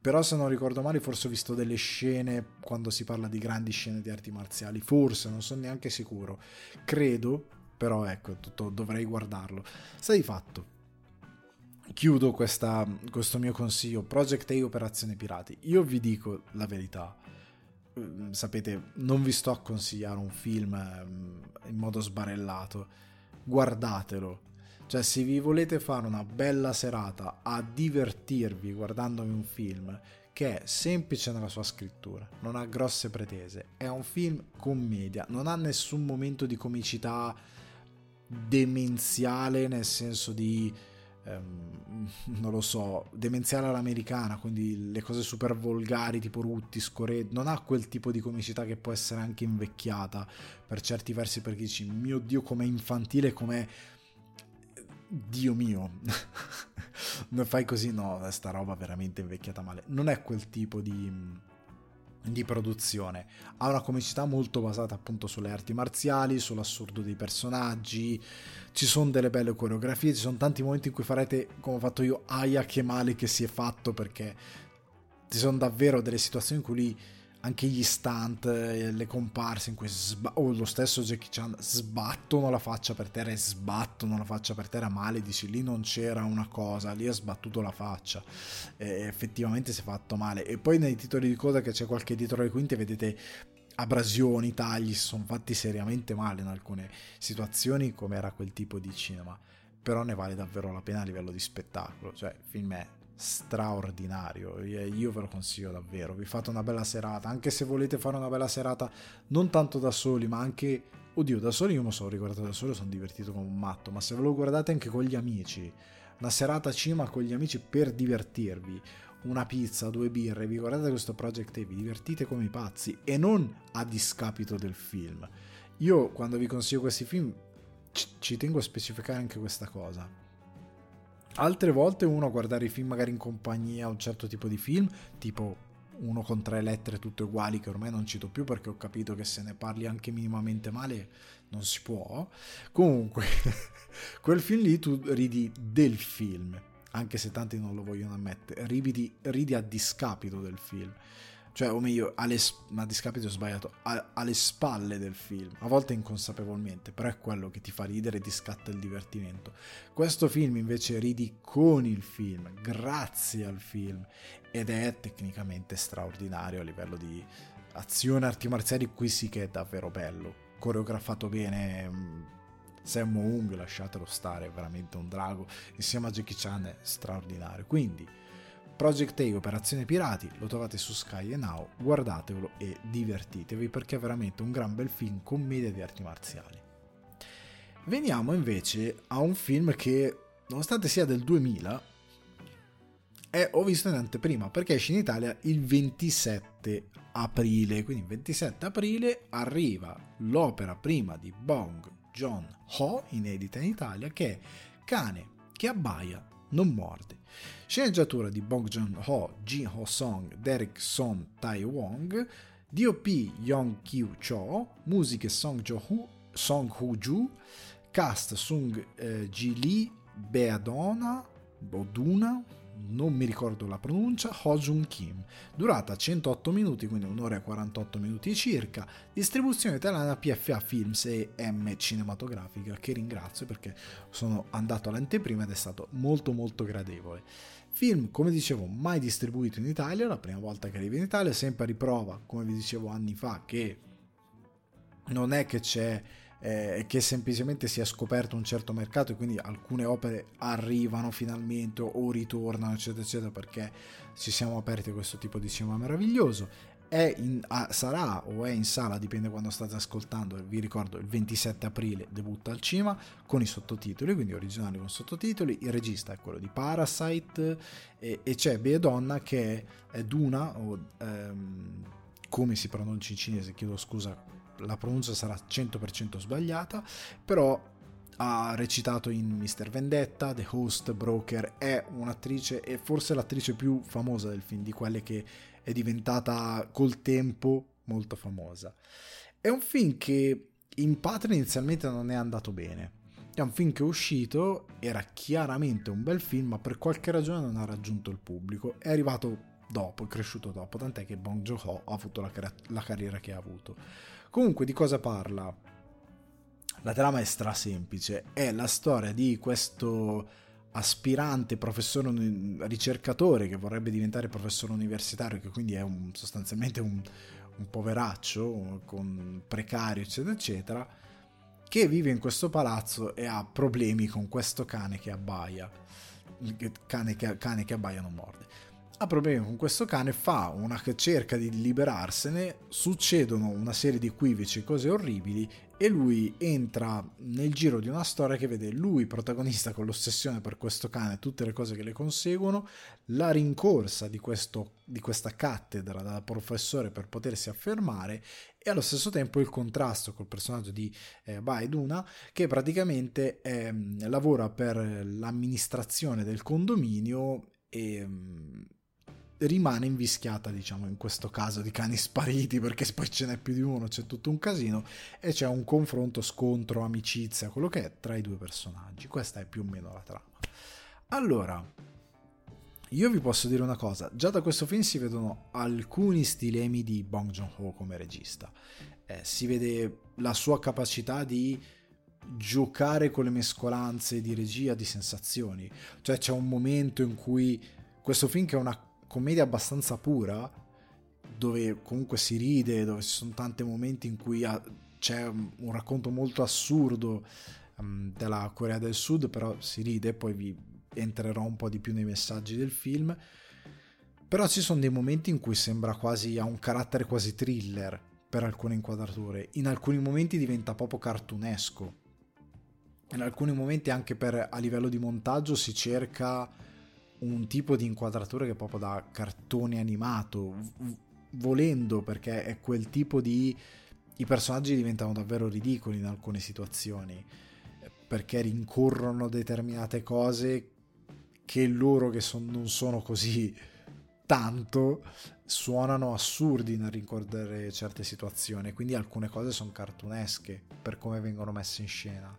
però se non ricordo male forse ho visto delle scene quando si parla di grandi scene di arti marziali, forse, non sono neanche sicuro, credo, però ecco, tutto, dovrei guardarlo. Sta di fatto, chiudo questa, questo mio consiglio, Project A Operazione Pirati, io vi dico la verità, sapete, non vi sto a consigliare un film mm, in modo sbarellato, guardatelo. Cioè, se vi volete fare una bella serata a divertirvi guardandovi un film che è semplice nella sua scrittura, non ha grosse pretese, è un film commedia, non ha nessun momento di comicità demenziale nel senso di ehm, non lo so, demenziale all'americana, quindi le cose super volgari tipo Rutti, Scored, non ha quel tipo di comicità che può essere anche invecchiata per certi versi perché dici, mio Dio, com'è infantile, com'è... Dio mio, non fai così, no, sta roba veramente invecchiata male. Non è quel tipo di di produzione. Ha una comicità molto basata appunto sulle arti marziali, sull'assurdo dei personaggi, ci sono delle belle coreografie, ci sono tanti momenti in cui farete come ho fatto io, aia che male che si è fatto perché ci sono davvero delle situazioni in cui lui anche gli stunt, eh, le comparse in cui sba- o lo stesso Jackie Chan sbattono la faccia per terra e sbattono la faccia per terra male, dici lì non c'era una cosa, lì ha sbattuto la faccia. E effettivamente si è fatto male. E poi nei titoli di coda che c'è qualche dietro le quinte vedete abrasioni, tagli, si sono fatti seriamente male in alcune situazioni come era quel tipo di cinema. Però ne vale davvero la pena a livello di spettacolo. Cioè il film è straordinario. Io ve lo consiglio davvero. Vi fate una bella serata, anche se volete fare una bella serata non tanto da soli, ma anche oddio, da soli io mi sono ricordato da solo, sono divertito come un matto, ma se ve lo guardate anche con gli amici, una serata cima con gli amici per divertirvi, una pizza, due birre, vi guardate questo Project e vi divertite come i pazzi e non a discapito del film. Io quando vi consiglio questi film ci tengo a specificare anche questa cosa Altre volte uno a guardare i film magari in compagnia, un certo tipo di film, tipo uno con tre lettere tutte uguali che ormai non cito più perché ho capito che se ne parli anche minimamente male non si può. Comunque, quel film lì tu ridi del film, anche se tanti non lo vogliono ammettere, ridi, ridi a discapito del film cioè o meglio alle, ma a discapito ho sbagliato a, alle spalle del film. A volte inconsapevolmente però è quello che ti fa ridere e ti scatta il divertimento. Questo film invece ridi con il film grazie al film ed è tecnicamente straordinario a livello di azione arti marziali. Qui sì che è davvero bello. Coreografato bene mm, Sammo Ung lasciatelo stare è veramente un drago insieme a Jackie Chan è straordinario. Quindi Project A Operazione Pirati lo trovate su Sky e Now, guardatevelo e divertitevi perché è veramente un gran bel film commedia di arti marziali. Veniamo invece a un film che, nonostante sia del 2000, è, ho visto in anteprima perché esce in Italia il 27 aprile. Quindi il 27 aprile arriva l'opera prima di Bong John Ho, inedita in Italia, che è Cane che abbaia non morde. Sceneggiatura di Bong Joon-ho, Jin Ho-song, Derek Son Tai-wong, DOP Yong Kyu-cho, musiche Song Jo-hu, Song Hu-ju, cast Sung eh, Ji-lee, Beadona, Boduna, non mi ricordo la pronuncia, Hojun Kim. Durata 108 minuti, quindi un'ora e 48 minuti circa. Distribuzione italiana PFA Films e M Cinematografica, che ringrazio perché sono andato all'anteprima ed è stato molto molto gradevole. Film, come dicevo, mai distribuito in Italia, la prima volta che arriva in Italia, sempre a riprova, come vi dicevo anni fa, che non è che c'è eh, che semplicemente si è scoperto un certo mercato e quindi alcune opere arrivano finalmente o ritornano eccetera eccetera perché ci siamo aperti a questo tipo di cinema meraviglioso. In, ah, sarà o è in sala, dipende quando state ascoltando, vi ricordo il 27 aprile debutta al cinema con i sottotitoli, quindi originali con sottotitoli, il regista è quello di Parasite e, e c'è Bea Donna che è Duna o ehm, come si pronuncia in cinese, chiedo scusa la pronuncia sarà 100% sbagliata, però ha recitato in Mr. Vendetta, The Host, Broker, è un'attrice e forse l'attrice più famosa del film, di quelle che è diventata col tempo molto famosa. È un film che in patria inizialmente non è andato bene. È un film che è uscito, era chiaramente un bel film, ma per qualche ragione non ha raggiunto il pubblico. È arrivato dopo, è cresciuto dopo, tant'è che Bong Joon-ho ha avuto la, car- la carriera che ha avuto. Comunque di cosa parla? La trama è stra semplice, è la storia di questo aspirante professore ricercatore che vorrebbe diventare professore universitario, che quindi è un, sostanzialmente un, un poveraccio con precario, eccetera, eccetera, che vive in questo palazzo e ha problemi con questo cane che abbaia. Cane che, cane che abbaia non morde. Ha problemi con questo cane, fa una cerca di liberarsene, succedono una serie di equivoci, cose orribili e lui entra nel giro di una storia che vede lui protagonista con l'ossessione per questo cane, tutte le cose che le conseguono, la rincorsa di, questo, di questa cattedra dal professore per potersi affermare e allo stesso tempo il contrasto col personaggio di eh, Baeduna che praticamente eh, lavora per l'amministrazione del condominio e rimane invischiata, diciamo, in questo caso di cani spariti, perché poi ce n'è più di uno, c'è tutto un casino e c'è un confronto, scontro, amicizia, quello che è tra i due personaggi. Questa è più o meno la trama. Allora, io vi posso dire una cosa, già da questo film si vedono alcuni stilemi di Bong Joon-ho come regista. Eh, si vede la sua capacità di giocare con le mescolanze di regia, di sensazioni. Cioè c'è un momento in cui questo film che è una commedia abbastanza pura, dove comunque si ride, dove ci sono tanti momenti in cui c'è un racconto molto assurdo um, della Corea del Sud, però si ride, poi vi entrerò un po' di più nei messaggi del film. Però ci sono dei momenti in cui sembra quasi, ha un carattere quasi thriller per alcune inquadrature, in alcuni momenti diventa proprio cartunesco, in alcuni momenti anche per, a livello di montaggio si cerca un tipo di inquadratura che è proprio da cartone animato, volendo perché è quel tipo di... i personaggi diventano davvero ridicoli in alcune situazioni, perché rincorrono determinate cose che loro che son, non sono così tanto suonano assurdi nel ricordare certe situazioni, quindi alcune cose sono cartunesche per come vengono messe in scena.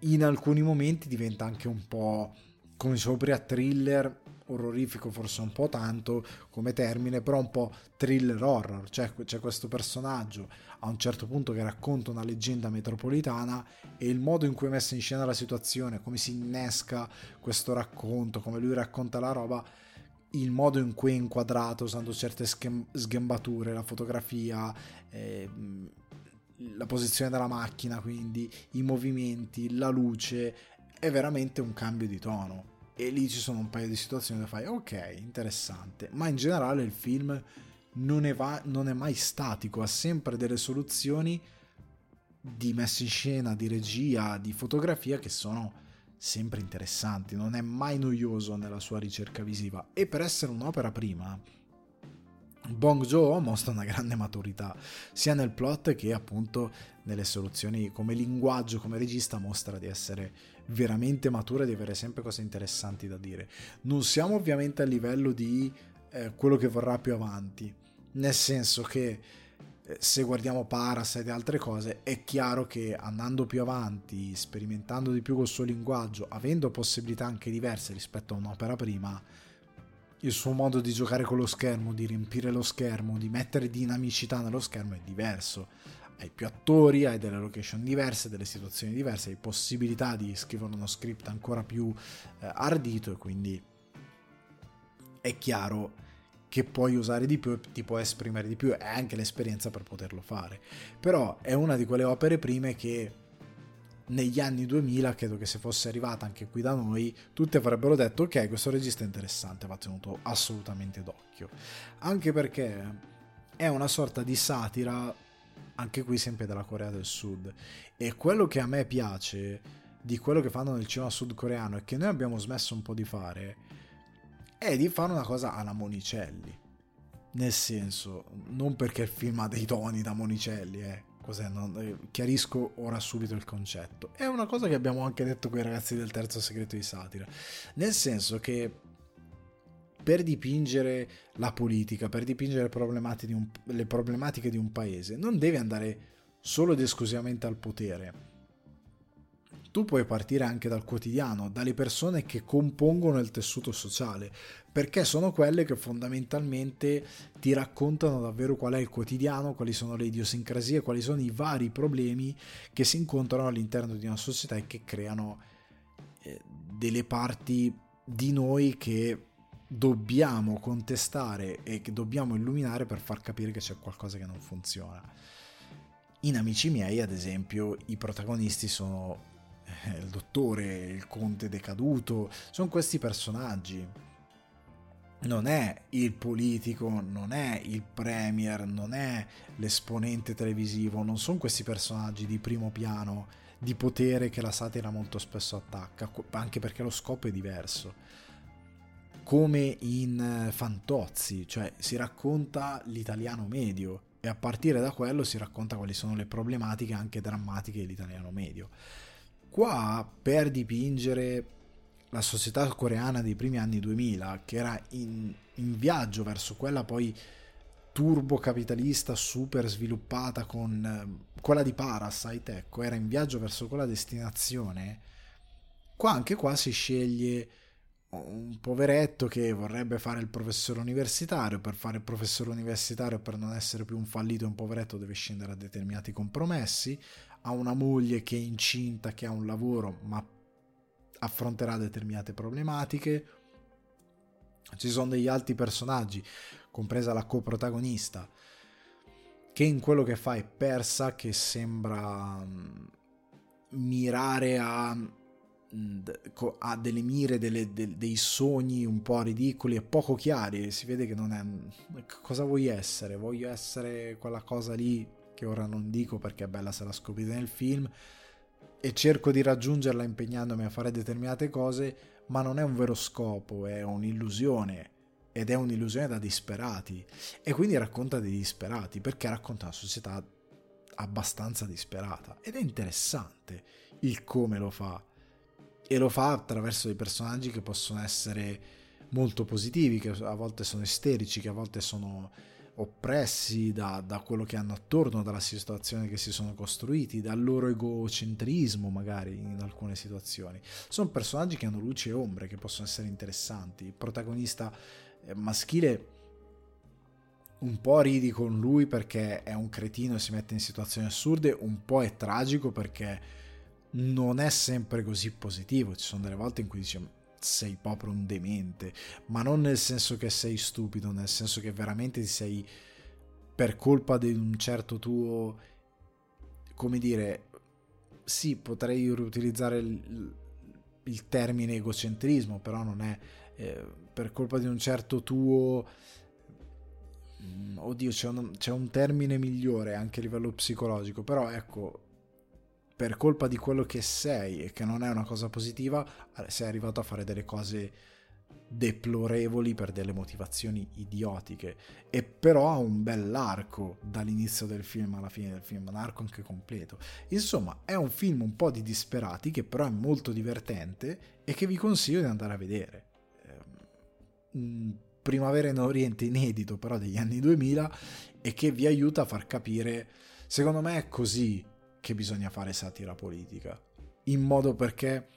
In alcuni momenti diventa anche un po' come dicevo prima, thriller orrorifico forse un po' tanto come termine, però un po' thriller horror, cioè c'è questo personaggio a un certo punto che racconta una leggenda metropolitana e il modo in cui è messa in scena la situazione, come si innesca questo racconto, come lui racconta la roba, il modo in cui è inquadrato usando certe schem- sghambature, la fotografia, eh, la posizione della macchina, quindi i movimenti, la luce, è veramente un cambio di tono. E lì ci sono un paio di situazioni dove fai, ok, interessante. Ma in generale il film non è, va- non è mai statico, ha sempre delle soluzioni di messa in scena, di regia, di fotografia che sono sempre interessanti, non è mai noioso nella sua ricerca visiva e per essere un'opera prima Bong Joon mostra una grande maturità sia nel plot che appunto nelle soluzioni come linguaggio, come regista mostra di essere veramente matura e di avere sempre cose interessanti da dire. Non siamo ovviamente a livello di eh, quello che vorrà più avanti, nel senso che eh, se guardiamo Parasite e altre cose, è chiaro che andando più avanti, sperimentando di più col suo linguaggio, avendo possibilità anche diverse rispetto a un'opera prima, il suo modo di giocare con lo schermo, di riempire lo schermo, di mettere dinamicità nello schermo è diverso. Hai più attori, hai delle location diverse, delle situazioni diverse, hai possibilità di scrivere uno script ancora più eh, ardito e quindi è chiaro che puoi usare di più e ti puoi esprimere di più e anche l'esperienza per poterlo fare. Però è una di quelle opere prime che negli anni 2000, credo che se fosse arrivata anche qui da noi, tutti avrebbero detto ok, questo regista è interessante, va tenuto assolutamente d'occhio. Anche perché è una sorta di satira, anche qui sempre della Corea del Sud. E quello che a me piace di quello che fanno nel cinema sudcoreano e che noi abbiamo smesso un po' di fare, è di fare una cosa alla Monicelli. Nel senso, non perché il film ha dei toni da Monicelli, eh, Cos'è? Non, eh, chiarisco ora subito il concetto. È una cosa che abbiamo anche detto con i ragazzi del terzo segreto di satira. Nel senso che per dipingere la politica, per dipingere le problematiche di un, paese, non devi andare solo ed esclusivamente al potere. Tu puoi partire anche dal quotidiano, dalle persone che compongono il tessuto sociale, perché sono quelle che fondamentalmente ti raccontano davvero qual è il quotidiano, quali sono le idiosincrasie, quali sono i vari problemi che si incontrano all'interno di una società e che creano eh, delle parti di noi che dobbiamo contestare e che dobbiamo illuminare per far capire che c'è qualcosa che non funziona. In Amici miei, ad esempio, i protagonisti sono il dottore, il conte decaduto, sono questi personaggi non è il politico, non è il premier, non è l'esponente televisivo, non sono questi personaggi di primo piano di potere che la satira molto spesso attacca, anche perché lo scopo è diverso. Come in eh, Fantozzi, cioè si racconta l'italiano medio e a partire da quello si racconta quali sono le problematiche anche drammatiche dell'italiano medio. Qua per dipingere la società coreana dei primi anni 2000, che era in, in viaggio verso quella poi turbocapitalista super sviluppata con eh, quella di Parasite, ecco, era in viaggio verso quella destinazione, qua anche qua si sceglie un poveretto che vorrebbe fare il professore universitario, per fare il professore universitario per non essere più un fallito un poveretto deve scendere a determinati compromessi, ha una moglie che è incinta, che ha un lavoro ma affronterà determinate problematiche, ci sono degli altri personaggi compresa la coprotagonista, che in quello che fa è persa, che sembra mm, mirare a, mm, a delle mire, delle, de, dei sogni un po' ridicoli e poco chiari. Si vede che non è. Cosa vuoi essere? Voglio essere quella cosa lì che ora non dico perché è bella se la scoprite nel film. E cerco di raggiungerla impegnandomi a fare determinate cose, ma non è un vero scopo, è un'illusione ed è un'illusione da disperati e quindi racconta dei disperati perché racconta una società abbastanza disperata ed è interessante il come lo fa e lo fa attraverso dei personaggi che possono essere molto positivi che a volte sono isterici che a volte sono oppressi da, da, quello che hanno attorno, dalla situazione che si sono costruiti, dal loro egocentrismo magari in alcune situazioni. Sono personaggi che hanno luci e ombre, che possono essere interessanti. Il protagonista eh, maschile un po' ridi con lui perché è un cretino e si mette in situazioni assurde, un po' è tragico perché non è sempre così positivo, ci sono delle volte in cui dice sei proprio un demente, ma non nel senso che sei stupido, nel senso che veramente sei per colpa di un certo tuo come dire sì, potrei riutilizzare il, il termine egocentrismo, però non è eh, per colpa di un certo tuo mm, oddio c'è un, c'è un, termine migliore anche a livello psicologico però ecco per colpa di quello che sei e che non è una cosa positiva eh, sei arrivato a fare delle cose deplorevoli per delle motivazioni idiotiche. E però ha un bell'arco dall'inizio del film alla fine del film un arco anche completo. Insomma è un film un po' di disperati che però è molto divertente e che vi consiglio di andare a vedere. Primavera in Oriente inedito però degli anni 2000 e che vi aiuta a far capire, secondo me è così che bisogna fare satira politica, in modo perché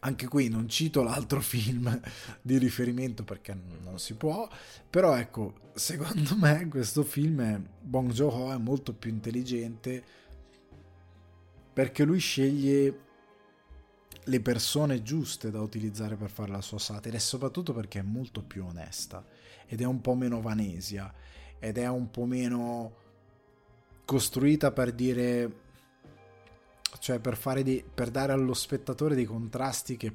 anche qui non cito l'altro film di riferimento perché non si può, però ecco, secondo me questo film è Bong Joon-ho è molto più intelligente perché lui sceglie le persone giuste da utilizzare per fare la sua satira e soprattutto perché è molto più onesta ed è un po' meno vanesia ed è un po' meno costruita per dire cioè per, dei, per dare allo spettatore dei contrasti che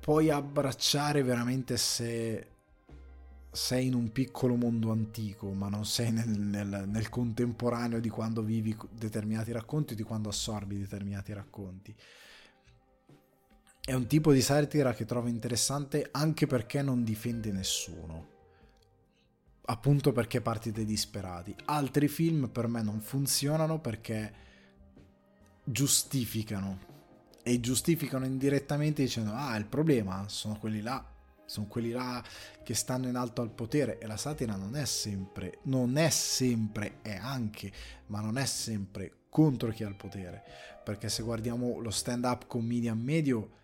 puoi abbracciare veramente se sei in un piccolo mondo antico, ma non sei nel, nel, nel, contemporaneo di quando vivi determinati racconti, di quando assorbi determinati racconti è un tipo di satira che trovo interessante anche perché non difende nessuno. Appunto perché parti dai disperati. Altri film per me non funzionano perché giustificano. E giustificano indirettamente dicendo: Ah, il problema sono quelli là. Sono quelli là che stanno in alto al potere. E la satira non è sempre, non è sempre, è anche, ma non è sempre contro chi ha il potere. Perché se guardiamo lo stand-up comedian medio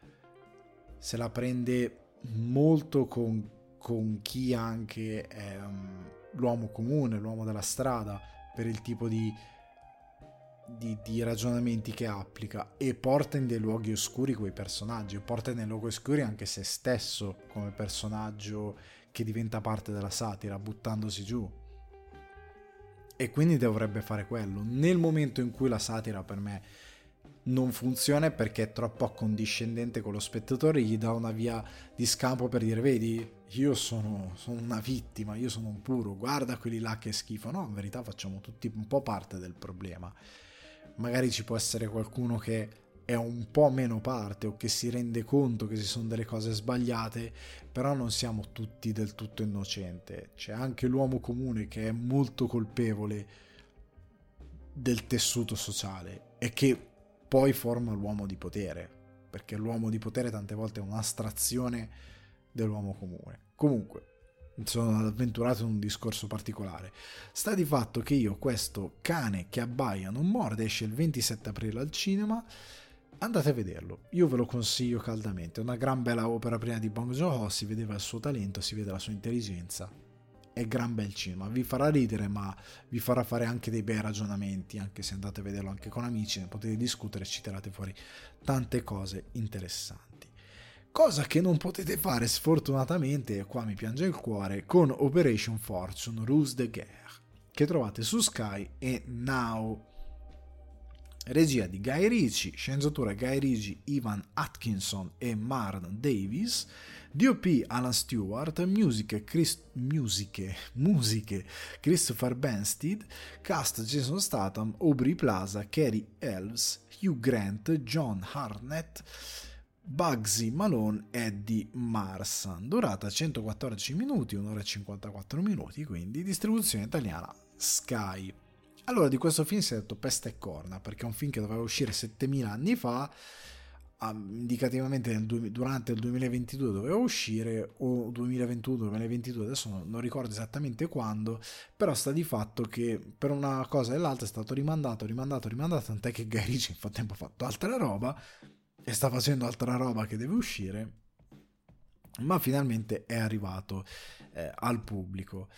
se la prende molto con, con chi anche è um, l'uomo comune, l'uomo della strada, per il tipo di, di, di, ragionamenti che applica e porta in dei luoghi oscuri quei personaggi, porta nei luoghi oscuri anche se stesso come personaggio che diventa parte della satira, buttandosi giù. E quindi dovrebbe fare quello. Nel momento in cui la satira per me non funziona perché è troppo accondiscendente con lo spettatore, gli dà una via di scampo per dire vedi, io sono, sono, una vittima, io sono un puro, guarda quelli là che schifo. No, in verità facciamo tutti un po' parte del problema. Magari ci può essere qualcuno che è un po' meno parte o che si rende conto che ci sono delle cose sbagliate, però non siamo tutti del tutto innocenti. C'è anche l'uomo comune che è molto colpevole del tessuto sociale e che poi forma l'uomo di potere, perché l'uomo di potere tante volte è un'astrazione dell'uomo comune. Comunque, sono avventurato in un discorso particolare. Sta di fatto che io questo cane che abbaia non morde esce il 27 aprile al cinema andate a vederlo, io ve lo consiglio caldamente, è una gran bella opera prima di Bong Joon-ho, si vedeva il suo talento, si vede la sua intelligenza, è gran bel cinema, vi farà ridere ma vi farà fare anche dei bei ragionamenti, anche se andate a vederlo anche con amici, ne potete discutere ci tirate fuori tante cose interessanti. Cosa che non potete fare sfortunatamente, e qua mi piange il cuore, con Operation Fortune Ruse de Guerre, che trovate su Sky e Now. Regia di Guy Ritchie, sceneggiatura Guy Ritchie, Ivan Atkinson e Marn Davis, DOP Alan Stewart, musiche, Chris, musiche, musiche Christopher Benstead, cast Jason Statham, Aubrey Plaza, Kerry Elves, Hugh Grant, John Harnett, Bugsy Malone, Eddie Marsan, durata 114 minuti, 1 ora e 54 minuti, quindi distribuzione italiana Sky. Allora di questo film si è detto peste e corna, perché è un film che doveva uscire 7000 anni fa, indicativamente nel, durante il 2022 doveva uscire, o 2021-2022, adesso non, non, ricordo esattamente quando, però sta di fatto che per una cosa e l'altra è stato rimandato, rimandato, rimandato, tant'è che Guy Ritchie nel frattempo ha fatto altra roba e sta facendo altra roba che deve uscire, ma finalmente è arrivato eh, al pubblico.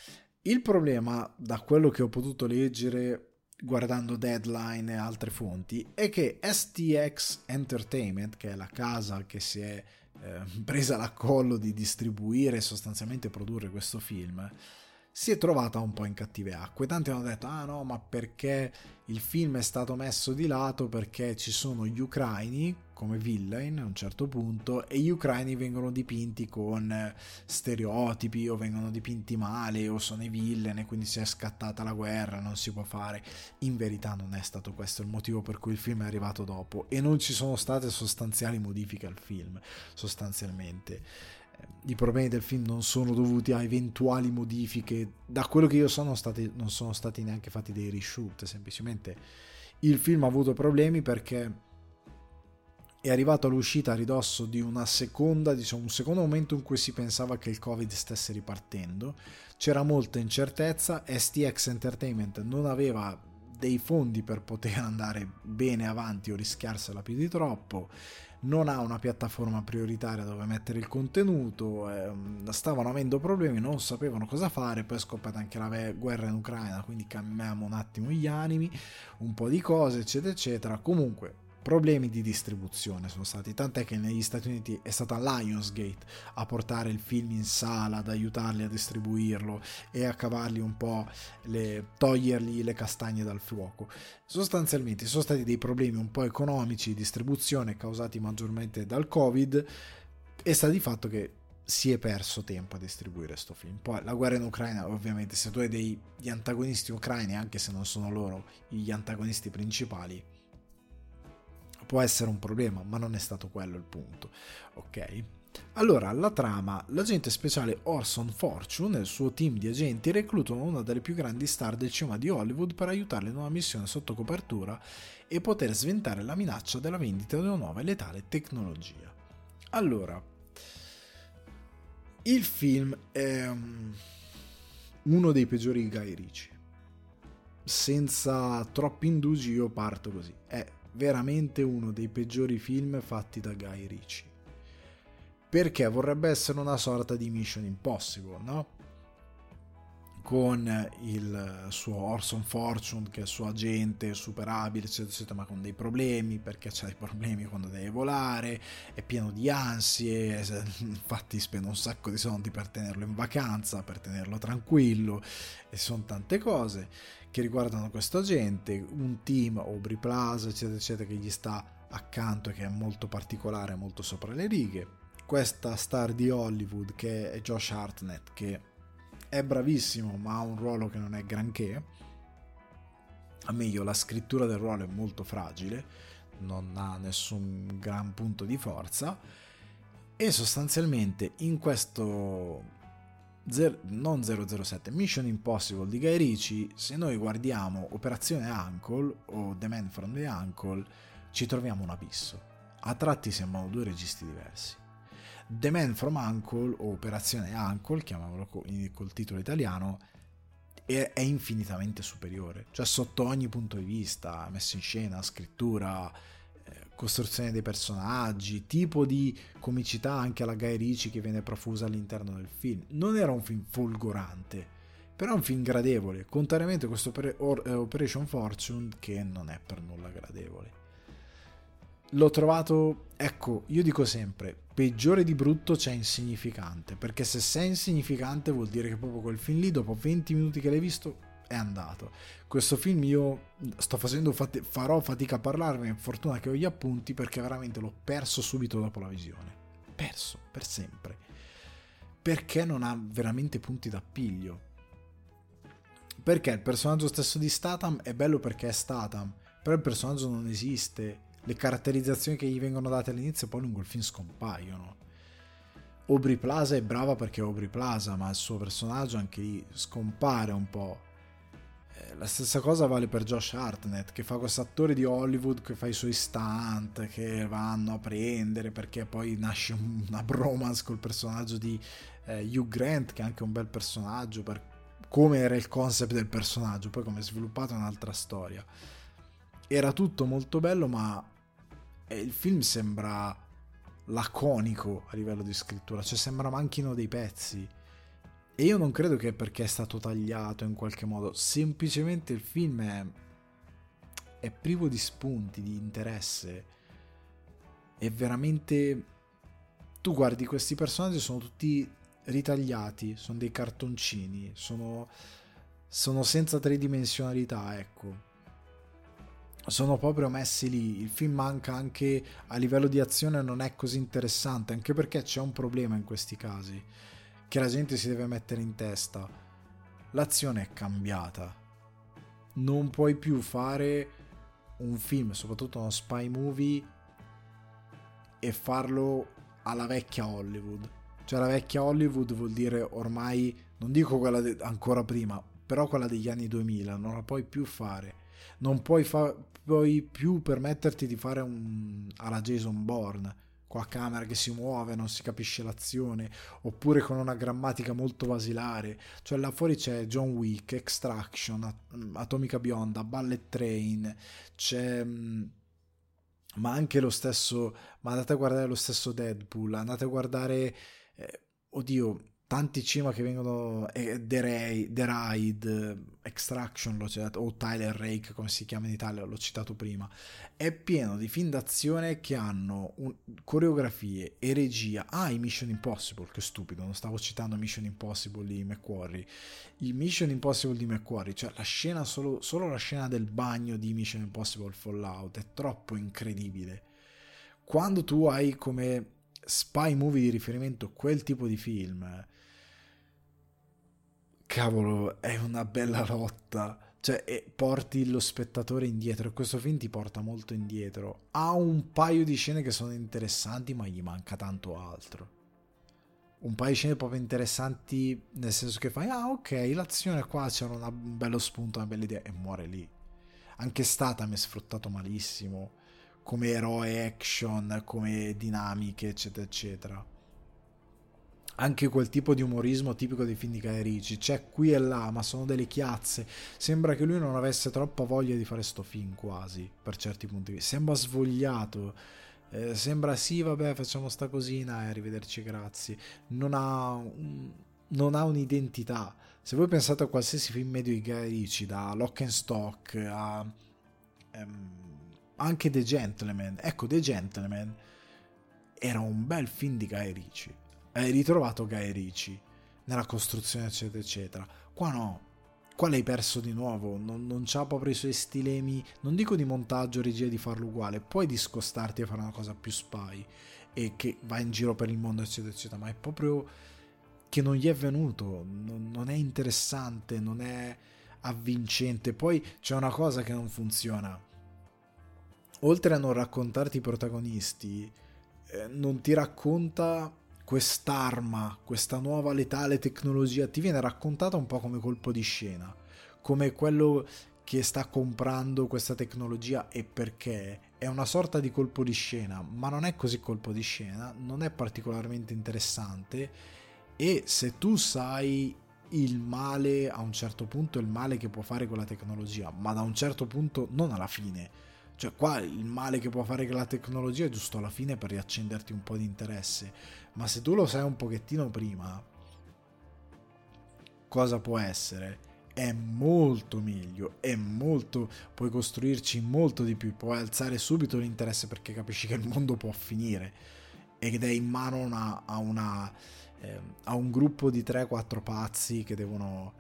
Il problema, da quello che ho potuto leggere guardando Deadline e altre fonti, è che STX Entertainment, che è la casa che si è eh, presa l'accollo di distribuire e sostanzialmente produrre questo film, si è trovata un po' in cattive acque. Tanti hanno detto: ah no, ma perché il film è stato messo di lato? Perché ci sono gli ucraini come villain a un certo punto e gli ucraini vengono dipinti con stereotipi o vengono dipinti male o sono i villain e quindi si è scattata la guerra, non si può fare. In verità non è stato questo il motivo per cui il film è arrivato dopo e non ci sono state sostanziali modifiche al film, sostanzialmente. I problemi del film non sono dovuti a eventuali modifiche, da quello che io so non, stati, non sono stati neanche fatti dei reshoot, semplicemente il film ha avuto problemi perché è arrivato all'uscita a ridosso di una seconda, diciamo, un secondo momento in cui si pensava che il Covid stesse ripartendo. C'era molta incertezza, STX Entertainment non aveva dei fondi per poter andare bene avanti o rischiarsela più di troppo, non ha una piattaforma prioritaria dove mettere il contenuto, eh, stavano avendo problemi, non sapevano cosa fare, poi è scoppiata anche la guerra in Ucraina, quindi cambiamo un attimo gli animi, un po' di cose, eccetera, eccetera. Comunque problemi di distribuzione sono stati, tant'è che negli Stati Uniti è stata Lionsgate a portare il film in sala, ad aiutarli a distribuirlo e a cavargli un po', le, togliergli le castagne dal fuoco. Sostanzialmente sono stati dei problemi un po' economici di distribuzione causati maggiormente dal Covid e sta di fatto che si è perso tempo a distribuire questo film. Poi la guerra in Ucraina, ovviamente, se tu hai degli antagonisti ucraini, anche se non sono loro gli antagonisti principali, può essere un problema, ma non è stato quello il punto. Ok? Allora, la trama, l'agente speciale Orson Fortune e il suo team di agenti reclutano una delle più grandi star del cinema di Hollywood per aiutarle in una missione sotto copertura e poter sventare la minaccia della vendita di una nuova e letale tecnologia. Allora, il film è um, uno dei peggiori Guy Ritchie. Senza troppi indugi io parto così. È veramente uno dei peggiori film fatti da Guy Ritchie. Perché vorrebbe essere una sorta di Mission Impossible, no? Con il suo Orson Fortune, che è il suo agente super abile, eccetera, eccetera, ma con dei problemi, perché c'ha dei problemi quando deve volare, è pieno di ansie, infatti spende un sacco di soldi per tenerlo in vacanza, per tenerlo tranquillo, e sono tante cose che riguardano questo agente, un team, Aubrey Plaza, eccetera, eccetera, che gli sta accanto che è molto particolare, molto sopra le righe, questa star di Hollywood che è Josh Hartnett che è bravissimo ma ha un ruolo che non è granché, a meglio la scrittura del ruolo è molto fragile, non ha nessun gran punto di forza. E sostanzialmente in questo Zer- non 007 Mission Impossible di Guy Ritchie. Se noi guardiamo Operazione Uncle o The Man from the Uncle ci troviamo un abisso. A tratti sembrano due registi diversi. The Man from Uncle o Operazione Uncle chiamiamolo col titolo italiano è infinitamente superiore. Cioè sotto ogni punto di vista messo in scena scrittura costruzione dei personaggi, tipo di comicità anche alla Guy Ritchie che viene profusa all'interno del film. Non era un film folgorante, però è un film gradevole, contrariamente a questo eh, Operation Fortune che non è per nulla gradevole. L'ho trovato, ecco, io dico sempre, peggiore di brutto c'è insignificante, perché se sei insignificante vuol dire che proprio quel film lì, dopo 20 minuti che l'hai visto, è andato. Questo film io sto facendo fat- farò fatica a parlarne, fortuna che ho gli appunti perché veramente l'ho perso subito dopo la visione. Perso per sempre. Perché non ha veramente punti d'appiglio. Perché il personaggio stesso di Statham è bello perché è Statham, però il personaggio non esiste. Le caratterizzazioni che gli vengono date all'inizio poi lungo il film scompaiono. Aubrey Plaza è brava perché è Aubrey Plaza, ma il suo personaggio anche lì scompare un po'. La stessa cosa vale per Josh Hartnett, che fa questo attore di Hollywood che fa i suoi stunt, che vanno a prendere perché poi nasce una bromance col personaggio di eh, Hugh Grant, che è anche un bel personaggio, per come era il concept del personaggio, poi come è sviluppato è un'altra storia. Era tutto molto bello, ma eh, il film sembra laconico a livello di scrittura, cioè sembra manchino dei pezzi e io non credo che perché è stato tagliato in qualche modo, semplicemente il film è, è privo di spunti, di interesse. È veramente... Tu guardi questi personaggi, sono tutti ritagliati, sono dei cartoncini, sono, sono senza tridimensionalità, ecco. Sono proprio messi lì. Il film manca anche a livello di azione, non è così interessante, anche perché c'è un problema in questi casi che la gente si deve mettere in testa. L'azione è cambiata. Non puoi più fare un film, soprattutto uno spy movie, e farlo alla vecchia Hollywood. Cioè la vecchia Hollywood vuol dire ormai, non dico quella de- ancora prima, però quella degli anni 2000, non la puoi più fare. Non puoi, fa- puoi più permetterti di fare un alla Jason Bourne con la camera che si muove, non si capisce l'azione, oppure con una grammatica molto basilare. Cioè là fuori c'è John Wick, Extraction, Atomica Bionda, Ballet Train, c'è... Mm, ma anche lo stesso... Ma andate a guardare lo stesso Deadpool, andate a guardare... Eh, oddio, tanti cinema che vengono eh, The, Ray, The Ride, Extraction l'ho citato, o Tyler Rake come si chiama in Italia, l'ho citato prima. È pieno di film d'azione che hanno un, coreografie e regia. Ah i Mission Impossible che stupido non stavo citando Mission Impossible di McQuarrie. Il Mission Impossible di McQuarrie cioè la scena solo, solo la scena del bagno di Mission Impossible Fallout è troppo incredibile. Quando tu hai come spy movie di riferimento quel tipo di film cavolo, è una bella lotta. Cioè, porti lo spettatore indietro. Questo film ti porta molto indietro. Ha un paio di scene che sono interessanti, ma gli manca tanto altro. Un paio di scene proprio interessanti, nel senso che fai, ah, ok, l'azione qua c'era un bello spunto, una bella idea, e muore lì. Anche Statham è sfruttato malissimo, come eroe action, come dinamiche, eccetera, eccetera anche quel tipo di umorismo tipico dei film di Guy Ritchie. C'è qui e là ma sono delle chiazze. Sembra che lui non avesse troppa voglia di fare sto film quasi per certi punti sembra svogliato. Eh, sembra sì vabbè facciamo sta cosina e arrivederci grazie. Non ha, un, non ha un'identità. Se voi pensate a qualsiasi film medio di Guy Ritchie da Lock and Stock a um, anche The Gentleman ecco The Gentleman era un bel film di Guy Ritchie hai ritrovato Guy Ritchie nella costruzione eccetera eccetera. Qua no. Qua l'hai perso di nuovo, non, non c'ha proprio i suoi stilemi, non dico di montaggio, regia, di farlo uguale, puoi discostarti e fare una cosa più spy e che va in giro per il mondo, eccetera, eccetera, ma è proprio che non gli è venuto, non, non è interessante, non è avvincente. Poi c'è una cosa che non funziona. Oltre a non raccontarti i protagonisti, eh, non ti racconta quest'arma, questa nuova letale tecnologia, ti viene raccontata un po' come colpo di scena, come quello che sta comprando questa tecnologia e perché è una sorta di colpo di scena, ma non è così colpo di scena, non è particolarmente interessante e se tu sai il male a un certo punto, il male che può fare quella tecnologia, ma da un certo punto non alla fine, cioè qua il male che può fare quella tecnologia è giusto alla fine per riaccenderti un po' di interesse. Ma se tu lo sai un pochettino prima, cosa può essere? È molto meglio, è molto, puoi costruirci molto di più, puoi alzare subito l'interesse perché capisci che il mondo può finire ed è in mano una, a, una, eh, a un gruppo di 3-4 pazzi che devono,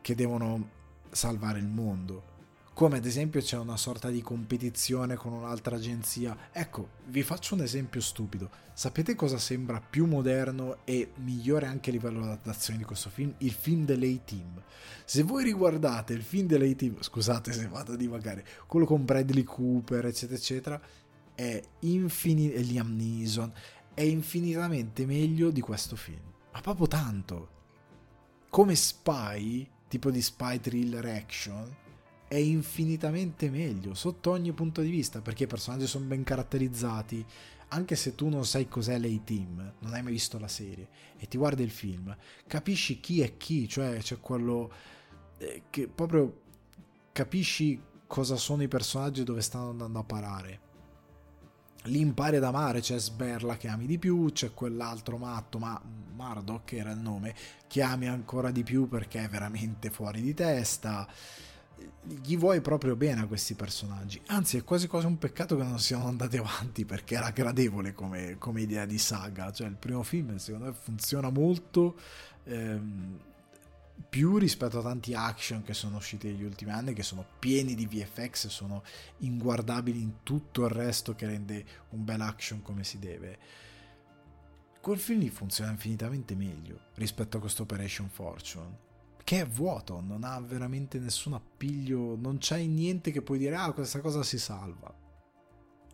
che devono salvare il mondo come ad esempio c'è una sorta di competizione con un'altra agenzia. Ecco, vi faccio un esempio stupido. Sapete cosa sembra più moderno e migliore anche a livello di adattazione di questo film? Il film dell'A-Team. Se voi riguardate il film dell'A-Team, scusate se vado a divagare, quello con Bradley Cooper, eccetera, eccetera, è infinito, Liam Neeson, è infinitamente meglio di questo film. Ma proprio tanto. Come spy, tipo di spy thriller action, è infinitamente meglio sotto ogni punto di vista perché i personaggi sono ben caratterizzati anche se tu non sai cos'è l'A-Team, non hai mai visto la serie e ti guardi il film, capisci chi è chi, cioè c'è quello eh, che proprio capisci cosa sono i personaggi e dove stanno andando a parare. Lì impari ad amare, c'è Sberla che ami di più, c'è quell'altro matto, ma Mardok era il nome, che ami ancora di più perché è veramente fuori di testa gli vuoi proprio bene a questi personaggi. Anzi, è quasi quasi un peccato che non siano andati avanti perché era gradevole come, come idea di saga. Cioè, il primo film secondo me funziona molto. Ehm, più rispetto a tanti action che sono usciti negli ultimi anni, che sono pieni di VFX e sono inguardabili in tutto il resto che rende un bel action come si deve. Quel film lì funziona infinitamente meglio rispetto a questo Operation Fortune che è vuoto, non ha veramente nessun appiglio, non c'è niente che puoi dire, ah, questa cosa si salva.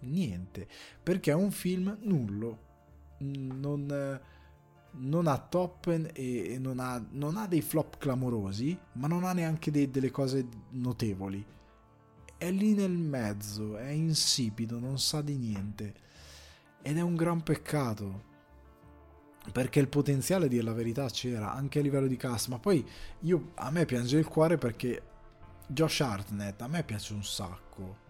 Niente, perché è un film nullo, non, non ha top e non ha, non ha, dei flop clamorosi, ma non ha neanche dei, delle cose notevoli. È lì nel mezzo, è insipido, non sa di niente. Ed è un gran peccato, perché il potenziale di la verità c'era anche a livello di cast ma poi io, a me piange il cuore perché Josh Hartnett a me piace un sacco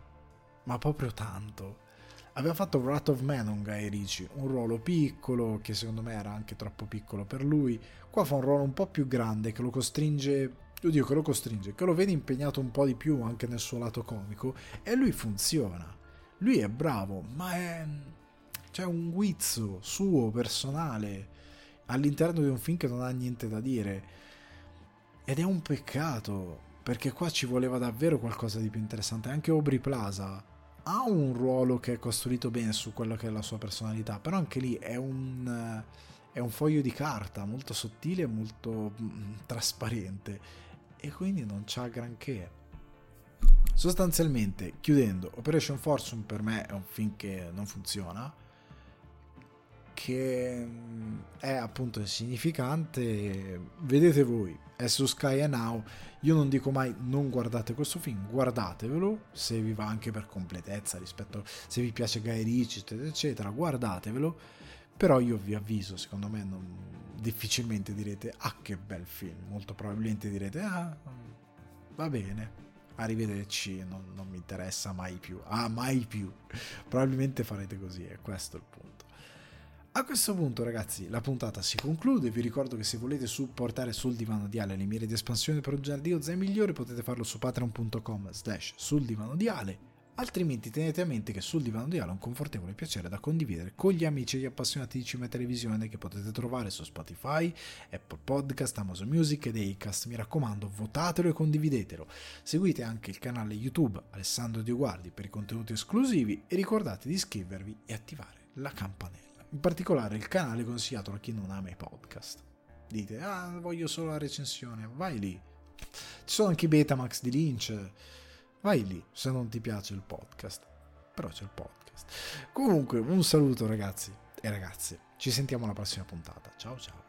ma proprio tanto. Aveva fatto Wrath of Man un Guy Ricci un ruolo piccolo che secondo me era anche troppo piccolo per lui. Qua fa un ruolo un po' più grande che lo costringe oddio che lo costringe che lo vede impegnato un po' di più anche nel suo lato comico e lui funziona. Lui è bravo ma è c'è un guizzo suo, personale, all'interno di un film che non ha niente da dire. Ed è un peccato, perché qua ci voleva davvero qualcosa di più interessante. Anche Aubrey Plaza ha un ruolo che è costruito bene su quello che è la sua personalità, però anche lì è un, è un foglio di carta molto sottile e molto mm, trasparente e quindi non c'ha granché. Sostanzialmente, chiudendo, Operation Fortune per me è un film che non funziona che mm, è appunto insignificante. Vedete voi, è su Sky and Now. Io non dico mai non guardate questo film, guardatevelo se vi va anche per completezza rispetto se vi piace Guy Ritchie, eccetera, guardatevelo. Però io vi avviso, secondo me non, difficilmente direte ah che bel film, molto probabilmente direte ah va bene, arrivederci, non, non mi interessa mai più, ah mai più. Probabilmente farete così, è questo il punto. A questo punto ragazzi la puntata si conclude, vi ricordo che se volete supportare sul divano di Ale le mire di espansione per un giardino zai migliore potete farlo su patreon.com slash sul divano di Ale. Altrimenti tenete a mente che sul divano di Ale è un confortevole piacere da condividere con gli amici e gli appassionati di cinema e televisione che potete trovare su Spotify, Apple Podcast, Amazon Music ed Acast. Mi raccomando, votatelo e condividetelo. Seguite anche il canale YouTube Alessandro Dioguardi per i contenuti esclusivi e ricordate di iscrivervi e attivare la campanella. In particolare il canale consigliato a chi non ama i podcast. Dite, ah, voglio solo la recensione, vai lì. Ci sono anche i Betamax di Lynch vai lì se non ti piace il podcast. Però c'è il podcast. Comunque, un saluto ragazzi e ragazze. Ci sentiamo alla prossima puntata. Ciao ciao.